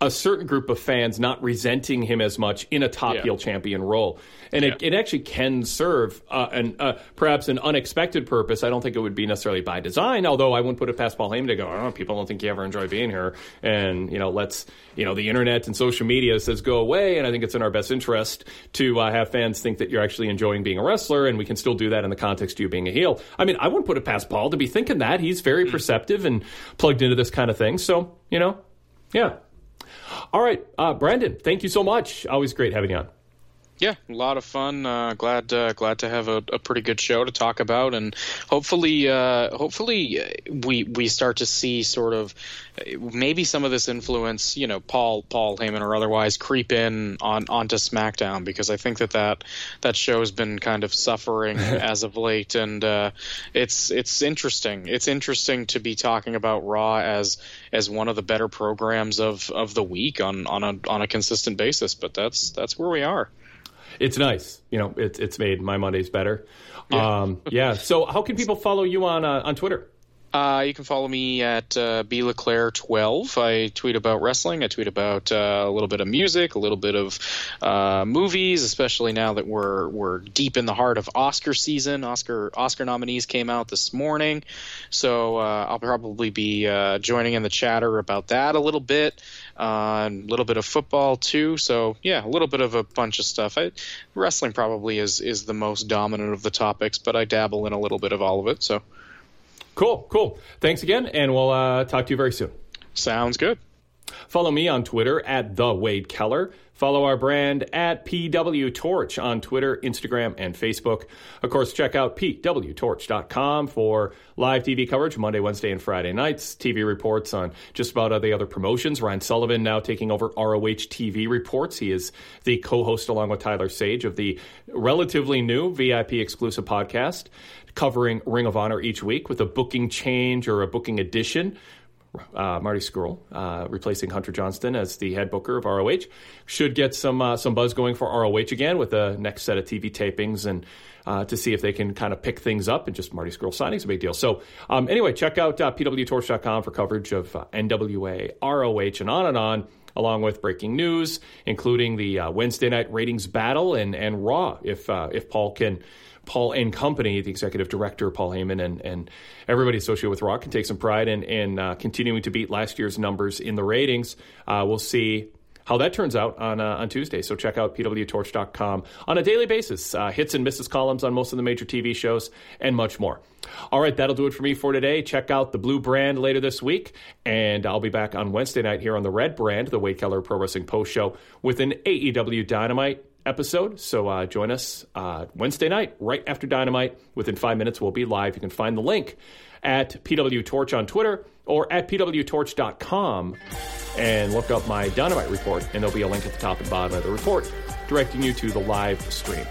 a certain group of fans not resenting him as much in a top yeah. heel champion role. And yeah. it, it actually can serve uh, an, uh, perhaps an unexpected purpose. I don't think it would be necessarily by design, although I wouldn't put it past Paul Heyman to go, oh, people don't think you ever enjoy being here. And, you know, let's, you know, the internet and social media says go away. And I think it's in our best interest to uh, have fans think that you're actually enjoying being a wrestler. And we can still do that in the context of you being a heel. I mean, I wouldn't put it past Paul to be thinking that. He's very mm. perceptive and plugged into this kind of thing. So, you know, yeah. All right, uh, Brandon, thank you so much. Always great having you on. Yeah, a lot of fun. Uh, glad uh, glad to have a, a, pretty good show to talk about, and hopefully, uh, hopefully we we start to see sort of maybe some of this influence, you know, Paul Paul Heyman or otherwise, creep in on onto SmackDown because I think that that, that show has been kind of suffering as of late, and uh, it's it's interesting. It's interesting to be talking about Raw as as one of the better programs of, of the week on on a on a consistent basis, but that's that's where we are it's nice. You know, it's it's made my Mondays better. Yeah. Um, yeah. So, how can people follow you on uh, on Twitter? Uh, you can follow me at uh, bleclaire12. I tweet about wrestling. I tweet about uh, a little bit of music, a little bit of uh, movies, especially now that we're we're deep in the heart of Oscar season. Oscar Oscar nominees came out this morning, so uh, I'll probably be uh, joining in the chatter about that a little bit. Uh, a little bit of football too. So yeah, a little bit of a bunch of stuff. I, wrestling probably is is the most dominant of the topics, but I dabble in a little bit of all of it. So. Cool, cool. Thanks again, and we'll uh, talk to you very soon. Sounds good. Follow me on Twitter at the Wade Keller. Follow our brand at PW Torch on Twitter, Instagram, and Facebook. Of course, check out pwtorch.com for live TV coverage Monday, Wednesday, and Friday nights. TV reports on just about all the other promotions. Ryan Sullivan now taking over ROH TV reports. He is the co-host along with Tyler Sage of the relatively new VIP exclusive podcast covering Ring of Honor each week with a booking change or a booking addition. Uh, Marty Scurll, uh, replacing Hunter Johnston as the head booker of ROH, should get some uh, some buzz going for ROH again with the next set of TV tapings and uh, to see if they can kind of pick things up. And just Marty Scurll signing is a big deal. So um, anyway, check out uh, pwtorch.com for coverage of uh, NWA, ROH, and on and on along with breaking news, including the uh, Wednesday night ratings battle and and Raw. If if Paul can. Paul and company, the executive director, Paul Heyman, and, and everybody associated with Raw can take some pride in, in uh, continuing to beat last year's numbers in the ratings. Uh, we'll see how that turns out on uh, on Tuesday. So check out pwtorch.com on a daily basis. Uh, hits and misses columns on most of the major TV shows and much more. All right, that'll do it for me for today. Check out the Blue Brand later this week, and I'll be back on Wednesday night here on the Red Brand, the Wade Keller Pro Wrestling Post Show, with an AEW Dynamite episode. So uh, join us uh, Wednesday night, right after Dynamite. Within five minutes, we'll be live. You can find the link at PW Torch on Twitter or at pwtorch.com and look up my Dynamite report, and there'll be a link at the top and bottom of the report directing you to the live stream.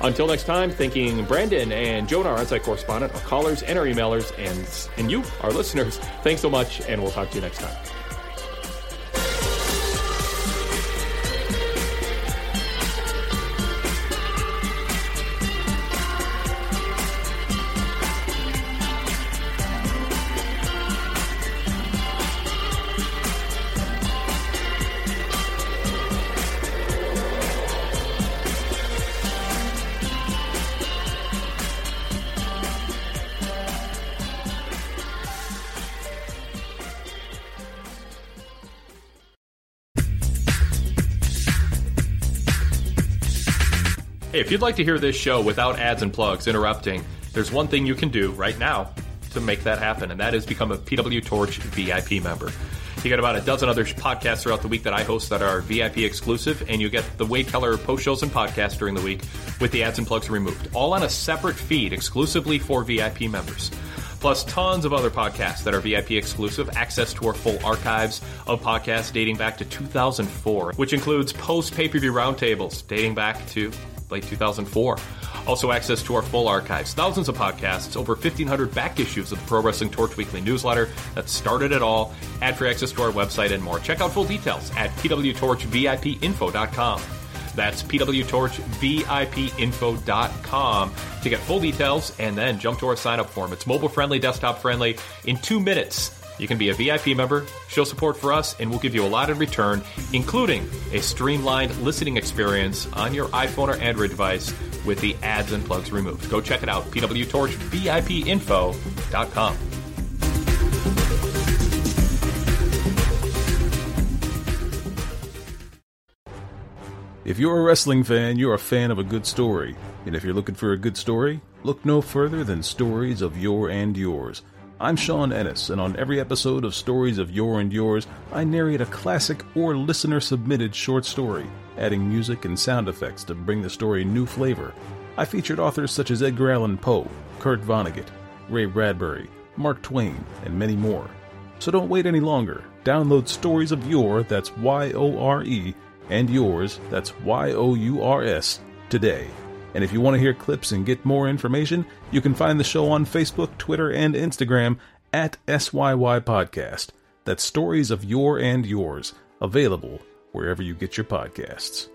Until next time, thanking Brandon and Jonah, our on-site correspondent, our callers and our emailers, and, and you, our listeners. Thanks so much, and we'll talk to you next time. You'd like to hear this show without ads and plugs interrupting, there's one thing you can do right now to make that happen, and that is become a PW Torch VIP member. You get about a dozen other podcasts throughout the week that I host that are VIP exclusive, and you get the Wade Keller post shows and podcasts during the week with the ads and plugs removed, all on a separate feed exclusively for VIP members. Plus, tons of other podcasts that are VIP exclusive, access to our full archives of podcasts dating back to 2004, which includes post pay per view roundtables dating back to late 2004. Also, access to our full archives, thousands of podcasts, over 1,500 back issues of the Pro Wrestling Torch Weekly newsletter that started it all, ad free access to our website, and more. Check out full details at pwtorchvipinfo.com. That's pwtorchvipinfo.com to get full details and then jump to our sign up form. It's mobile friendly, desktop friendly. In two minutes, you can be a VIP member, show support for us, and we'll give you a lot in return, including a streamlined listening experience on your iPhone or Android device with the ads and plugs removed. Go check it out, pwtorchvipinfo.com. If you're a wrestling fan, you're a fan of a good story. And if you're looking for a good story, look no further than Stories of Yore and Yours. I'm Sean Ennis, and on every episode of Stories of Yore and Yours, I narrate a classic or listener submitted short story, adding music and sound effects to bring the story new flavor. I featured authors such as Edgar Allan Poe, Kurt Vonnegut, Ray Bradbury, Mark Twain, and many more. So don't wait any longer. Download Stories of Yore, that's Y O R E, and Yours, that's Y O U R S, today. And if you want to hear clips and get more information, you can find the show on Facebook, Twitter, and Instagram at SYY Podcast. That's Stories of Yore and Yours, available wherever you get your podcasts.